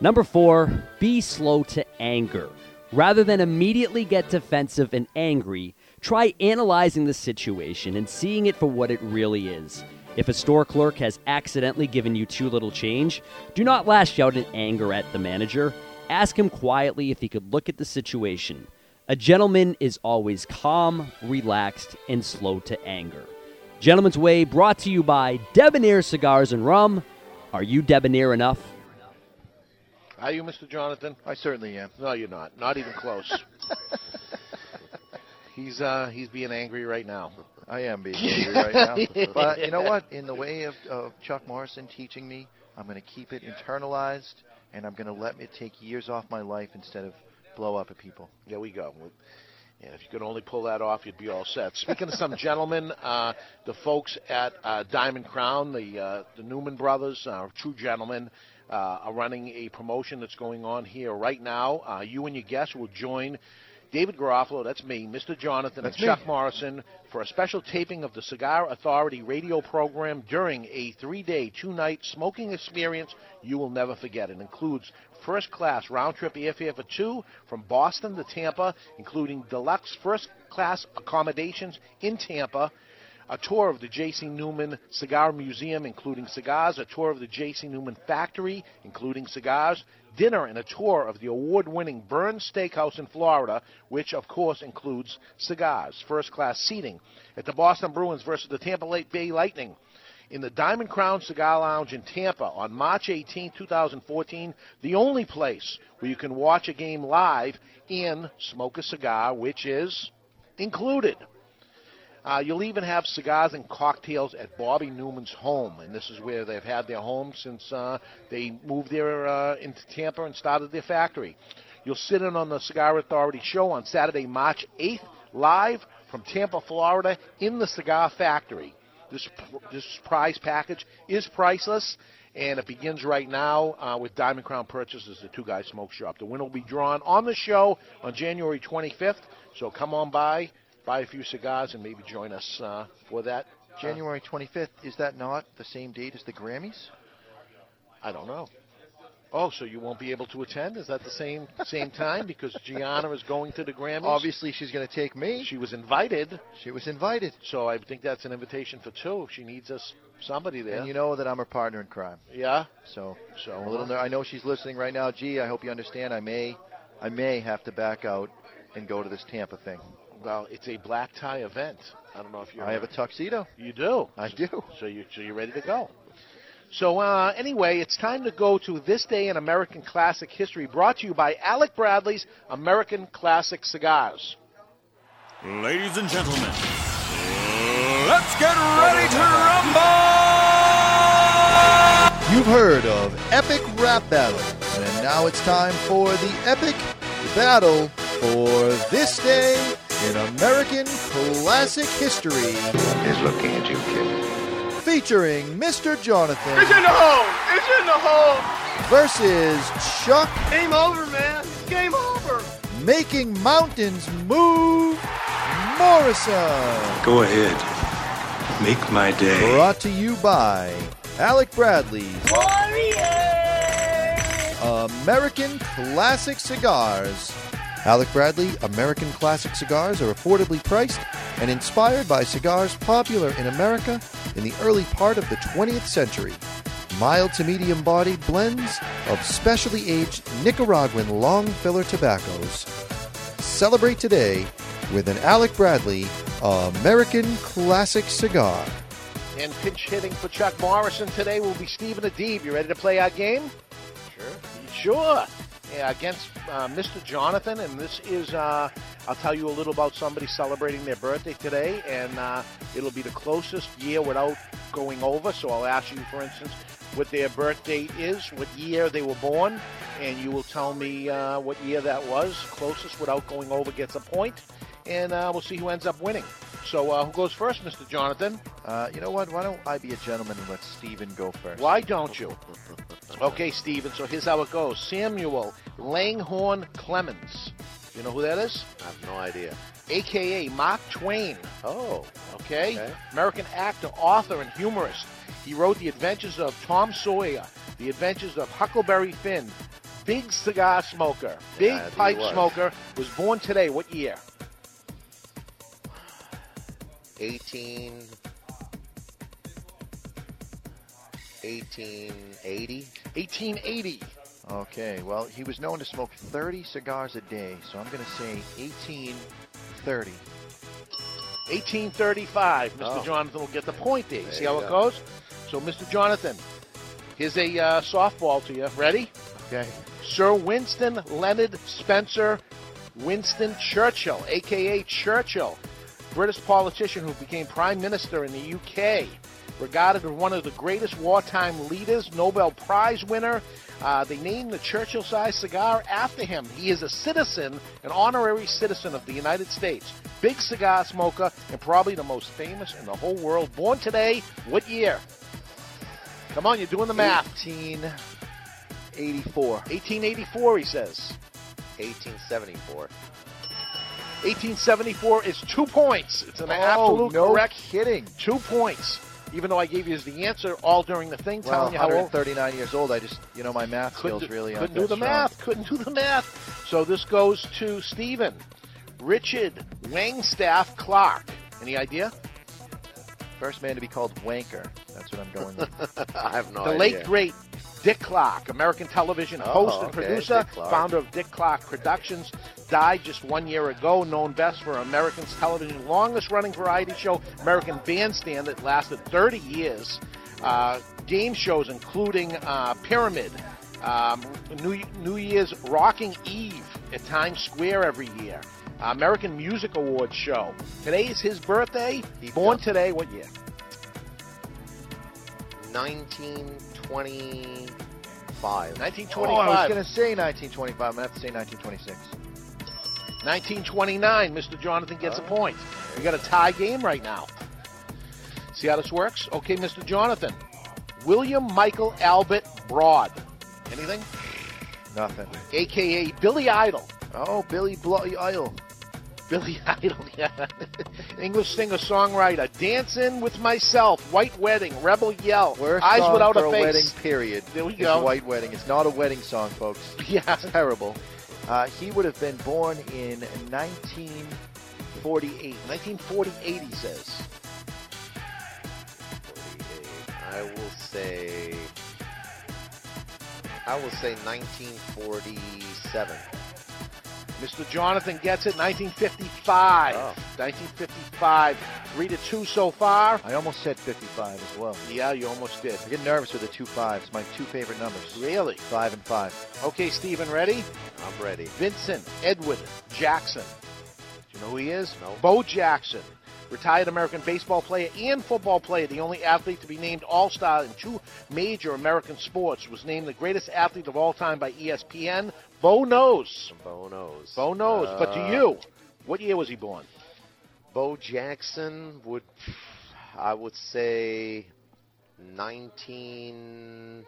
[SPEAKER 22] Number four, be slow to anger. Rather than immediately get defensive and angry, try analyzing the situation and seeing it for what it really is. If a store clerk has accidentally given you too little change, do not lash out in anger at the manager. Ask him quietly if he could look at the situation. A gentleman is always calm, relaxed, and slow to anger. Gentleman's Way brought to you by Debonair Cigars and Rum. Are you debonair enough?
[SPEAKER 6] Are you, Mr. Jonathan?
[SPEAKER 7] I certainly am.
[SPEAKER 6] No, you're not. Not even close. <laughs> he's uh, he's being angry right now.
[SPEAKER 7] I am being <laughs> angry right now. But you know what? In the way of, of Chuck Morrison teaching me, I'm going to keep it internalized, and I'm going to let it take years off my life instead of blow up at people.
[SPEAKER 6] There we go. Yeah, if you could only pull that off, you'd be all set. Speaking of some gentlemen, uh, the folks at uh, Diamond Crown, the uh, the Newman brothers, uh, true gentlemen, uh, are running a promotion that's going on here right now. Uh, you and your guests will join David Garofalo, that's me, Mr. Jonathan,
[SPEAKER 7] That's
[SPEAKER 6] and Chuck
[SPEAKER 7] me.
[SPEAKER 6] Morrison for a special taping of the Cigar Authority radio program during a three day, two night smoking experience you will never forget. It includes first class round trip airfare for two from Boston to Tampa, including deluxe first class accommodations in Tampa. A tour of the J.C. Newman Cigar Museum, including cigars, a tour of the J.C. Newman Factory, including cigars, dinner and a tour of the award winning Bern's Steakhouse in Florida, which of course includes cigars, first class seating at the Boston Bruins versus the Tampa Bay Lightning. In the Diamond Crown Cigar Lounge in Tampa on March 18, 2014, the only place where you can watch a game live and smoke a cigar, which is included. Uh, you'll even have cigars and cocktails at Bobby Newman's home, and this is where they've had their home since uh, they moved there uh, into Tampa and started their factory. You'll sit in on the Cigar Authority show on Saturday, March 8th, live from Tampa, Florida, in the Cigar Factory. This this prize package is priceless, and it begins right now uh, with Diamond Crown purchases at Two Guys Smoke Shop. The winner will be drawn on the show on January 25th. So come on by, buy a few cigars, and maybe join us uh, for that. Uh,
[SPEAKER 7] January 25th, is that not the same date as the Grammys?
[SPEAKER 6] I don't know. Oh, so you won't be able to attend? Is that the same same time because <laughs> Gianna is going to the Grammys?
[SPEAKER 7] Obviously, she's going to take me.
[SPEAKER 6] She was invited.
[SPEAKER 7] She was invited.
[SPEAKER 6] So I think that's an invitation for two. She needs us somebody there.
[SPEAKER 7] And you know that I'm her partner in crime.
[SPEAKER 6] Yeah.
[SPEAKER 7] So,
[SPEAKER 6] so
[SPEAKER 7] I'm a little. ner- I know she's listening right now. Gee, I hope you understand. I may, I may have to back out and go to this Tampa thing.
[SPEAKER 6] Well, it's a black tie event. I don't know if you.
[SPEAKER 7] I have a tuxedo.
[SPEAKER 6] You do.
[SPEAKER 7] I do.
[SPEAKER 6] So you so you're ready to go. So uh, anyway, it's time to go to this day in American classic history, brought to you by Alec Bradley's American Classic Cigars.
[SPEAKER 1] Ladies and gentlemen, let's get ready to rumble!
[SPEAKER 7] You've heard of epic rap battle, and now it's time for the epic battle for this day in American classic history.
[SPEAKER 21] is looking at you, kid.
[SPEAKER 7] Featuring Mr. Jonathan
[SPEAKER 3] It's in the hole! It's in the hole!
[SPEAKER 7] versus Chuck
[SPEAKER 3] Game over, man. Game over.
[SPEAKER 7] making mountains move Morrison.
[SPEAKER 23] Go ahead. Make my day.
[SPEAKER 7] Brought to you by Alec Bradley's American Classic Cigars Alec Bradley American Classic cigars are affordably priced and inspired by cigars popular in America in the early part of the 20th century. Mild to medium bodied blends of specially aged Nicaraguan long filler tobaccos. Celebrate today with an Alec Bradley American Classic cigar.
[SPEAKER 6] And pinch hitting for Chuck Morrison today will be Stephen Abid. You ready to play our game? Sure. Sure. Yeah, against uh, Mr. Jonathan, and this is, uh, I'll tell you a little about somebody celebrating their birthday today, and uh, it'll be the closest year without going over. So I'll ask you, for instance, what their birth date is, what year they were born, and you will tell me uh, what year that was. Closest without going over gets a point, and uh, we'll see who ends up winning. So uh, who goes first, Mr. Jonathan?
[SPEAKER 7] Uh, you know what? Why don't I be a gentleman and let Stephen go first?
[SPEAKER 6] Why don't you? Okay, Stephen, so here's how it goes. Samuel Langhorne Clemens. You know who that is?
[SPEAKER 14] I have no idea.
[SPEAKER 6] AKA Mark Twain.
[SPEAKER 14] Oh.
[SPEAKER 6] Okay?
[SPEAKER 14] Okay.
[SPEAKER 6] American actor, author, and humorist. He wrote The Adventures of Tom Sawyer, The Adventures of Huckleberry Finn, Big cigar smoker, big
[SPEAKER 14] Yeah,
[SPEAKER 6] pipe
[SPEAKER 14] was.
[SPEAKER 6] smoker, was born today. What year?
[SPEAKER 14] 18. 1880.
[SPEAKER 6] 1880.
[SPEAKER 7] Okay, well, he was known to smoke 30 cigars a day, so I'm going to say 1830.
[SPEAKER 6] 1835. Mr.
[SPEAKER 7] Oh.
[SPEAKER 6] Jonathan will get the point there. You
[SPEAKER 7] There
[SPEAKER 6] see
[SPEAKER 7] you
[SPEAKER 6] how it
[SPEAKER 7] go.
[SPEAKER 6] goes? So, Mr. Jonathan, here's a uh, softball to you. Ready?
[SPEAKER 7] Okay.
[SPEAKER 6] Sir Winston Leonard Spencer Winston Churchill, aka Churchill, British politician who became Prime Minister in the UK, regarded as one of the greatest wartime leaders, Nobel Prize winner. Uh, they named the Churchill sized cigar after him. He is a citizen, an honorary citizen of the United States. Big cigar smoker and probably the most famous in the whole world. Born today, what year? Come on, you're doing the math.
[SPEAKER 7] 1884.
[SPEAKER 6] 1884, he says.
[SPEAKER 14] 1874.
[SPEAKER 6] 1874 is two points. It's an
[SPEAKER 7] Oh,
[SPEAKER 6] absolute
[SPEAKER 7] no
[SPEAKER 6] correct
[SPEAKER 7] kidding.
[SPEAKER 6] Two points. Even though I gave you the answer all during the thing,
[SPEAKER 7] Well,
[SPEAKER 6] telling you how old.
[SPEAKER 7] 39 years old. I just, you know, my math skills
[SPEAKER 6] Couldn't,
[SPEAKER 7] really aren't
[SPEAKER 6] couldn't do the
[SPEAKER 7] strong.
[SPEAKER 6] math. Couldn't do the math. So this goes to Stephen. Richard Wagstaff Clark. Any idea?
[SPEAKER 7] First man to be called Wanker. That's what I'm going with. <laughs>
[SPEAKER 14] I have no
[SPEAKER 6] the
[SPEAKER 14] idea.
[SPEAKER 6] The late great Dick Clark, American television
[SPEAKER 14] Oh,
[SPEAKER 6] host and
[SPEAKER 14] okay,
[SPEAKER 6] producer, founder of Dick Clark Productions, died just one year ago. Known best for American's television longest-running variety show, American Bandstand, that lasted 30 years. Uh, game shows including uh, Pyramid, um, New, New Year's Rocking Eve at Times Square every year. Uh, American Music Awards show. Today is his birthday. He Born today. What year?
[SPEAKER 14] 1925.
[SPEAKER 6] 1925.
[SPEAKER 7] Oh, I was going to say 1925. I'm going to have to say 1926.
[SPEAKER 6] 1929. Mr. Jonathan gets a point. We got a tie game right now. See how this works? Okay, Mr. Jonathan. William Michael Albert Broad. Anything?
[SPEAKER 7] Nothing.
[SPEAKER 6] AKA Billy Idol.
[SPEAKER 7] Oh, Billy Bloody Idol.
[SPEAKER 6] Billy <laughs> Idol, yeah. English singer songwriter. Dancing with Myself. White Wedding. Rebel Yell.
[SPEAKER 7] Worst
[SPEAKER 6] Eyes
[SPEAKER 7] song
[SPEAKER 6] Without
[SPEAKER 7] for
[SPEAKER 6] a Face.
[SPEAKER 7] wedding, period.
[SPEAKER 6] There we
[SPEAKER 7] is
[SPEAKER 6] go.
[SPEAKER 7] White Wedding. It's not a wedding song, folks. <laughs>
[SPEAKER 6] Yeah.
[SPEAKER 7] It's terrible. Uh, he would have been born in 1948.
[SPEAKER 6] 1948, he says.
[SPEAKER 14] I will say. I will say 1947.
[SPEAKER 6] Mr. Jonathan gets it. 1955.
[SPEAKER 14] Oh.
[SPEAKER 6] 1955. Three to two so far.
[SPEAKER 7] I almost said 55 as well.
[SPEAKER 6] Yeah, you almost did.
[SPEAKER 7] I get nervous with the two fives. My two favorite numbers.
[SPEAKER 6] Really?
[SPEAKER 7] Five and five.
[SPEAKER 6] Okay, Stephen, ready?
[SPEAKER 14] I'm ready.
[SPEAKER 6] Vincent Edward Jackson. Do you know who he is?
[SPEAKER 14] No.
[SPEAKER 6] Bo Jackson. Retired American baseball player and football player, the only athlete to be named All Star in two major American sports, was named the greatest athlete of all time by ESPN. Bo knows.
[SPEAKER 14] Bo knows.
[SPEAKER 6] Bo knows. but to
[SPEAKER 14] Uh,
[SPEAKER 6] you, what year was he born?
[SPEAKER 14] Bo Jackson would, I would say, 19,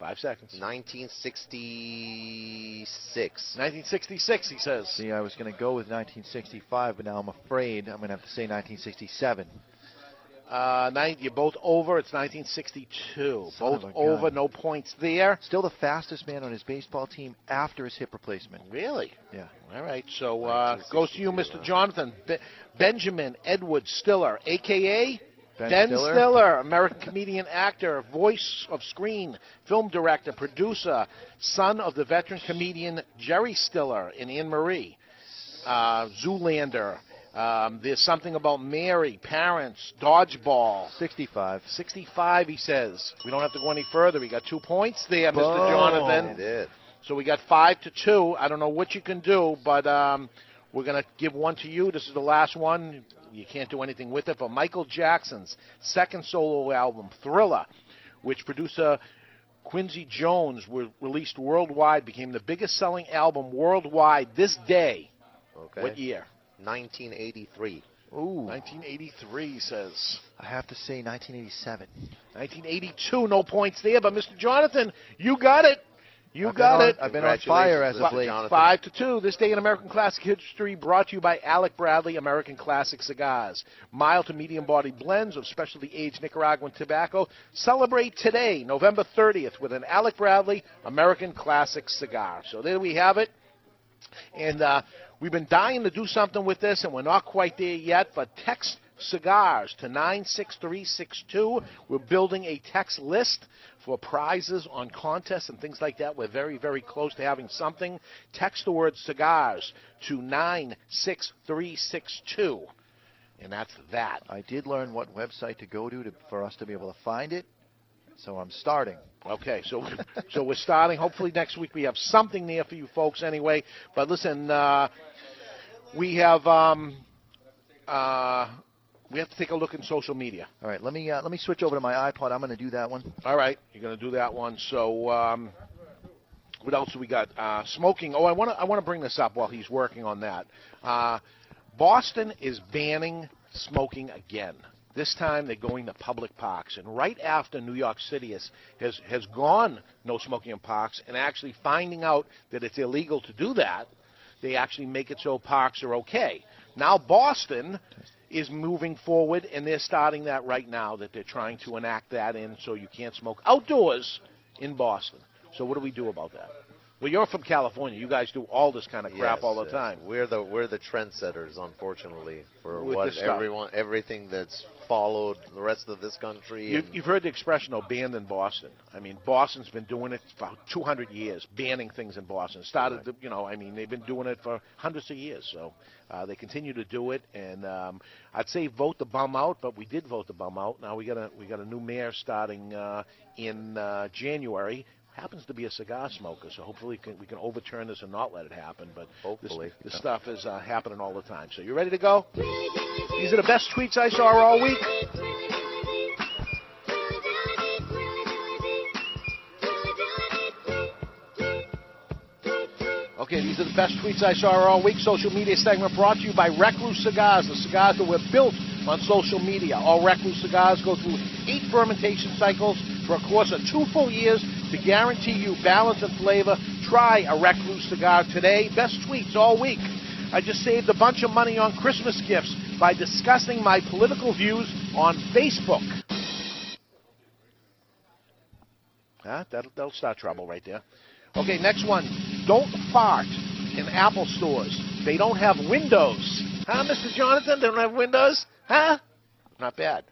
[SPEAKER 6] Five seconds.
[SPEAKER 14] 1966.
[SPEAKER 6] 1966, he says.
[SPEAKER 7] See, I was going to go with 1965, but now I'm afraid I'm going to have to say 1967.
[SPEAKER 6] Uh, nine, you're both over. It's 1962.
[SPEAKER 7] Son
[SPEAKER 6] both over.
[SPEAKER 7] gun.
[SPEAKER 6] No points there.
[SPEAKER 7] Still the fastest man on his baseball team after his hip replacement.
[SPEAKER 6] Really?
[SPEAKER 7] Yeah.
[SPEAKER 6] All right. So uh, goes to you, Mr. Jonathan Be- Benjamin Edward Stiller, aka
[SPEAKER 7] Ben
[SPEAKER 6] Stiller?
[SPEAKER 7] Stiller.
[SPEAKER 6] American comedian, actor, voice of screen, film director, producer, son of the veteran comedian Jerry Stiller and Anne Meara. Uh, Zoolander. Um, there's something about Mary, parents, dodgeball.
[SPEAKER 7] 65.
[SPEAKER 6] 65, he says. We don't have to go any further. We got two points there,
[SPEAKER 7] Boom.
[SPEAKER 6] Mr. Jonathan.
[SPEAKER 14] He did.
[SPEAKER 6] So we got five to two. I don't know what you can do, but um, we're going to give one to you. This is the last one. You can't do anything with it. But Michael Jackson's second solo album, Thriller, which producer Quincy Jones were released worldwide, became the biggest selling album worldwide this day.
[SPEAKER 14] Okay.
[SPEAKER 6] What year?
[SPEAKER 14] 1983.
[SPEAKER 6] Ooh. 1983 says.
[SPEAKER 7] I have to say 1987.
[SPEAKER 6] 1982, no points there. But Mr. Jonathan, you got it. You
[SPEAKER 7] I've been
[SPEAKER 6] got
[SPEAKER 7] on-
[SPEAKER 6] it.
[SPEAKER 7] I've been on fire as of
[SPEAKER 6] Fi-
[SPEAKER 7] late.
[SPEAKER 6] Five to two. This day in American classic history brought to you by Alec Bradley American Classic Cigars. Mild to medium body blends of specially aged Nicaraguan tobacco. Celebrate today, November 30th, with an Alec Bradley American Classic cigar. So there we have it. And uh, we've been dying to do something with this, and we're not quite there yet. But text cigars to 96362. We're building a text list for prizes on contests and things like that. We're very, very close to having something. Text the word cigars to 96362. And that's that.
[SPEAKER 7] I did learn what website to go to, to for us to be able to find it. So I'm starting.
[SPEAKER 6] Okay, so <laughs> so we're starting. Hopefully next week we have something there for you folks anyway. But listen, uh, we have um, uh, we have to take a look in social media.
[SPEAKER 7] All right, let me uh, let me switch over to my iPod. I'm going to do that one.
[SPEAKER 6] All right, you're going to do that one. So um, what else do we got? Uh, smoking. Oh, I want to I want to bring this up while he's working on that. Uh, Boston is banning smoking again. This time they're going to public parks, and right after New York City has, has has gone no smoking in parks, and actually finding out that it's illegal to do that, they actually make it so parks are okay. Now Boston is moving forward, and they're starting that right now. That they're trying to enact that in, so you can't smoke outdoors in Boston. So what do we do about that? Well, you're from California. You guys do all this kind of crap
[SPEAKER 14] Yes,
[SPEAKER 6] all the
[SPEAKER 14] yes.
[SPEAKER 6] time.
[SPEAKER 14] We're the we're the trendsetters, unfortunately, for
[SPEAKER 6] With
[SPEAKER 14] what everyone everything that's followed the rest of this country.
[SPEAKER 6] You've, you've heard the expression, though, banned in Boston. I mean, Boston's been doing it for 200 years, banning things in Boston. Started, the, you know, I mean, they've been doing it for hundreds of years. So uh, they continue to do it, and um, I'd say vote the bum out, but we did vote the bum out. Now we got a we got a new mayor starting uh, in uh, January. Happens to be a cigar smoker, so hopefully we can, we can overturn this and not let it happen. But
[SPEAKER 14] Hopefully.
[SPEAKER 6] this, this stuff is uh, happening all the time. So you ready to go? These are the best tweets I saw all week. Okay, these are the best tweets I saw all week. Social media segment brought to you by Recluse Cigars, the cigars that were built on social media. All Recluse cigars go through eight fermentation cycles for a course of two full years to guarantee you balance and flavor. Try a Recluse cigar today. Best tweets all week. I just saved a bunch of money on Christmas gifts by discussing my political views on Facebook. Huh? That'll, that'll start trouble right there. Okay, next one. Don't fart in Apple stores. They don't have windows. Huh, Mr. Jonathan? They don't have windows? Huh? Not bad.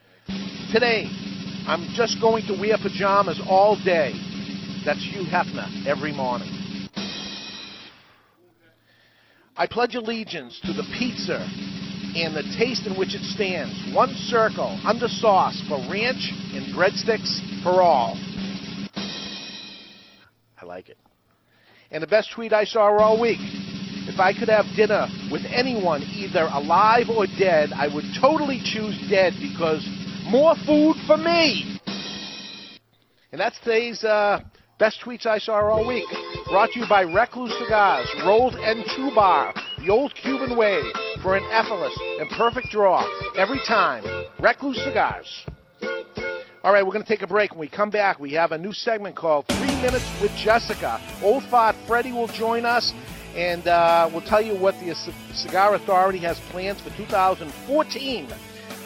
[SPEAKER 6] Today, I'm just going to wear pajamas all day. That's Hugh Hefner every morning. I pledge allegiance to the pizza and the taste in which it stands. One circle, under sauce for ranch and breadsticks for all. I like it. And the best tweet I saw all week. If I could have dinner with anyone, either alive or dead, I would totally choose dead because more food for me. And that's today's uh, best tweets I saw all week. Brought to you by Recluse Cigars, rolled and two bar, the old Cuban way for an effortless and perfect draw every time. Recluse Cigars. All right, we're going to take a break. When we come back, we have a new segment called Three Minutes with Jessica. Old Fart Freddie will join us, and uh, we'll tell you what the Cigar Authority has plans for 2014.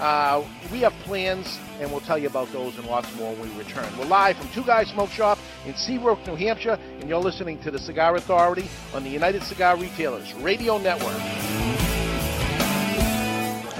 [SPEAKER 6] Uh, we have plans, and we'll tell you about those and lots more when we return. We're live from Two Guys Smoke Shop in Seabrook, New Hampshire, and you're listening to the Cigar Authority on the United Cigar Retailers Radio Network.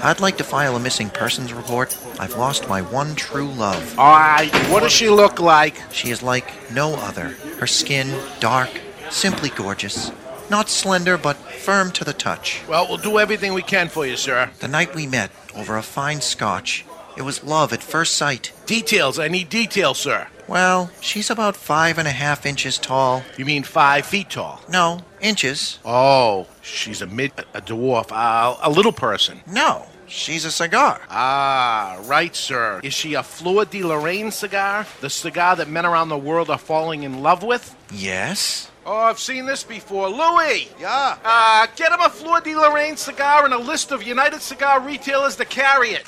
[SPEAKER 7] I'd like to file a missing persons report. I've lost my one true love.
[SPEAKER 6] All right, what does she look like?
[SPEAKER 7] She is like no other. Her skin, dark, simply gorgeous. Not slender, but firm to the touch.
[SPEAKER 6] Well, we'll do everything we can for you, sir.
[SPEAKER 7] The night we met, over a fine scotch, it was love at first sight.
[SPEAKER 6] Details, I need details, sir.
[SPEAKER 7] Well, she's about five and a half inches tall.
[SPEAKER 6] You mean five feet tall?
[SPEAKER 7] No, inches.
[SPEAKER 6] Oh, she's a mid, a dwarf, uh, a little person.
[SPEAKER 7] No, she's a cigar.
[SPEAKER 6] Ah, right, sir. Is she a Fleur de la Reine cigar? The cigar that men around the world are falling in love with?
[SPEAKER 7] Yes.
[SPEAKER 6] Oh, I've seen this before. Louis!
[SPEAKER 7] Yeah?
[SPEAKER 6] Uh, get him a Fleur de la Reine cigar and a list of United Cigar retailers to carry it.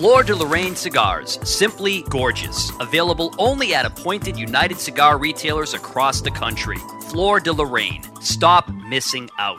[SPEAKER 24] Fleur de la Reine cigars, simply gorgeous. Available only at appointed United Cigar retailers across the country. Fleur de la Reine. Stop missing out.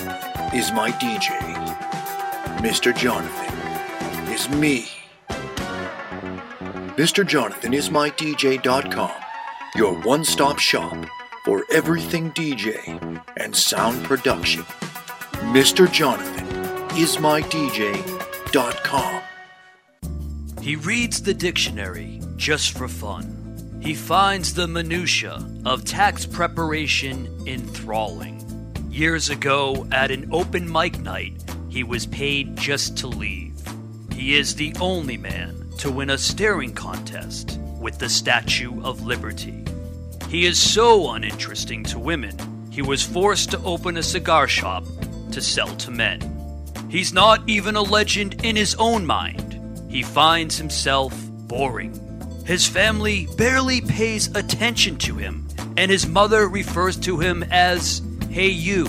[SPEAKER 25] is my DJ. Mr. Jonathan is me. Mr. Jonathan is my DJ.com, your one stop shop for everything DJ and sound production. Mr. Jonathan is my DJ.com.
[SPEAKER 24] He reads the dictionary just for fun. He finds the minutiae of tax preparation enthralling. Years ago, at an open mic night, he was paid just to leave. He is the only man to win a staring contest with the Statue of Liberty. He is so uninteresting to women, he was forced to open a cigar shop to sell to men. He's not even a legend in his own mind. He finds himself boring. His family barely pays attention to him, and his mother refers to him as Hey You.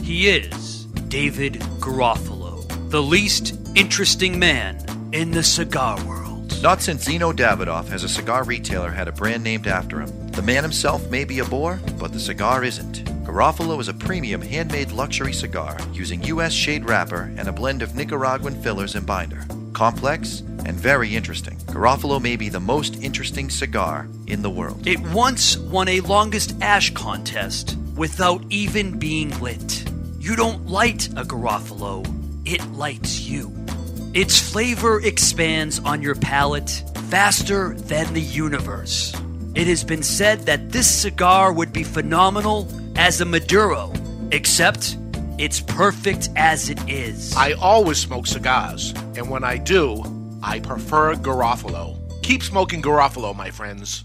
[SPEAKER 24] He is David Garofalo, the least interesting man in the cigar world.
[SPEAKER 7] Not since Zino Davidoff has a cigar retailer had a brand named after him. The man himself may be a bore, but the cigar isn't. Garofalo is a premium handmade luxury cigar using U.S. shade wrapper and a blend of Nicaraguan fillers and binder. Complex and very interesting. Garofalo may be the most interesting cigar in the world.
[SPEAKER 24] It once won a longest ash contest without even being lit. You don't light a Garofalo, it lights you. Its flavor expands on your palate faster than the universe. It has been said that this cigar would be phenomenal as a Maduro, except it's perfect as it is.
[SPEAKER 6] I always smoke cigars, and when I do, I prefer Garofalo. Keep smoking Garofalo, my friends.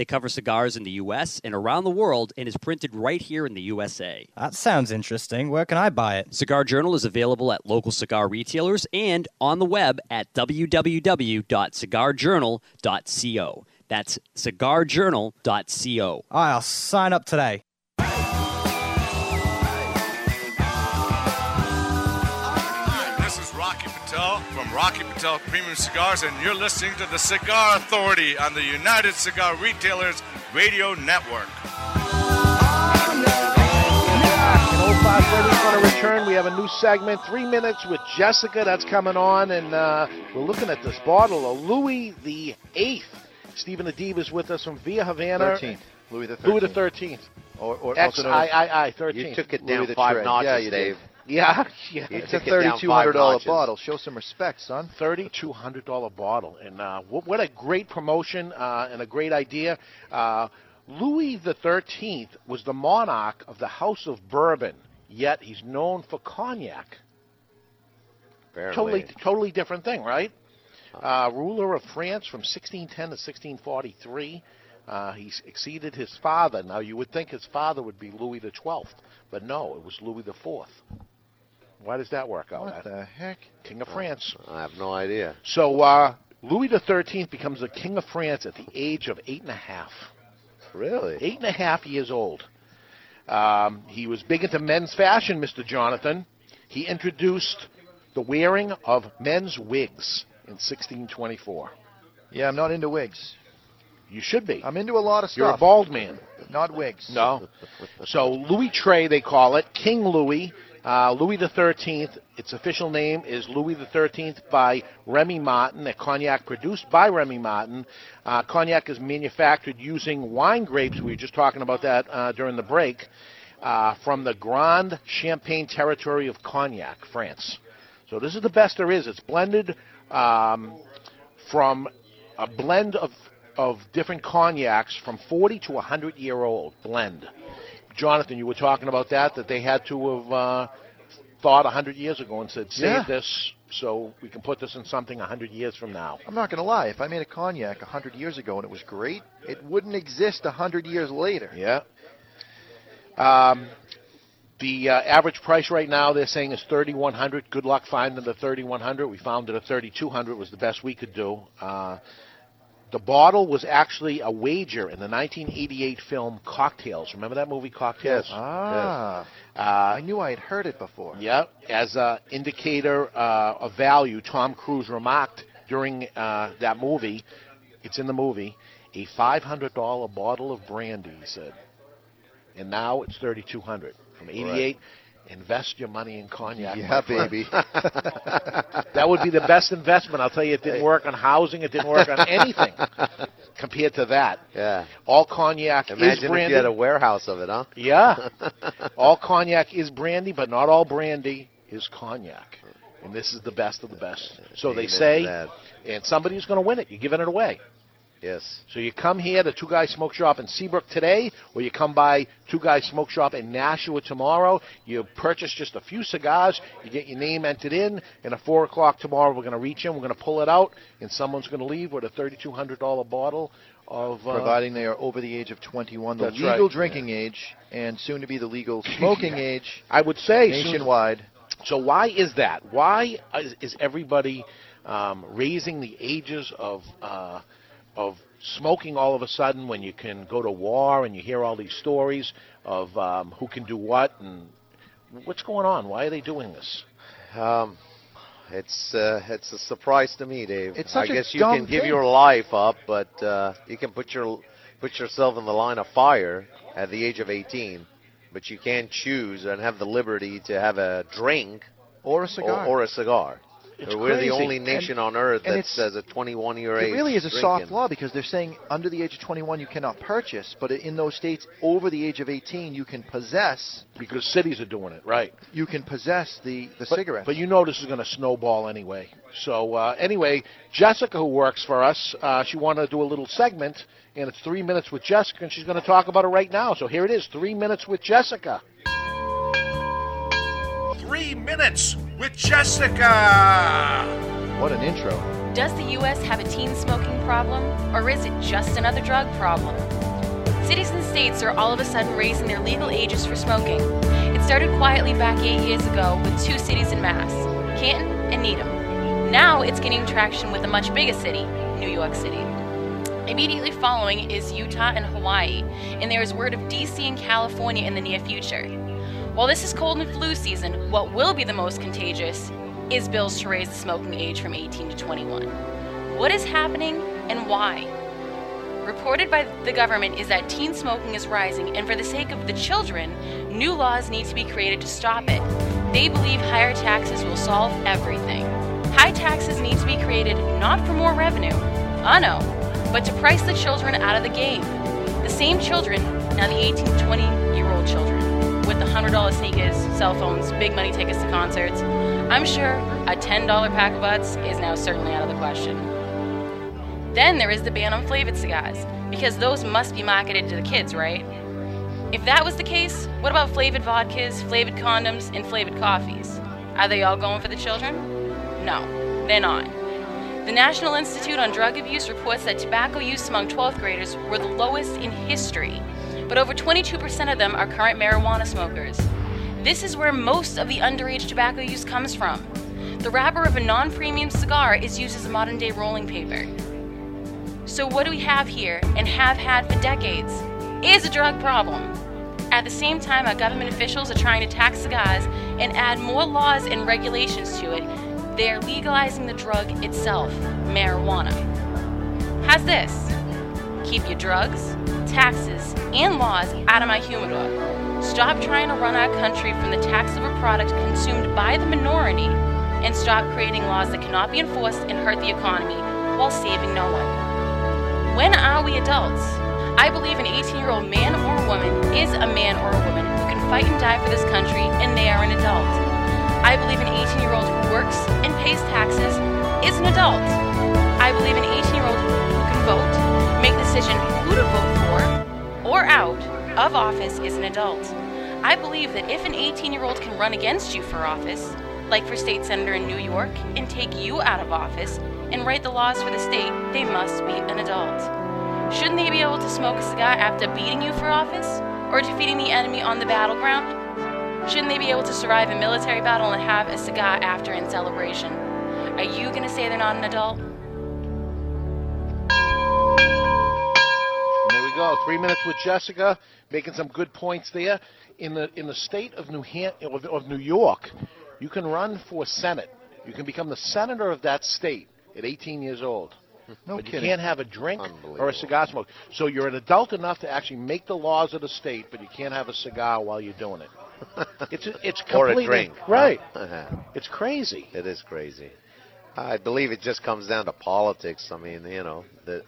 [SPEAKER 22] They cover cigars in the US and around the world and is printed right here in the USA.
[SPEAKER 26] That sounds interesting. Where can I buy it?
[SPEAKER 22] Cigar Journal is available at local cigar retailers and on the web at www.cigarjournal.co. That's cigarjournal.co.
[SPEAKER 26] I'll sign up today.
[SPEAKER 11] Rocky Patel Premium Cigars, and you're listening to the Cigar Authority on the United Cigar Retailers Radio Network.
[SPEAKER 6] Freddy's going to return. We have a new segment, three minutes with Jessica. That's coming on, and uh, we're looking at this bottle of Louis the Eighth. Stephen Abid is with us from Via Havana.
[SPEAKER 27] 13th.
[SPEAKER 7] Louis the
[SPEAKER 6] Louis the Thirteenth.
[SPEAKER 7] Or, or
[SPEAKER 6] X
[SPEAKER 7] also known
[SPEAKER 6] I I I thirteen.
[SPEAKER 14] You took it
[SPEAKER 7] Louis
[SPEAKER 14] down
[SPEAKER 7] the
[SPEAKER 14] five
[SPEAKER 7] Tread.
[SPEAKER 14] notches,
[SPEAKER 7] Yeah, you did.
[SPEAKER 14] Dave.
[SPEAKER 6] Yeah, <laughs> yeah.
[SPEAKER 14] You
[SPEAKER 7] It's a
[SPEAKER 14] took it down
[SPEAKER 7] thirty-two hundred dollar bottle. Show some respect, son.
[SPEAKER 6] Thirty-two hundred dollar bottle, and uh, what, what a great promotion uh, and a great idea. Uh, Louis the Thirteenth was the monarch of the House of Bourbon, yet he's known for cognac.
[SPEAKER 14] Apparently.
[SPEAKER 6] Totally, totally different thing, right? Uh, ruler of France from 1610 to 1643. Uh, he exceeded his father. Now you would think his father would be Louis the Twelfth, but no, it was Louis the Fourth. Why does that work out?
[SPEAKER 7] What the heck?
[SPEAKER 6] King of France.
[SPEAKER 14] I have no idea.
[SPEAKER 6] So uh, Louis the Thirteenth becomes the King of France at the age of eight and a half.
[SPEAKER 14] Really?
[SPEAKER 6] Eight and a half years old. Um, he was big into men's fashion, Mr. Jonathan. He introduced the wearing of men's wigs in 1624.
[SPEAKER 7] Yeah, I'm not into wigs.
[SPEAKER 6] You should be.
[SPEAKER 7] I'm into a lot of stuff.
[SPEAKER 6] You're a bald man.
[SPEAKER 7] Not wigs.
[SPEAKER 6] No. So Louis Trey, they call it King Louis. Uh, Louis Thirteenth. Its official name is Louis Thirteenth by Remy Martin. A cognac produced by Remy Martin. Uh, cognac is manufactured using wine grapes. We were just talking about that uh, during the break. Uh, from the Grande Champagne territory of Cognac, France. So this is the best there is. It's blended um, from a blend of of different cognacs from 40 to 100 year old blend. Jonathan, you were talking about that that they had to have uh, thought 100 years ago and said, save
[SPEAKER 7] Yeah.
[SPEAKER 6] this so we can put this in something 100 years from now.
[SPEAKER 7] I'm not going to lie. If I made a cognac 100 years ago and it was great, it wouldn't exist 100 years later.
[SPEAKER 6] Yeah. Um, the uh, average price right now they're saying is 3100 Good luck finding the 3100 We found it at 3200 was the best we could do. Uh, the bottle was actually a wager in the 1988 film Cocktails. Remember that movie Cocktails? Yes.
[SPEAKER 7] Ah.
[SPEAKER 6] Uh,
[SPEAKER 7] I knew I had heard it before.
[SPEAKER 6] yeah, as an indicator uh, of value, Tom Cruise remarked during uh, that movie, it's in the movie, a $500 bottle of brandy, he said. And now it's 3200 From 88, invest your money in cognac.
[SPEAKER 7] Yeah, baby. <laughs>
[SPEAKER 6] that would be the best investment. I'll tell you, it didn't work on housing, it didn't work on anything <laughs> compared to that.
[SPEAKER 14] Yeah.
[SPEAKER 6] All cognac is
[SPEAKER 14] Imagine if
[SPEAKER 6] brandy.
[SPEAKER 14] you had a warehouse of it, huh?
[SPEAKER 6] Yeah. <laughs> all cognac is brandy, but not all brandy is cognac. And this is the best of the best. So they
[SPEAKER 14] Amen to
[SPEAKER 6] say, and somebody's going to win it. You're giving it away.
[SPEAKER 14] Yes.
[SPEAKER 6] So you come here to Two Guys Smoke Shop in Seabrook today, or you come by Two Guys Smoke Shop in Nashua tomorrow. You purchase just a few cigars, you get your name entered in, and at 4 o'clock tomorrow we're going to reach in, we're going to pull it out, and someone's going to leave with a $3,200 bottle of... Uh,
[SPEAKER 7] Providing they are over the age of 21, the legal
[SPEAKER 6] right.
[SPEAKER 7] drinking age, and soon to be the legal <laughs> smoking age
[SPEAKER 6] I would say
[SPEAKER 7] nationwide.
[SPEAKER 6] So why is that? Why is, is everybody um, raising the ages of uh, of smoking all of a sudden when you can go to war and you hear all these stories of um, who can do what and what's going on? Why are they doing this?
[SPEAKER 14] Um, it's uh, it's a surprise to me, Dave.
[SPEAKER 6] It's
[SPEAKER 14] I
[SPEAKER 6] such a
[SPEAKER 14] guess you can give your life up, but uh, you can put your put yourself in the line of fire at the age of 18. But you can't choose and have the liberty to have a drink
[SPEAKER 7] or a cigar.
[SPEAKER 14] or, or a cigar.
[SPEAKER 7] It's
[SPEAKER 14] We're the
[SPEAKER 7] crazy.
[SPEAKER 14] only
[SPEAKER 7] And-
[SPEAKER 14] nation on earth that says a 21 year age.
[SPEAKER 7] It really is a
[SPEAKER 14] drinking.
[SPEAKER 7] soft law because they're saying under the age of 21 you cannot purchase, but in those states over the age of 18 you can possess.
[SPEAKER 6] Because cities are doing it, right?
[SPEAKER 7] You can possess the the
[SPEAKER 6] But,
[SPEAKER 7] cigarette.
[SPEAKER 6] but you know this is going to snowball anyway. So uh, anyway, Jessica, who works for us, uh, she wanted to do a little segment, and it's three minutes with Jessica, and she's going to talk about it right now. So here it is, three minutes with Jessica.
[SPEAKER 28] Three minutes with Jessica.
[SPEAKER 7] What an intro.
[SPEAKER 29] Does the U.S. have a teen smoking problem, or is it just another drug problem? Cities and states are all of a sudden raising their legal ages for smoking. It started quietly back eight years ago with two cities in Mass, Canton and Needham. Now it's gaining traction with a much bigger city, New York City. Immediately following is Utah and Hawaii, and there is word of DC and California in the near future. While this is cold and flu season, what will be the most contagious is bills to raise the smoking age from 18 to 21. What is happening and why? Reported by the government is that teen smoking is rising, and for the sake of the children, new laws need to be created to stop it. They believe higher taxes will solve everything. High taxes need to be created not for more revenue, uh no, but to price the children out of the game. The same children, now the 18 to 20 year old children, the $100 sneakers, cell phones, big money tickets to concerts, I'm sure a $10 pack of butts is now certainly out of the question. Then there is the ban on flavored cigars, because those must be marketed to the kids, right? If that was the case, what about flavored vodkas, flavored condoms, and flavored coffees? Are they all going for the children? No, they're not. The National Institute on Drug Abuse reports that tobacco use among 12th graders were the lowest in history, but over 22% of them are current marijuana smokers. This is where most of the underage tobacco use comes from. The wrapper of a non premium cigar is used as a modern day rolling paper. So, what do we have here and have had for decades? Is a drug problem. At the same time, our government officials are trying to tax cigars and add more laws and regulations to it, they are legalizing the drug itself, marijuana. How's this? Keep your drugs, taxes, and laws out of my humidor. Stop trying to run our country from the tax of a product consumed by the minority, and stop creating laws that cannot be enforced and hurt the economy while saving no one. When are we adults? I believe an 18 year old man or woman is a man or a woman who can fight and die for this country, and they are an adult. I believe an 18 year old who works and pays taxes is an adult. I believe an 18 year old who can vote, make the decision who to vote for or out of office is an adult. I believe that if an 18 year old can run against you for office, like for state senator in New York, and take you out of office and write the laws for the state, they must be an adult. Shouldn't they be able to smoke a cigar after beating you for office or defeating the enemy on the battleground? Shouldn't they be able to survive a military battle and have a cigar after in celebration? Are you going to say they're not an adult?
[SPEAKER 6] Go. Three minutes with Jessica, making some good points there. In the in the state of New Han- of, of New York, you can run for Senate. You can become the senator of that state at 18 years old.
[SPEAKER 7] No
[SPEAKER 6] but you can't have a drink or a cigar smoke. So you're an adult enough to actually make the laws of the state, but you can't have a cigar while you're doing it. <laughs> It's it's
[SPEAKER 14] or
[SPEAKER 6] completely
[SPEAKER 14] a drink.
[SPEAKER 6] right. <laughs>
[SPEAKER 14] Uh-huh.
[SPEAKER 6] It's crazy.
[SPEAKER 14] It is crazy. I believe it just comes down to politics. I mean, you know, the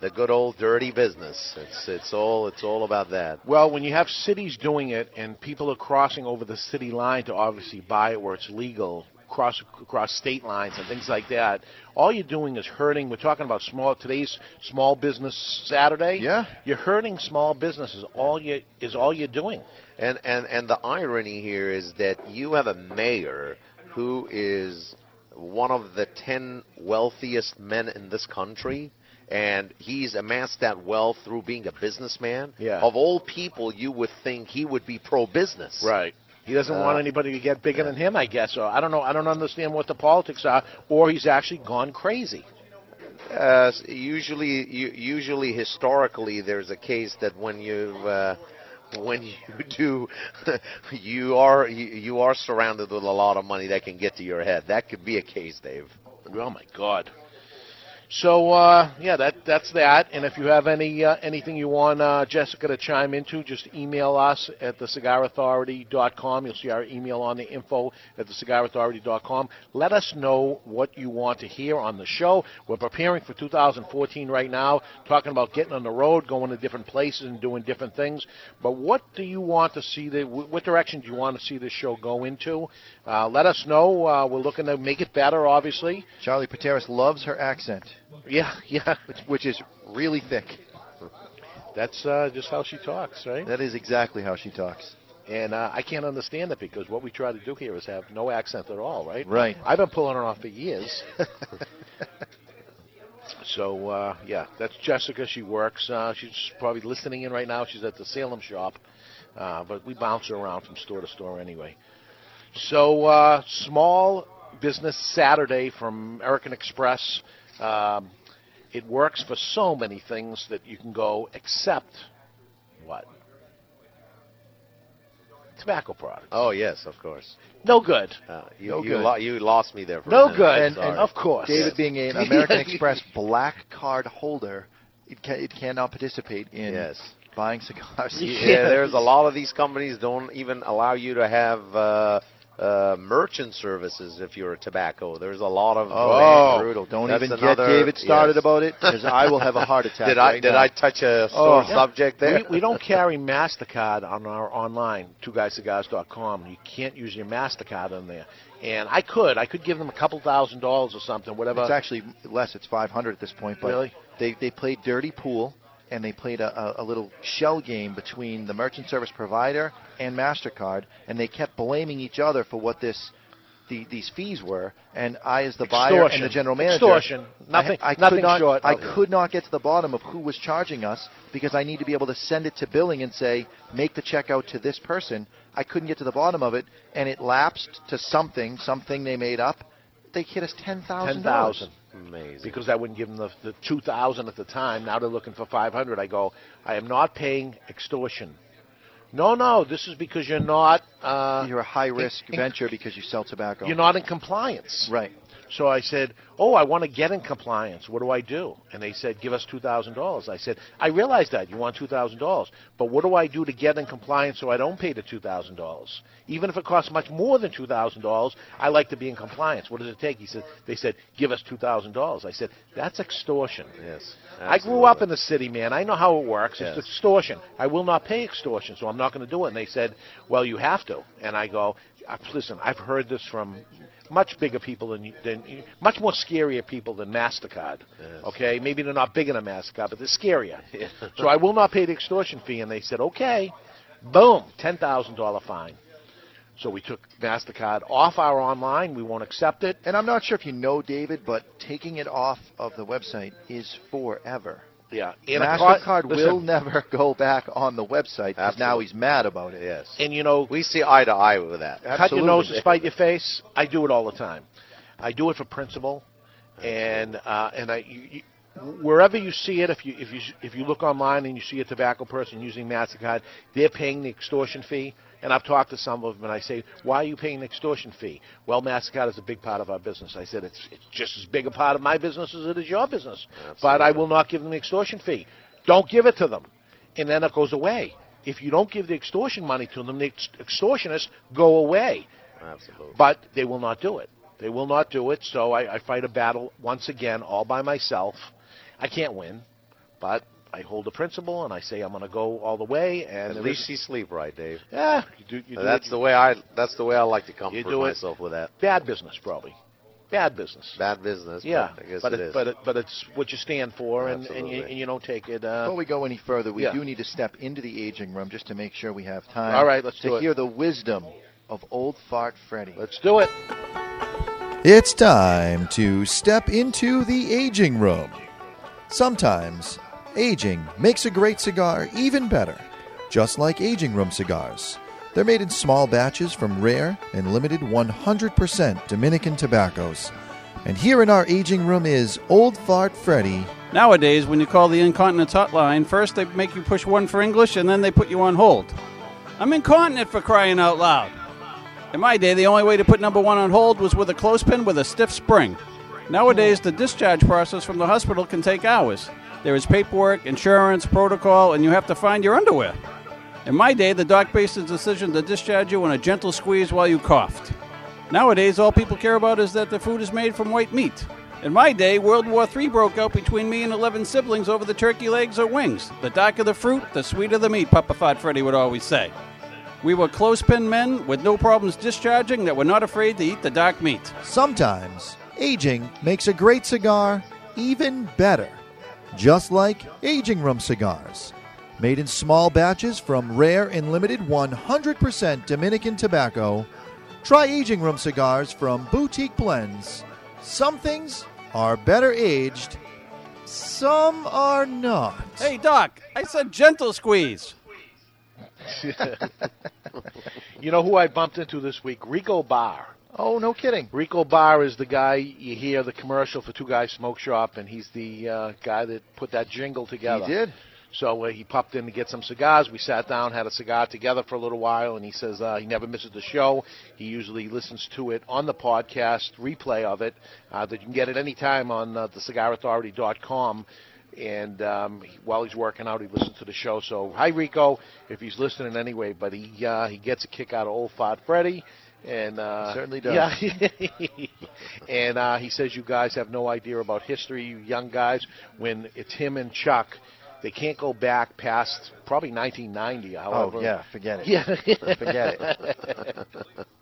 [SPEAKER 14] the good old dirty business. It's it's all it's all about that.
[SPEAKER 6] Well, when you have cities doing it and people are crossing over the city line to obviously buy it where it's legal, cross across state lines and things like that, all you're doing is hurting. We're talking about small today's small business Saturday.
[SPEAKER 7] Yeah,
[SPEAKER 6] you're hurting small businesses. All you is all you're doing.
[SPEAKER 14] And and and the irony here is that you have a mayor who is one of the 10 wealthiest men in this country and he's amassed that wealth through being a businessman.
[SPEAKER 6] Yeah.
[SPEAKER 14] Of all people, you would think he would be pro business.
[SPEAKER 6] Right. He doesn't
[SPEAKER 14] Uh,
[SPEAKER 6] want anybody to get bigger than him, I guess. Or I don't know. I don't understand what the politics are. Or he's actually gone crazy.
[SPEAKER 14] Uh, usually, usually historically, there's a case that when you uh, when you do, <laughs> you are you are surrounded with a lot of money that can get to your head. That could be a case, Dave.
[SPEAKER 6] Oh my God. So uh, yeah, that that's that. And if you have any uh, anything you want uh, Jessica to chime into, just email us at thecigarauthority.com. You'll see our email on the info at thecigarauthority.com. Let us know what you want to hear on the show. We're preparing for 2014 right now, talking about getting on the road, going to different places, and doing different things. But what do you want to see? The what direction do you want to see this show go into? Uh, let us know. Uh, we're looking to make it better, obviously.
[SPEAKER 7] Charlie Pateras loves her accent.
[SPEAKER 6] Yeah, <laughs> yeah.
[SPEAKER 7] Which, which is really thick.
[SPEAKER 6] That's uh, just how she talks, right?
[SPEAKER 7] That is exactly how she talks.
[SPEAKER 6] And uh, I can't understand it because what we try to do here is have no accent at all, right?
[SPEAKER 7] Right.
[SPEAKER 6] I've been pulling her off for years. <laughs> so uh, yeah, that's Jessica. She works. Uh, she's probably listening in right now. She's at the Salem shop, uh, but we bounce her around from store to store anyway. So uh, small business Saturday from American Express. Um, it works for so many things that you can go except what tobacco products.
[SPEAKER 14] Oh yes, of course.
[SPEAKER 6] No good.
[SPEAKER 14] Uh, you,
[SPEAKER 7] No
[SPEAKER 14] you,
[SPEAKER 7] good.
[SPEAKER 14] lo- you lost me there. For
[SPEAKER 6] No
[SPEAKER 14] a
[SPEAKER 6] good.
[SPEAKER 14] I'm.
[SPEAKER 6] And of course.
[SPEAKER 7] David
[SPEAKER 14] Yes.
[SPEAKER 7] being an <laughs> American Express black card holder, it, ca- it cannot participate in
[SPEAKER 14] Yes.
[SPEAKER 7] buying cigars.
[SPEAKER 14] Yeah, <laughs> there's a lot of these companies don't even allow you to have uh, uh, merchant services if you're a tobacco. There's a lot of
[SPEAKER 7] Oh,
[SPEAKER 14] uh,
[SPEAKER 7] brutal! Don't
[SPEAKER 14] that's
[SPEAKER 7] even
[SPEAKER 14] another-
[SPEAKER 7] get David started
[SPEAKER 14] yes.
[SPEAKER 7] about it, because I will have a heart <laughs> attack.
[SPEAKER 14] Did I
[SPEAKER 7] right
[SPEAKER 14] did
[SPEAKER 7] now.
[SPEAKER 14] I touch a sore
[SPEAKER 6] Oh,
[SPEAKER 14] subject there?
[SPEAKER 6] We, we don't <laughs> carry Mastercard on our online, twoguyscigars.com. You can't use your Mastercard on there. And I could, I could give them a couple thousand dollars or something, whatever.
[SPEAKER 7] It's actually less. It's 500 at this point. But
[SPEAKER 6] Really?
[SPEAKER 7] They they play dirty pool, and they played a, a, little shell game between the merchant service provider and Mastercard, and they kept blaming each other for what this. The, these fees were, and I, as the buyer and the general manager,
[SPEAKER 6] Extortion. Nothing-
[SPEAKER 7] I, I
[SPEAKER 6] nothing
[SPEAKER 7] could not,
[SPEAKER 6] short
[SPEAKER 7] I could not get to the bottom of who was charging us because I need to be able to send it to billing and say, make the check out to this person. I couldn't get to the bottom of it, and it lapsed to something, something they made up. They hit us ten thousand
[SPEAKER 6] Ten thousand.
[SPEAKER 14] Amazing.
[SPEAKER 6] Because I wouldn't give them the, the two thousand at the time. Now they're looking for five hundred. I go, I am not paying extortion. No, no, this is because you're not. Uh,
[SPEAKER 7] You're a high risk
[SPEAKER 6] in-
[SPEAKER 7] venture because you sell tobacco.
[SPEAKER 6] You're not in compliance.
[SPEAKER 7] Right.
[SPEAKER 6] So I said, "Oh, I want to get in compliance. What do I do?" And they said, "Give us two thousand dollars." I said, "I realize that you want two thousand dollars, but what do I do to get in compliance so I don't pay the two thousand dollars? Even if it costs much more than two thousand dollars, I like to be in compliance. What does it take?" He said, "They said, give us two thousand dollars." I said, "That's extortion."
[SPEAKER 14] Yes.
[SPEAKER 6] I grew up in the city, man. I know how it works.
[SPEAKER 14] Yes.
[SPEAKER 6] It's extortion. I will not pay extortion, so I'm not going to do it. And they said, "Well, you have to." And I go, "Uh, "Listen, I've heard this from much bigger people than you, than much more scarier people than Mastercard. Okay, maybe they're not bigger than Mastercard, but they're scarier. <laughs> so I will not pay the extortion fee." And they said, "Okay." Boom, ten thousand dollar fine. So we took Mastercard off our online. We won't accept it.
[SPEAKER 7] And I'm not sure if you know, David, but taking it off of the website is forever.
[SPEAKER 6] Yeah, and
[SPEAKER 7] Mastercard will
[SPEAKER 6] listen.
[SPEAKER 7] never <laughs> go back on the website because now he's mad about it.
[SPEAKER 14] Yes.
[SPEAKER 6] And you know,
[SPEAKER 14] we see eye to eye with that.
[SPEAKER 6] cut your nose to spite your face. I do it all the time. I do it for principle, and uh, and I you, you, wherever you see it, if you if you if you look online and you see a tobacco person using Mastercard, they're paying the extortion fee. And I've talked to some of them, and I say, "Why are you paying the extortion fee?" Well, Mastercard is a big part of our business. I said, "It's it's just as big a part of my business as it is your business." But I will not give them the extortion fee. Don't give it to them, and then it goes away. If you don't give the extortion money to them, the ex- extortionists go away.
[SPEAKER 14] Absolutely.
[SPEAKER 6] But they will not do it. They will not do it. So I, I fight a battle once again, all by myself. I can't win, but I hold a principle and I say I'm going to go all the way. And
[SPEAKER 14] At least
[SPEAKER 6] is-
[SPEAKER 14] you sleep right, Dave.
[SPEAKER 6] yeah, you do. You do
[SPEAKER 14] that's
[SPEAKER 6] it.
[SPEAKER 14] the way I. That's the way I like to comfort
[SPEAKER 6] You do it.
[SPEAKER 14] myself with that.
[SPEAKER 6] bad business, probably. Bad business.
[SPEAKER 14] Bad business.
[SPEAKER 6] Yeah,
[SPEAKER 14] but I guess
[SPEAKER 6] but
[SPEAKER 14] it
[SPEAKER 6] it,
[SPEAKER 14] is.
[SPEAKER 6] but it, but it's what you stand for, and, and, you, and you don't take it. Uh,
[SPEAKER 7] Before we go any further, we
[SPEAKER 6] yeah.
[SPEAKER 7] do need to step into the aging room just to make sure we have time.
[SPEAKER 6] All right, let's
[SPEAKER 7] to
[SPEAKER 6] do it.
[SPEAKER 7] hear the wisdom of old fart Freddy.
[SPEAKER 6] Let's do it.
[SPEAKER 30] It's time to step into the aging room. Sometimes, aging makes a great cigar even better, just like aging room cigars. They're made in small batches from rare and limited 100% Dominican tobaccos. And here in our aging room is Old Fart Freddy.
[SPEAKER 31] Nowadays, when you call the incontinence hotline, first they make you push one for English and then they put you on hold. I'm incontinent for crying out loud. In my day, the only way to put number one on hold was with a clothespin with a stiff spring. Nowadays, the discharge process from the hospital can take hours. There is paperwork, insurance, protocol, and you have to find your underwear. In my day, the doc based his decision to discharge you in a gentle squeeze while you coughed. Nowadays, all people care about is that the food is made from white meat. In my day, World War III broke out between me and 11 siblings over the turkey legs or wings. The darker the fruit, the sweeter the meat, Papa Fat Freddy would always say. We were clothespin men with no problems discharging that were not afraid to eat the dark meat.
[SPEAKER 30] Sometimes, aging makes a great cigar even better, just like aging room cigars. Made in small batches from rare and limited 100% Dominican tobacco, try aging room cigars from Boutique Blends. Some things are better aged, some are not.
[SPEAKER 31] Hey, Doc, I said gentle squeeze. <laughs>
[SPEAKER 6] you know who I bumped into this week? Rico Barr.
[SPEAKER 7] Oh, no kidding.
[SPEAKER 6] Rico Barr is the guy you hear the commercial for Two Guys Smoke Shop, and he's the uh, guy that put that jingle together.
[SPEAKER 7] He did.
[SPEAKER 6] So uh, he popped in to get some cigars. We sat down, had a cigar together for a little while, and he says uh, he never misses the show. He usually listens to it on the podcast replay of it uh, that you can get at any time on uh, the cigarauthority.com. And um, while he's working out, he listens to the show. So hi, Rico, if he's listening anyway. But he uh, he gets a kick out of Old Fat Freddy. And uh,
[SPEAKER 7] certainly does.
[SPEAKER 6] Yeah. <laughs> and uh, he says you guys have no idea about history, you young guys. When it's him and Chuck, they can't go back past probably 1990. However,
[SPEAKER 7] Oh yeah, forget it.
[SPEAKER 6] Yeah.
[SPEAKER 7] forget it. <laughs>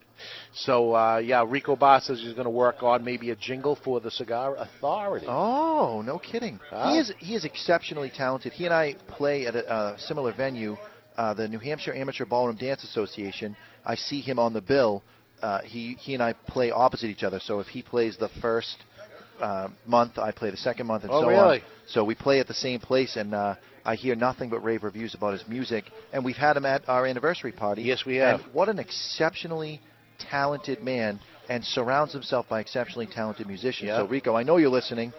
[SPEAKER 6] So uh, yeah, Rico Barr says he's going to work on maybe a jingle for the Cigar Authority.
[SPEAKER 7] Oh, no kidding. He is he is exceptionally talented. He and I play at a, a similar venue, uh, the New Hampshire Amateur Ballroom Dance Association. I see him on the bill. Uh, he he and I play opposite each other. So if he plays the first uh, month, I play the second month, and
[SPEAKER 6] Oh,
[SPEAKER 7] so
[SPEAKER 6] really?
[SPEAKER 7] on. So we play at the same place, and uh, I hear nothing but rave reviews about his music. And we've had him at our anniversary party.
[SPEAKER 6] Yes, we have.
[SPEAKER 7] And what an exceptionally talented man, and surrounds himself by exceptionally talented musicians.
[SPEAKER 6] Yeah.
[SPEAKER 7] So Rico, I know you're listening.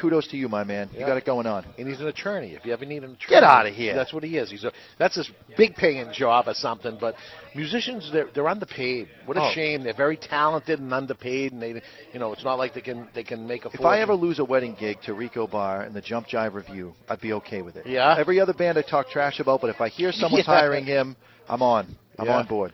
[SPEAKER 7] Kudos to you, my man. You
[SPEAKER 6] Yeah.
[SPEAKER 7] got it going on.
[SPEAKER 6] And he's an attorney. If you ever need an attorney,
[SPEAKER 7] Get out of here.
[SPEAKER 6] That's what he is. He's a that's his big paying job or something. But musicians, they're they're underpaid. What a
[SPEAKER 7] Oh.
[SPEAKER 6] shame. They're very talented and underpaid, and they you know it's not like they can they can make a.
[SPEAKER 7] If I ever lose a wedding gig to Rico Barr and the Jump Jive Review, I'd be okay with it.
[SPEAKER 6] Yeah?
[SPEAKER 7] Every other band I talk trash about, but if I hear someone's <laughs>
[SPEAKER 6] Yeah.
[SPEAKER 7] hiring him, I'm on. I'm
[SPEAKER 6] Yeah.
[SPEAKER 7] on board.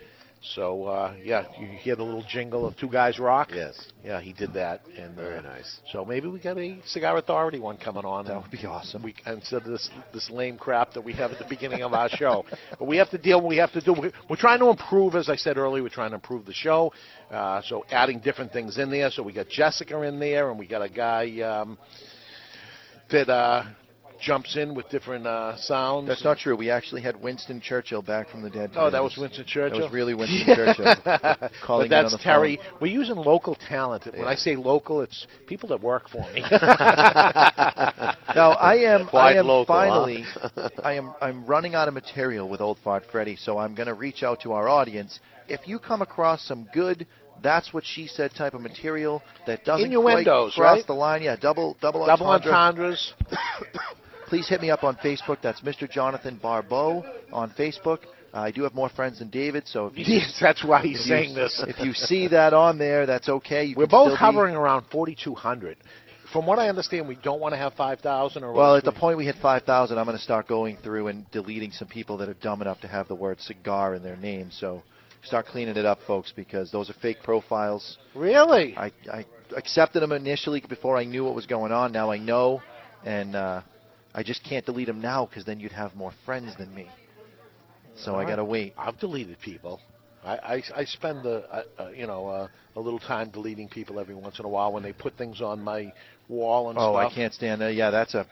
[SPEAKER 6] So uh, yeah, you hear the little jingle of Two Guys Rock.
[SPEAKER 14] Yes.
[SPEAKER 6] Yeah, he did that, and
[SPEAKER 14] Very
[SPEAKER 6] uh,
[SPEAKER 14] nice.
[SPEAKER 6] So maybe we got a Cigar Authority one coming on.
[SPEAKER 7] That would be awesome.
[SPEAKER 6] We instead of this this lame crap that we have at the beginning of our show, <laughs> but we have to deal. We have to do. we- We're trying to improve, as I said earlier. We're trying to improve the show. Uh, so adding different things in there. So we got Jessica in there, and we got a guy um, that uh, jumps in with different uh, sounds.
[SPEAKER 7] That's not true. We actually had Winston Churchill back from the dead.
[SPEAKER 6] Oh, that was Winston Churchill.
[SPEAKER 7] That was really Winston <laughs> Churchill calling
[SPEAKER 6] but that's Terry.
[SPEAKER 7] phone.
[SPEAKER 6] We're using local talent. When I say local, it's people that work for me. <laughs>
[SPEAKER 7] now I am
[SPEAKER 14] Quite
[SPEAKER 7] I am
[SPEAKER 14] local, huh?
[SPEAKER 7] finally <laughs> I am I'm running out of material with Old Fart Freddy, so I'm going to reach out to our audience. If you come across some good that's what she said type of material that doesn't
[SPEAKER 6] Innuendos,
[SPEAKER 7] quite cross
[SPEAKER 6] right?
[SPEAKER 7] the line, yeah, double double
[SPEAKER 6] Double
[SPEAKER 7] entendre.
[SPEAKER 6] entendres. <coughs> <coughs>
[SPEAKER 7] Please hit me up on Facebook. That's Mr. Jonathan Barbeau on Facebook. Uh, I do have more friends than David, so if you,
[SPEAKER 6] Yes, <laughs> that's why he's saying
[SPEAKER 7] you,
[SPEAKER 6] this.
[SPEAKER 7] If you see that on there, that's okay. You
[SPEAKER 6] We're both
[SPEAKER 7] still be-
[SPEAKER 6] hovering around 4,200. From what I understand, we don't want to have 5,000 or
[SPEAKER 7] Well, at the point we hit 5,000, I'm going to start going through and deleting some people that are dumb enough to have the word cigar in their name. So start cleaning it up, folks, because those are fake profiles.
[SPEAKER 6] Really?
[SPEAKER 7] I, I accepted them initially before I knew what was going on. Now I know, and uh, I just can't delete them now because then you'd have more friends than me. So I got to wait.
[SPEAKER 6] I've deleted people. I, I, I spend the uh, uh, you know uh, a little time deleting people every once in a while when they put things on my wall and stuff.
[SPEAKER 7] Oh,
[SPEAKER 6] stuff.
[SPEAKER 7] I can't stand that. Yeah, that's a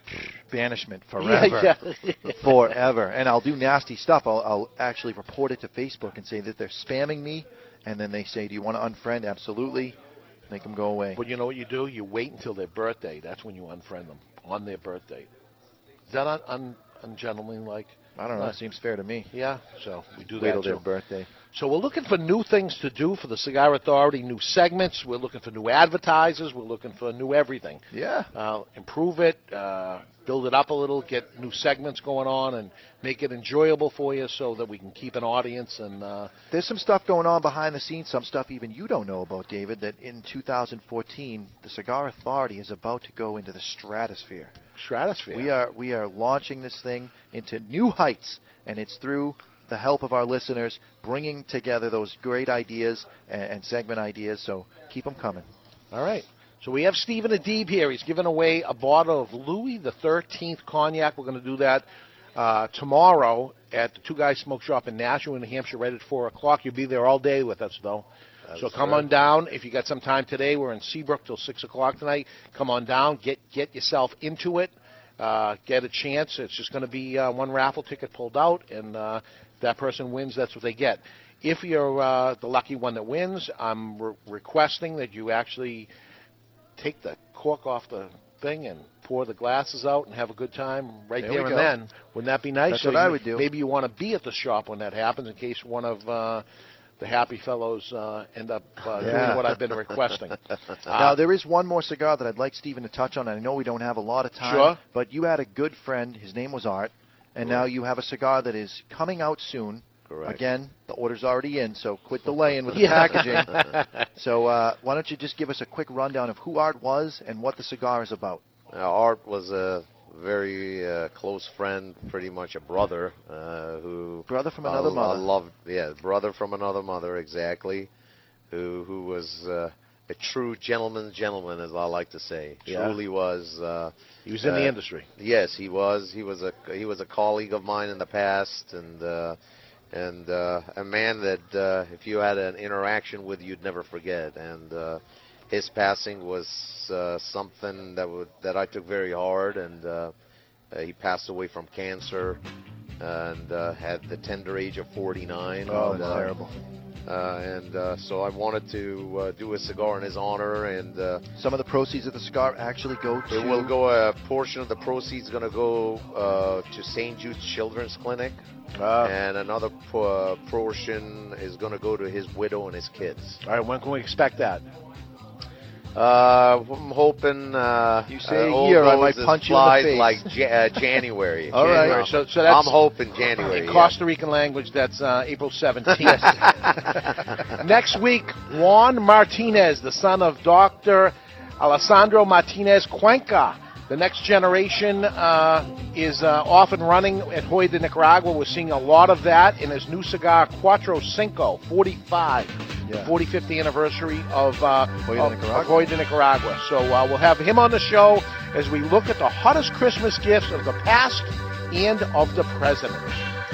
[SPEAKER 7] banishment forever. <laughs>
[SPEAKER 6] Yeah, yeah.
[SPEAKER 7] forever. And I'll do nasty stuff. I'll, I'll actually report it to Facebook and say that they're spamming me. And then they say, "Do you want to unfriend?" Absolutely. Make them go away.
[SPEAKER 6] But you know what you do? You wait until their birthday. That's when you unfriend them on their birthday. Un, un, ungentlemanlike?
[SPEAKER 7] I don't know.
[SPEAKER 6] Uh,
[SPEAKER 7] It seems fair to me.
[SPEAKER 6] Yeah, so we do
[SPEAKER 7] Wait
[SPEAKER 6] that
[SPEAKER 7] till their birthday.
[SPEAKER 6] So we're looking for new things to do for the Cigar Authority, new segments. We're looking for new advertisers. We're looking for new everything.
[SPEAKER 7] Yeah.
[SPEAKER 6] Uh, improve it, uh, build it up a little, get new segments going on, and make it enjoyable for you so that we can keep an audience. And uh,
[SPEAKER 7] There's some stuff going on behind the scenes, some stuff even you don't know about, David, that in 2014, the Cigar Authority is about to go into the stratosphere.
[SPEAKER 6] Stratosphere.
[SPEAKER 7] We are we are launching this thing into new heights, and it's through the help of our listeners, bringing together those great ideas and, and segment ideas. So keep them coming.
[SPEAKER 6] All right. So we have Stephen Abid here. He's giving away a bottle of Louis the Thirteenth cognac. We're going to do that uh, tomorrow at the Two Guys Smoke Shop in Nashua, New Hampshire, right at four o'clock. You'll be there all day with us, though. So come
[SPEAKER 14] right.
[SPEAKER 6] on down if you got some time today. We're in Seabrook till six o'clock tonight. Come on down, get get yourself into it, uh, get a chance. It's just going to be uh, one raffle ticket pulled out, and uh, that person wins. That's what they get. If you're uh, the lucky one that wins, I'm re- requesting that you actually take the cork off the thing and pour the glasses out and have a good time right
[SPEAKER 7] There
[SPEAKER 6] there, and
[SPEAKER 7] go.
[SPEAKER 6] then. Wouldn't that be nice?
[SPEAKER 7] That's
[SPEAKER 6] So
[SPEAKER 7] what I would do.
[SPEAKER 6] Maybe you want to be at the shop when that happens in case one of uh, the happy fellows uh, end up uh,
[SPEAKER 7] Yeah.
[SPEAKER 6] doing what I've been requesting. <laughs>
[SPEAKER 7] now there is one more cigar that I'd like Stephen to touch on. I know we don't have a lot of time,
[SPEAKER 6] Sure.
[SPEAKER 7] but you had a good friend. His name was Art, and now you have a cigar that is coming out soon.
[SPEAKER 14] Correct.
[SPEAKER 7] Again, the order's already in, so quit <laughs> delaying with the
[SPEAKER 6] Yeah.
[SPEAKER 7] packaging. <laughs> so uh, why don't you just give us a quick rundown of who Art was and what the cigar is about?
[SPEAKER 14] Now, Art was a very uh, close friend, pretty much a brother, uh, who
[SPEAKER 7] Brother from another mother.
[SPEAKER 14] I loved, yeah, brother from another mother, exactly. who who was uh, a true gentleman's gentleman, as I like to say.
[SPEAKER 6] Yeah.
[SPEAKER 14] Truly was. Uh,
[SPEAKER 6] He was in the
[SPEAKER 14] uh,
[SPEAKER 6] industry.
[SPEAKER 14] Yes, he was. He was a he was a colleague of mine in the past, and uh, and uh, a man that uh, if you had an interaction with, you'd never forget. And uh, his passing was uh, something that would that I took very hard, and uh, uh, he passed away from cancer, and uh, had the tender age of 49.
[SPEAKER 7] Oh,
[SPEAKER 14] and,
[SPEAKER 7] that's
[SPEAKER 14] uh,
[SPEAKER 7] terrible.
[SPEAKER 14] Uh, and uh, so I wanted to uh, do a cigar in his honor, and uh,
[SPEAKER 7] Some of the proceeds of the cigar actually go to.
[SPEAKER 14] it will go. A portion of the proceeds going to go uh, to St. Jude's Children's Clinic,
[SPEAKER 6] Ah.
[SPEAKER 14] and another po- uh, portion is going to go to his widow and his kids.
[SPEAKER 6] All right, when can we expect that?
[SPEAKER 14] Uh, I'm hoping. Uh,
[SPEAKER 7] You say
[SPEAKER 14] uh,
[SPEAKER 7] a year, I might punch you in the face.
[SPEAKER 14] like ja- uh, January. <laughs>
[SPEAKER 6] All right.
[SPEAKER 14] January.
[SPEAKER 6] So- so that's-
[SPEAKER 14] I'm hoping January.
[SPEAKER 6] In
[SPEAKER 14] yeah.
[SPEAKER 6] Costa Rican language, that's uh, April 17th. <laughs> Next week, Juan Martinez, the son of Dr. Alejandro Martinez Cuenca. The next generation uh, is uh, off and running at Joya de Nicaragua. We're seeing a lot of that in his new cigar, Cuatro Cinco, 45, the 45th anniversary of, uh,
[SPEAKER 7] Joya de
[SPEAKER 6] of-
[SPEAKER 7] Nicaragua.
[SPEAKER 6] of Joya de Nicaragua. So uh, we'll have him on the show as we look at the hottest Christmas gifts of the past and of the present.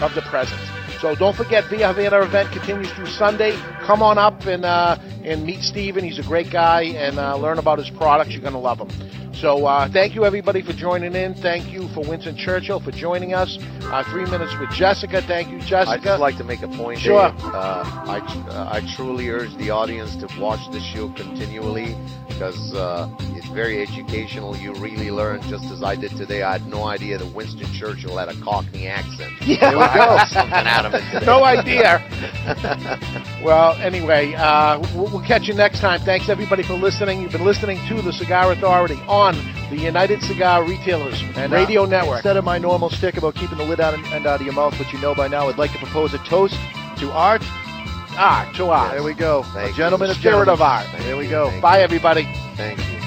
[SPEAKER 6] Of the present. So don't forget, Via Havana event continues through Sunday. Come on up and uh, and meet Stephen. He's a great guy, and uh, learn about his products. You're going to love them. So uh, thank you everybody for joining in. Thank you for Winston Churchill for joining us. Uh, three minutes with Jessica. Thank you, Jessica.
[SPEAKER 14] I'd just like to make a point.
[SPEAKER 6] Sure.
[SPEAKER 14] Uh, I, uh, I truly urge the audience to watch this show continually because uh, it's very educational. You really learn just as I did today. I had no idea that Winston Churchill had a Cockney accent.
[SPEAKER 6] Yeah. <laughs>
[SPEAKER 14] There we go. Something out of it today.
[SPEAKER 6] no idea. <laughs> well, anyway, uh, we'll, we'll catch you next time. Thanks everybody for listening. You've been listening to the Cigar Authority on the United Cigar Retailers
[SPEAKER 7] And,
[SPEAKER 6] Radio
[SPEAKER 7] uh,
[SPEAKER 6] Network.
[SPEAKER 7] Instead of my normal stick about keeping the lid out and, and out of your mouth, which you know by now, I'd like to propose a toast to art.
[SPEAKER 6] Art to art.
[SPEAKER 7] There we go.
[SPEAKER 14] Thank
[SPEAKER 7] a gentleman
[SPEAKER 14] you.
[SPEAKER 7] of
[SPEAKER 6] Spirit of art.
[SPEAKER 7] There we go.
[SPEAKER 6] Bye, everybody.
[SPEAKER 14] Thanks.